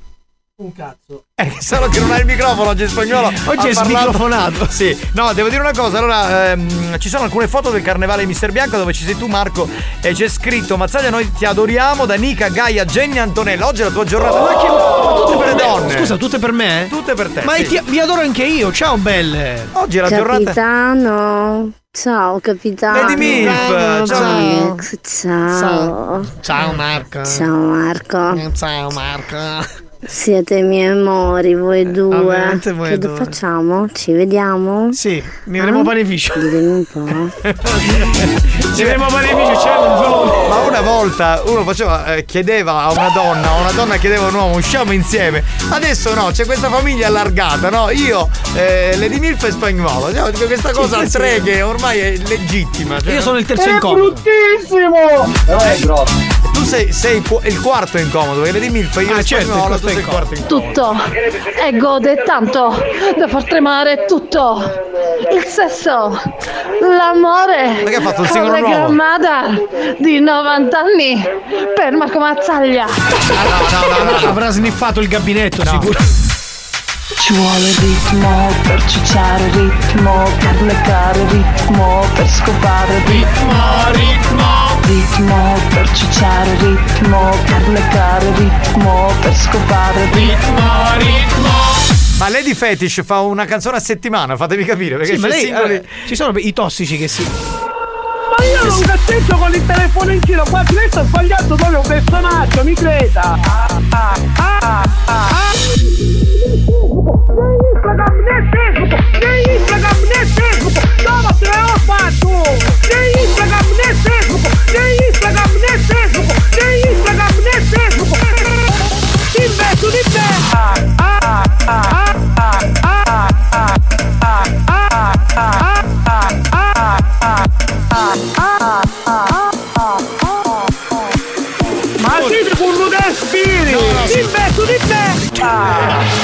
Un cazzo. Eh, solo che non hai il microfono oggi in spagnolo. Oggi Ha è parlato- smicrofonato. Sì, no, devo dire una cosa. Allora, ehm, ci sono alcune foto del carnevale di Mister Bianco dove ci sei tu, Marco, e c'è scritto: Mazzaglia, noi ti adoriamo da Nica, Gaia, Jenny, Antonella. Oggi è la tua giornata. Ma che ma tutte per le donne. Scusa, tutte per me? Tutte per te. Ma sì. ti- vi adoro anche io, ciao belle. Oggi è la giornata. Capitano, ciao capitano. Lady Milf, ciao. Alex, ciao. Ciao Marco. Ciao Marco. Ciao Marco. Siete i miei amori, voi due. veramente voi che due. facciamo? Ci vediamo? Sì, mi avremo panificio. Dimmi un po'. Ci avremo panificio, c'è un volo. Ma una volta uno faceva, eh, chiedeva a una donna, a una donna chiedeva a un uomo, usciamo insieme. Adesso no, c'è questa famiglia allargata, no? Io, eh, Lady Milf e spagnolo. Cioè, questa cosa a sì. treghe ormai è legittima. cioè, Io no? sono il terzo incomodo. bruttissimo! Però è grosso. Tu sei, sei il quarto incomodo, perché io Ah, e certo, spagnolo, il tu sei il quarto incomodo. Tutto è gode tanto da far tremare tutto. Il sesso, l'amore, Ma che ha fatto un singolo la nuovo? grammata di 90 anni per Marco Mazzaglia. No, no, no, no. Avrà sniffato il gabinetto, sicuro. Ci vuole ritmo per ciucciare ritmo, per leccare ritmo, per scopare ritmo, ritmo. Ritmo per ciucciare ritmo, per leccare ritmo, per scopare ritmo, ritmo. Ma Lady Fetish fa una canzone a settimana, fatemi capire, perché Sì, ma c'è lei, singoli- eh, ci sono i tossici che si. Ma io ho un cazzetto con il telefono in giro, guardi, lei sta sbagliando proprio un personaggio, mi creda. Ah, ah, ah, ah. Instagram né Facebook, né Instagram né Facebook, no te l'ho fatto! Né Instagram né Facebook, né Instagram né Facebook, né Instagram né Facebook! Investo di te! Ah, ah, ah, ah, ah, ah, ah, ah! Ah.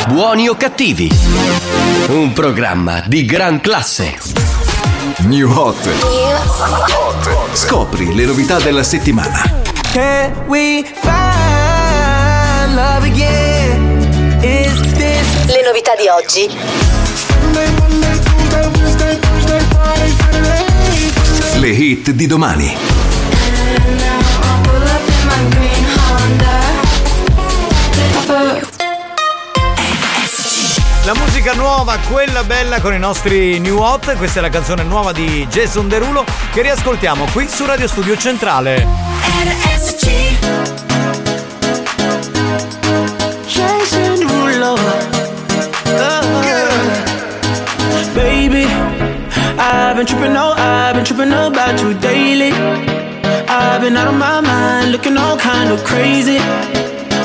Buoni o cattivi? Un programma di gran classe. New Hot. Scopri le novità della settimana. Can we find love again? Is this Le novità di oggi. Le hit di domani. La musica nuova, quella bella con i nostri new hot, questa è la canzone nuova di Jason Derulo che riascoltiamo qui su Radio Studio Centrale. Jason Derulo. Baby, I've been tripping, oh, I've been tripping about you daily. I've been out of my mind, looking all kind of crazy.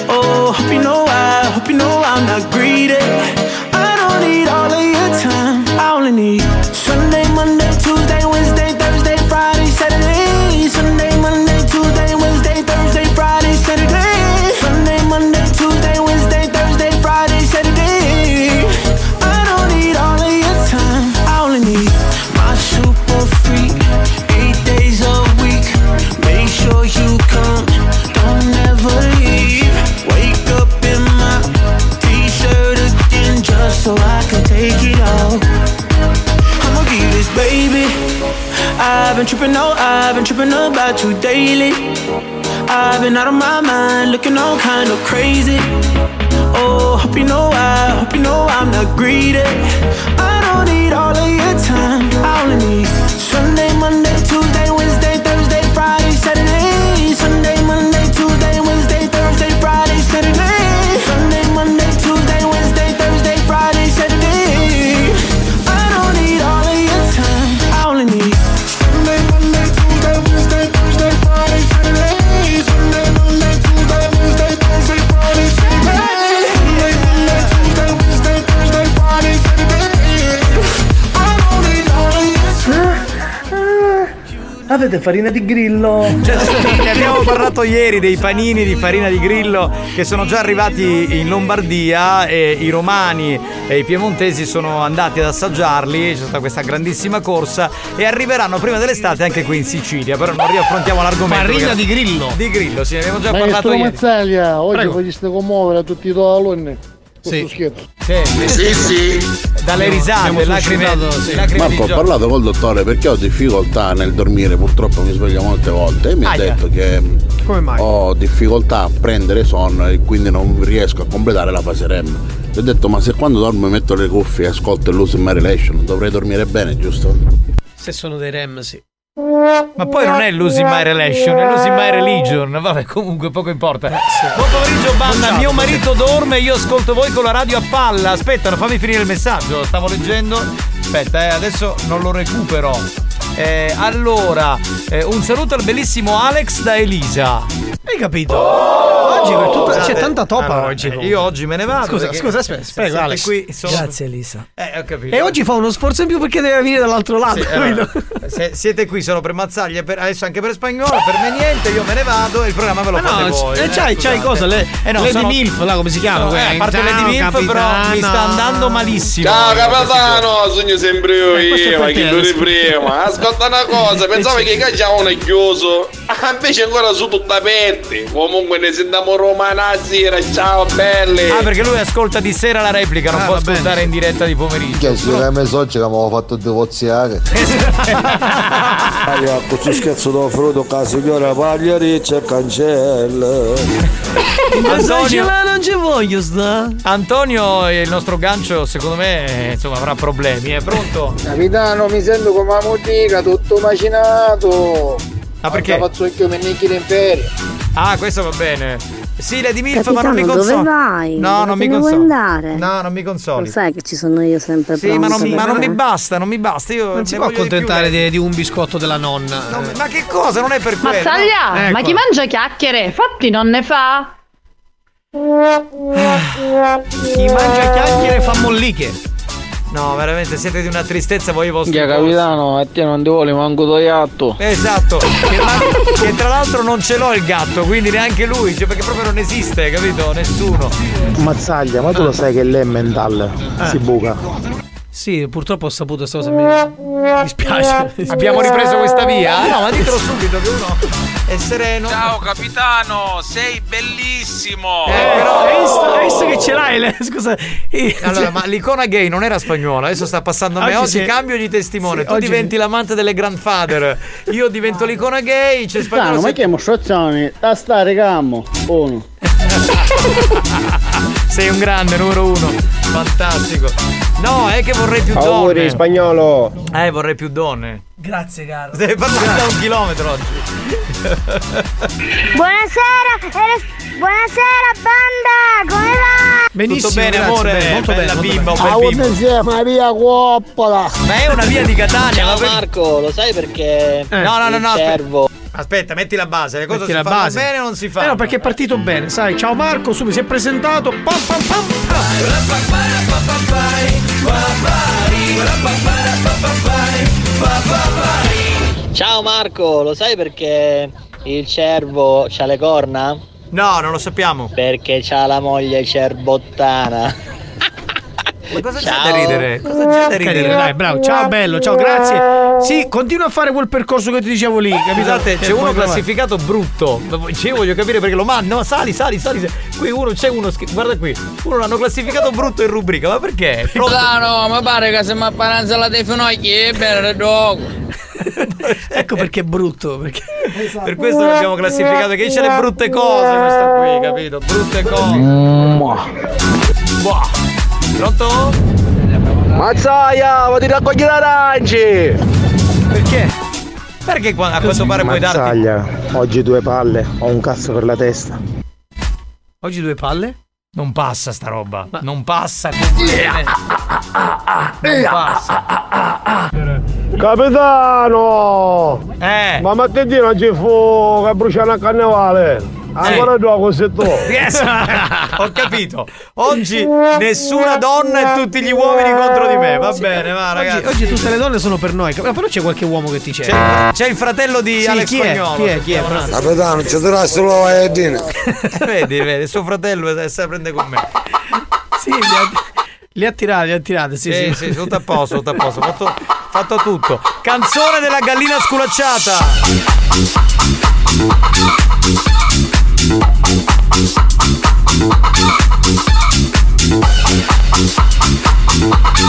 Oh, hope you know I, hope you know I'm not greedy. Time, I only need Sunday, Monday, I've been tripping, oh, I've been tripping about you daily. I've been out of my mind, looking all kind of crazy. Oh, hope you know I, hope you know I'm not greedy. I don't need all of your time. I only need Sunday, Avete farina di grillo? Cioè, ne abbiamo parlato ieri dei panini di farina di grillo che sono già arrivati in Lombardia e i romani e i piemontesi sono andati ad assaggiarli, c'è stata questa grandissima corsa e arriveranno prima dell'estate anche qui in Sicilia, però non riaffrontiamo l'argomento. Farina perché- di grillo. Di grillo, sì, ne abbiamo già Maestro parlato ieri. Mazzaglia, oggi Prego. vogliste commuovere a tutti i tuoi alunni. Questo scherzo. Sì, sì, Dalle risate, lacrime, lacrime Marco, ho parlato col dottore perché ho difficoltà nel dormire, purtroppo mi sveglio molte volte e mi ha Aia. detto che Come mai? ho difficoltà a prendere sonno e quindi non riesco a completare la fase REM. Gli ho detto ma se quando dormo metto le cuffie e ascolto il Losing My Relation dovrei dormire bene, giusto? Se sono dei REM, sì. Ma poi non è Losing My Relation, è Losing My Religion. Vabbè, comunque poco importa. Buon pomeriggio, banda. Mio marito dorme, io ascolto voi con la radio a palla. Aspetta, fammi finire il messaggio. Stavo leggendo. Aspetta, eh, adesso non lo recupero. Eh, allora, eh, un saluto al bellissimo Alex da Elisa. Hai capito? Oggi è tutta- c'è tanta topa allora, oggi. eh, Io oggi me ne vado. Scusa, scusa, aspetta, siete Alex. Qui sono... Grazie, Elisa. Eh, ho capito. E oggi fa uno sforzo in più perché deve venire dall'altro lato. Sì, allora, se siete qui solo per mazzaglie, per, adesso anche per spagnolo, per me niente, io me ne vado e il programma ve lo Ah, no, fate c- voi. eh, c'hai- c'hai cosa, le- Lady Milf, là, come si chiama? No, eh, a parte Lady Milf, però capitano. mi sta andando malissimo. Ciao capitano, sogno sempre io, Eh, io, ma per chi di adesso. prima. Ascolta una cosa, pensavo che cacciavano è chiuso. Ah, invece ancora su tutta aperta. Niente. Comunque ne sentiamo romana sera. Ciao belli. Ah, perché lui ascolta di sera la replica, non Ah, può va bene. ascoltare in diretta di pomeriggio. Che se che mi so che mi avevo fatto divorziare. Allora, questo scherzo da frutto, che la signora paglia riccia e cancella. Antonio, non ci voglio sta. Antonio, il nostro gancio, secondo me, insomma, avrà problemi. È pronto? Capitano, mi sento come una mutica, tutto macinato. Ah, perché? Faccio anche un nicchio d'imperio. Ah, questo va bene. Sì, Lady Milf, ma non mi Capitano, consoli. dove vai? No, Dove non mi consoli. andare? No, non mi Lo consoli. sai che ci sono io sempre Sì, ma non, pronta ma non mi basta, non mi basta. Io Non si può accontentare di, di un biscotto della nonna. Eh. Ma che cosa? Non è per quello. Mazzaglia, ma Ecco. chi mangia chiacchiere? Fatti non ne fa. Chi mangia chiacchiere fa molliche. No, veramente siete di una tristezza voi i vostri. Che posti. capitano, a te non ti vuole manco toiatto. Esatto, che, ma- che tra l'altro non ce l'ho il gatto, quindi neanche lui, cioè perché proprio non esiste, capito? Nessuno. Mazzaglia, ma tu lo sai che lei è mentale? Si buca. Sì, purtroppo ho saputo questa cosa. Mi dispiace. Abbiamo ripreso questa via? Ah, no, ma ditelo subito che uno è sereno. Ciao capitano, sei bellissimo. Eh, però- Hai visto, che ce l'hai? le- Scusa. eh, Allora, ma l'icona gay non era spagnola, adesso sta passando a me. Oggi Oggi cambio di testimone. Sì, tu oggi diventi l'amante delle grandfather. Io divento l'icona gay. C'è spagnolo. Capitano, ma che mostrazioni? Da stare cammo. Uno. Sei un grande, numero uno. Fantastico. No, è che vorrei più Auguri, donne. spagnolo. Eh, vorrei più donne. Grazie, caro. Sei partito da un chilometro oggi. Buonasera, eh, buonasera banda, come va? Benissimo, Tutto bene, grazie, amore? bene, molto bella bene, bimba, un bene. bel bimbo. insieme, via coppola. Ma è una via di Catania. Ciao Marco, lo sai perché Eh. No, no, no, no. cervo Aspetta, metti la base. Le cose Metti si fanno base. bene o non si fanno? Eh no, perché è partito bene, sai. Ciao Marco, subito si è presentato. Pam pam pam. Ciao Marco, lo sai perché il cervo c'ha le corna? No, non lo sappiamo. Perché c'ha la moglie cerbottana. Ma cosa c'è Ciao. da ridere? Cosa c'è da ridere? dai, bravo. Ciao bello, ciao, grazie. Sì, continua a fare quel percorso che ti dicevo lì, capito? Scusate, Che c'è uno classificato brutto. Cioè, io voglio capire perché lo manda. No, sali, sali, sali. Qui uno c'è uno. Guarda qui. Uno l'hanno classificato brutto in rubrica. Ma perché? Pronto? no, ma pare che se mi apparanza la dei finocchi è bene dopo. Ecco perché è brutto. Perché... Per questo l'abbiamo classificato. Che dice le brutte cose. Questo qui, capito? Brutte cose. Buah. Pronto? Mazzaia, ma ti raccogli l'aranci. Perché? Perché a quanto pare puoi darti. Mazzaglia, oggi due palle, ho un cazzo per la testa. Oggi due palle? Non passa sta roba. Non passa completamente. Non passa. Capitano! Eh. Ma non ci fu che bruciano a carnevale. Ancora due così tu. Yes. Ho capito. Oggi nessuna donna e tutti gli uomini contro di me. Va bene, va Oggi, ragazzi. oggi tutte le donne sono per noi. Ma però c'è qualche uomo che ti c'è. C'è, c'è il fratello di Sì, Alex chi è? Spagnolo. Chi è? Chi è? Capitano, ci darà solo la Edina. vedi, vedi, suo fratello se prende con me. Sì, li ha, li ha tirati, li ha tirati. Sì, Sì, sì. sì, tutto a posto, tutto a posto. Fatto, fatto tutto. Canzone della gallina sculacciata. Thank you.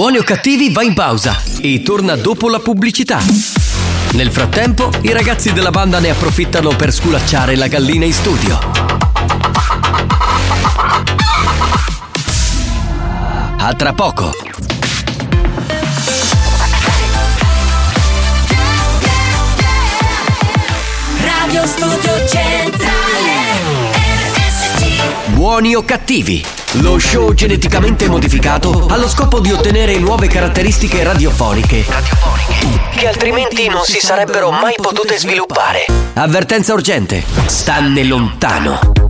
Buoni o cattivi va in pausa e torna dopo la pubblicità. Nel frattempo, i ragazzi della banda ne approfittano per sculacciare la gallina in studio. A tra poco. Radio Studio Buoni o cattivi? Lo show geneticamente modificato ha lo scopo di ottenere nuove caratteristiche radiofoniche che altrimenti non si sarebbero mai potute sviluppare. Avvertenza urgente. Stanne lontano.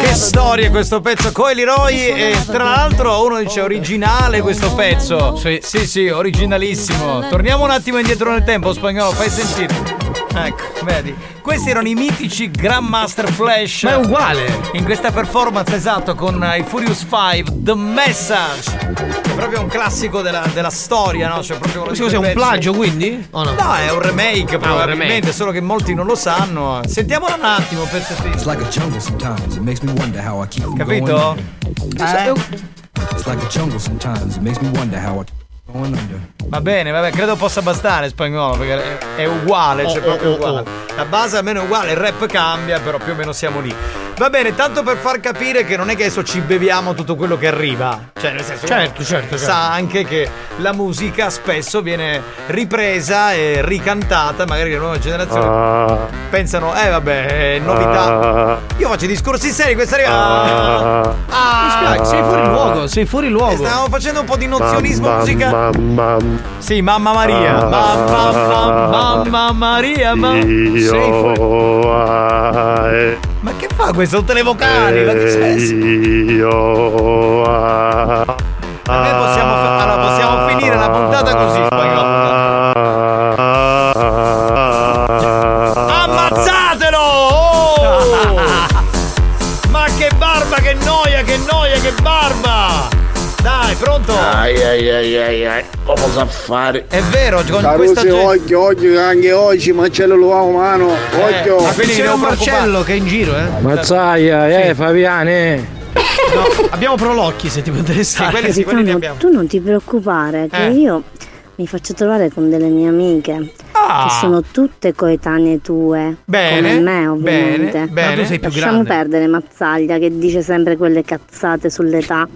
Che storia questo pezzo. Coi Leroy e tra l'altro uno dice originale questo pezzo. Sì. Sì, sì originalissimo. Torniamo un attimo indietro nel tempo spagnolo fai sentire Ecco vedi Questi erano i mitici Grandmaster Flash Ma è uguale In questa performance esatto con i Furious 5 The Message È proprio un classico della, della storia no? Cioè proprio di Questo cos'è quei un pezzi- plagio quindi? O no? No, è un remake probabilmente, remake. solo che molti non lo sanno. Sentiamolo un attimo per It's like a jungle sometimes. It makes me wonder how I keep Capito? Eh? It's like a jungle sometimes. It makes me wonder how I. Va bene, vabbè, credo possa bastare spagnolo perché è, è uguale, cioè Oh, proprio oh, oh, uguale. La base almeno è uguale, il rap cambia, però più o meno siamo lì. Va bene, tanto per far capire che non è che adesso ci beviamo tutto quello che arriva. Cioè, nel senso, Certo, uno certo, Sa certo. anche che la musica spesso viene ripresa e ricantata, magari le nuove generazioni pensano, eh vabbè, è novità. Io faccio i discorsi seri, questa arriva. Ah, Mi spiace, sei fuori luogo, sei fuori luogo. Stavamo facendo un po' di nozionismo musicale. Sì, mamma Maria. Mamma, mamma, mamma Maria. Ma... Sei fuori- Ma che fa questo? Tutte le vocali? Ma che c'è? Vabbè, possiamo, fa- allora, possiamo finire la puntata così, Ammazzatelo! Ai ai ai, come sa fare? È vero, con Carusi, questa gente... occhio, occhio, anche oggi Marcello lo ha umano, occhio. ma quindi C'è un Marcello che è in giro, eh. Mazzaia, eh, Fabiane. No, abbiamo Prolocchi se ti può interessare. Capitano, tu non ti preoccupare, che Eh. io mi faccio trovare con delle mie amiche. Ah. Che sono tutte coetanee tue. Bene, Come me, ovviamente. bene, bene. Ma tu sei più Lasciamo grande. perdere Mazzaglia che dice sempre quelle cazzate sull'età.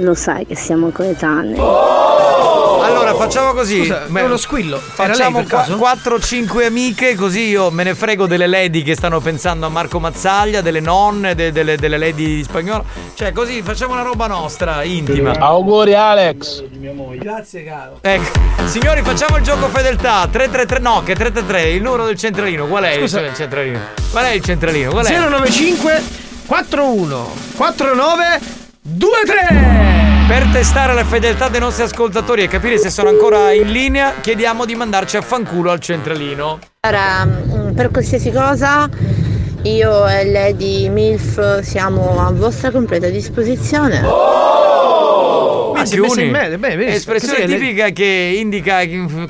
Lo sai che siamo coetanei. Allora facciamo così. Scusa, Beh, uno squillo. Facciamo per caso? 4-5 amiche così io me ne frego delle lady che stanno pensando a Marco Mazzaglia, delle nonne, de- delle, delle lady di spagnolo. Cioè così facciamo una roba nostra, intima. Auguri Alex. Grazie, caro. Ecco, signori, facciamo il gioco fedeltà. 333, no, che 333, il numero del centralino. Qual è Scusa. il centralino? Qual è il centralino? Qual è? 095 41 49 23 Per testare la fedeltà dei nostri ascoltatori e capire se sono ancora in linea, chiediamo di mandarci a fanculo al centralino. Allora, mm, per qualsiasi cosa, io e Lady Milf siamo a vostra completa disposizione. Ah, si è messa in me- beh, vedi, Espressione tipica che indica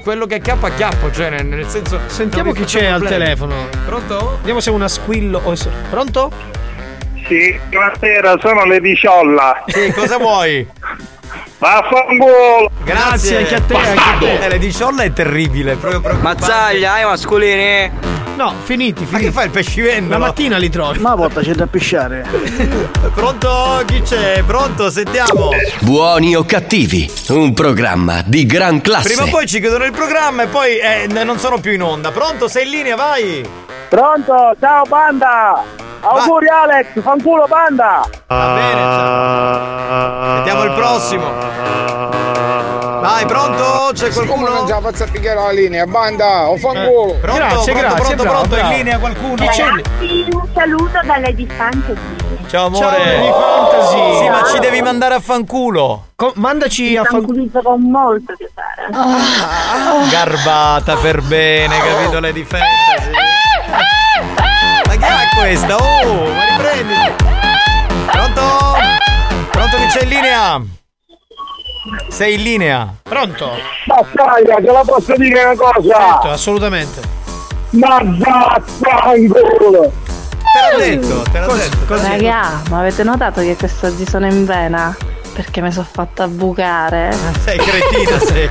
quello che acchiappa acchiappo, cioè nel, nel senso. Sentiamo chi c'è al telefono. Pronto? Vediamo se è una squillo o Pronto? Sì, buonasera, sono Lady Ciolla. Sì, cosa vuoi? Vaffanculo! Grazie, anche a te, anche a te. Eh, Lady Ciolla è terribile, proprio preoccupante. Mazzaglia, hai mascolini? No, finiti, Ma che fai il pescivendolo? La mattina li trovi. Ma volta c'è da pisciare. Pronto? Chi c'è? Pronto? Sentiamo. Buoni o cattivi, un programma di gran classe. Prima o poi ci chiudono il programma e poi eh, non sono più in onda. Pronto? Sei in linea? Vai. Pronto? Ciao banda! Auguri Alex, fanculo banda! Va bene, ciao. Vediamo il prossimo. Vai, pronto? C'è qualcuno? non ce la faccio a pigliare la linea, banda, o fanculo. Pronto? Grazie, pronto, grazie, pronto, bravo, pronto, bravo. in linea qualcuno? Chi c'è lì? Ragazzi, un saluto da Lady Fantasy. Ciao amore. Ciao, Lady Fantasy. Sì, ma ci devi mandare a fanculo. Co- mandaci a fan... Fanculizzo con molto piacere. Garbata per bene, capito Lady Fantasy? Chi è questa? Oh, ma riprenditi. Pronto? Pronto chi c'è in linea? Sei in linea? Pronto? Ma stai, te la posso dire una cosa? Certo, assolutamente. Ma vaffanculo! Te l'ho detto, te l'ho detto. Raga, ma avete notato che quest'oggi sono in vena? Perché mi sono fatta bucare. Sei cretina, sei.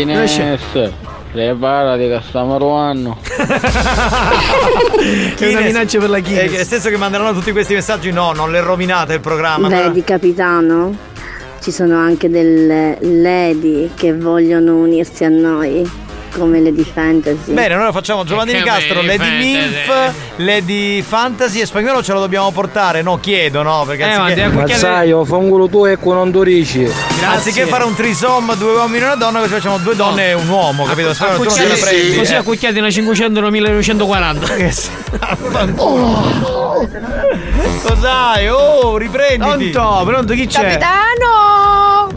Ines, preparati che stiamo ruando. È una minaccia per la Guinness. Guinness. Nel senso che manderanno tutti questi messaggi? No, non le rovinate il programma. Lady capitano, ci sono anche delle lady che vogliono unirsi a noi, come Lady Fantasy. Bene, allora facciamo Giovanni Nicastro, Lady Lady Milf, Lady Fantasy e spagnolo ce lo dobbiamo portare? No, chiedo, no? Perché Eh, anziché, ma Ma sai, ho fanculo tu e con non dorici. anziché fare un trisom, due uomini e una donna, così facciamo due donne e un uomo, capito? Spero tu non te la prendi. Così eh. a cucchiati una 500 e una 1940. Cos'hai? Oh, riprenditi. Pronto, pronto, chi c'è? Capitano!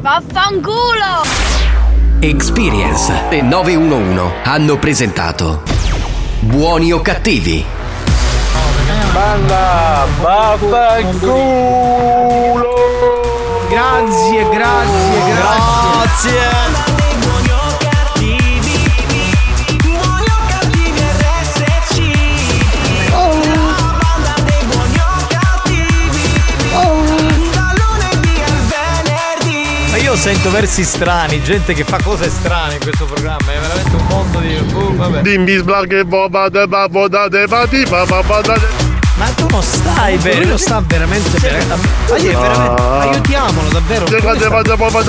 Vaffanculo! Experience e 911 hanno presentato Buoni o cattivi? Banda, vaffanculo! Grazie, grazie, grazie. Grazie. Sento versi strani, gente che fa cose strane in questo programma, è veramente un mondo di. Uh, vabbè. Dimmi sblaghe boba de babo da de bati baba bada de Ma tu non stai bene, Lui lo sta veramente bene. Ma io è veramente. Aiutiamolo, davvero. de bade bade boba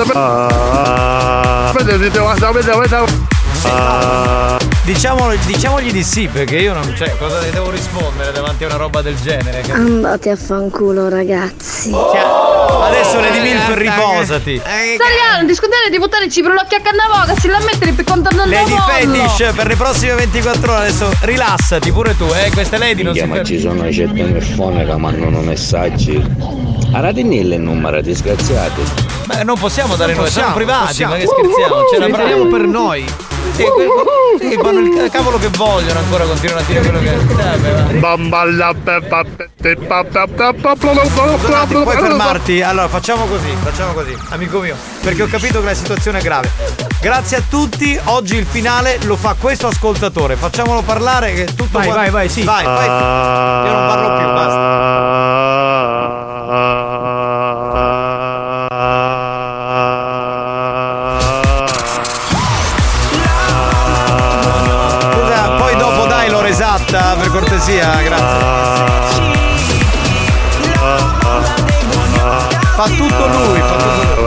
da Vedete, guarda, vedete, vedete. Diciamo, diciamogli di sì, perché io non. Cioè, cosa ne devo rispondere davanti a una roba del genere? Che- Andate a fanculo, ragazzi. Adesso Lady Milf Eh, riposati. Italiano, discutere di buttare cibo l'occhio a cannavoga, si la mettere per contando il Lady. Fetish per le prossime 24 ore adesso rilassati pure tu, eh, queste lady non si ma ci sono certe telefone che mandano messaggi. Aratinille il numero, disgraziati. Ma non possiamo dare noi, siamo privati, possiamo. ma che scherziamo, ce la li teniamo per noi. Sì, que- sì, fanno il cavolo che vogliono ancora, continuano a dire quello che. Eh. Bamballa Donati, puoi fermarti? Allora facciamo così, facciamo così, amico mio, perché ho capito che la situazione è grave. Grazie a tutti, oggi il finale lo fa questo ascoltatore, facciamolo parlare che tutto Vai, qua- vai, vai, sì. Vai, vai. Io non parlo più, basta. Cortesia, grazie. Fa tutto lui, fa tutto lui.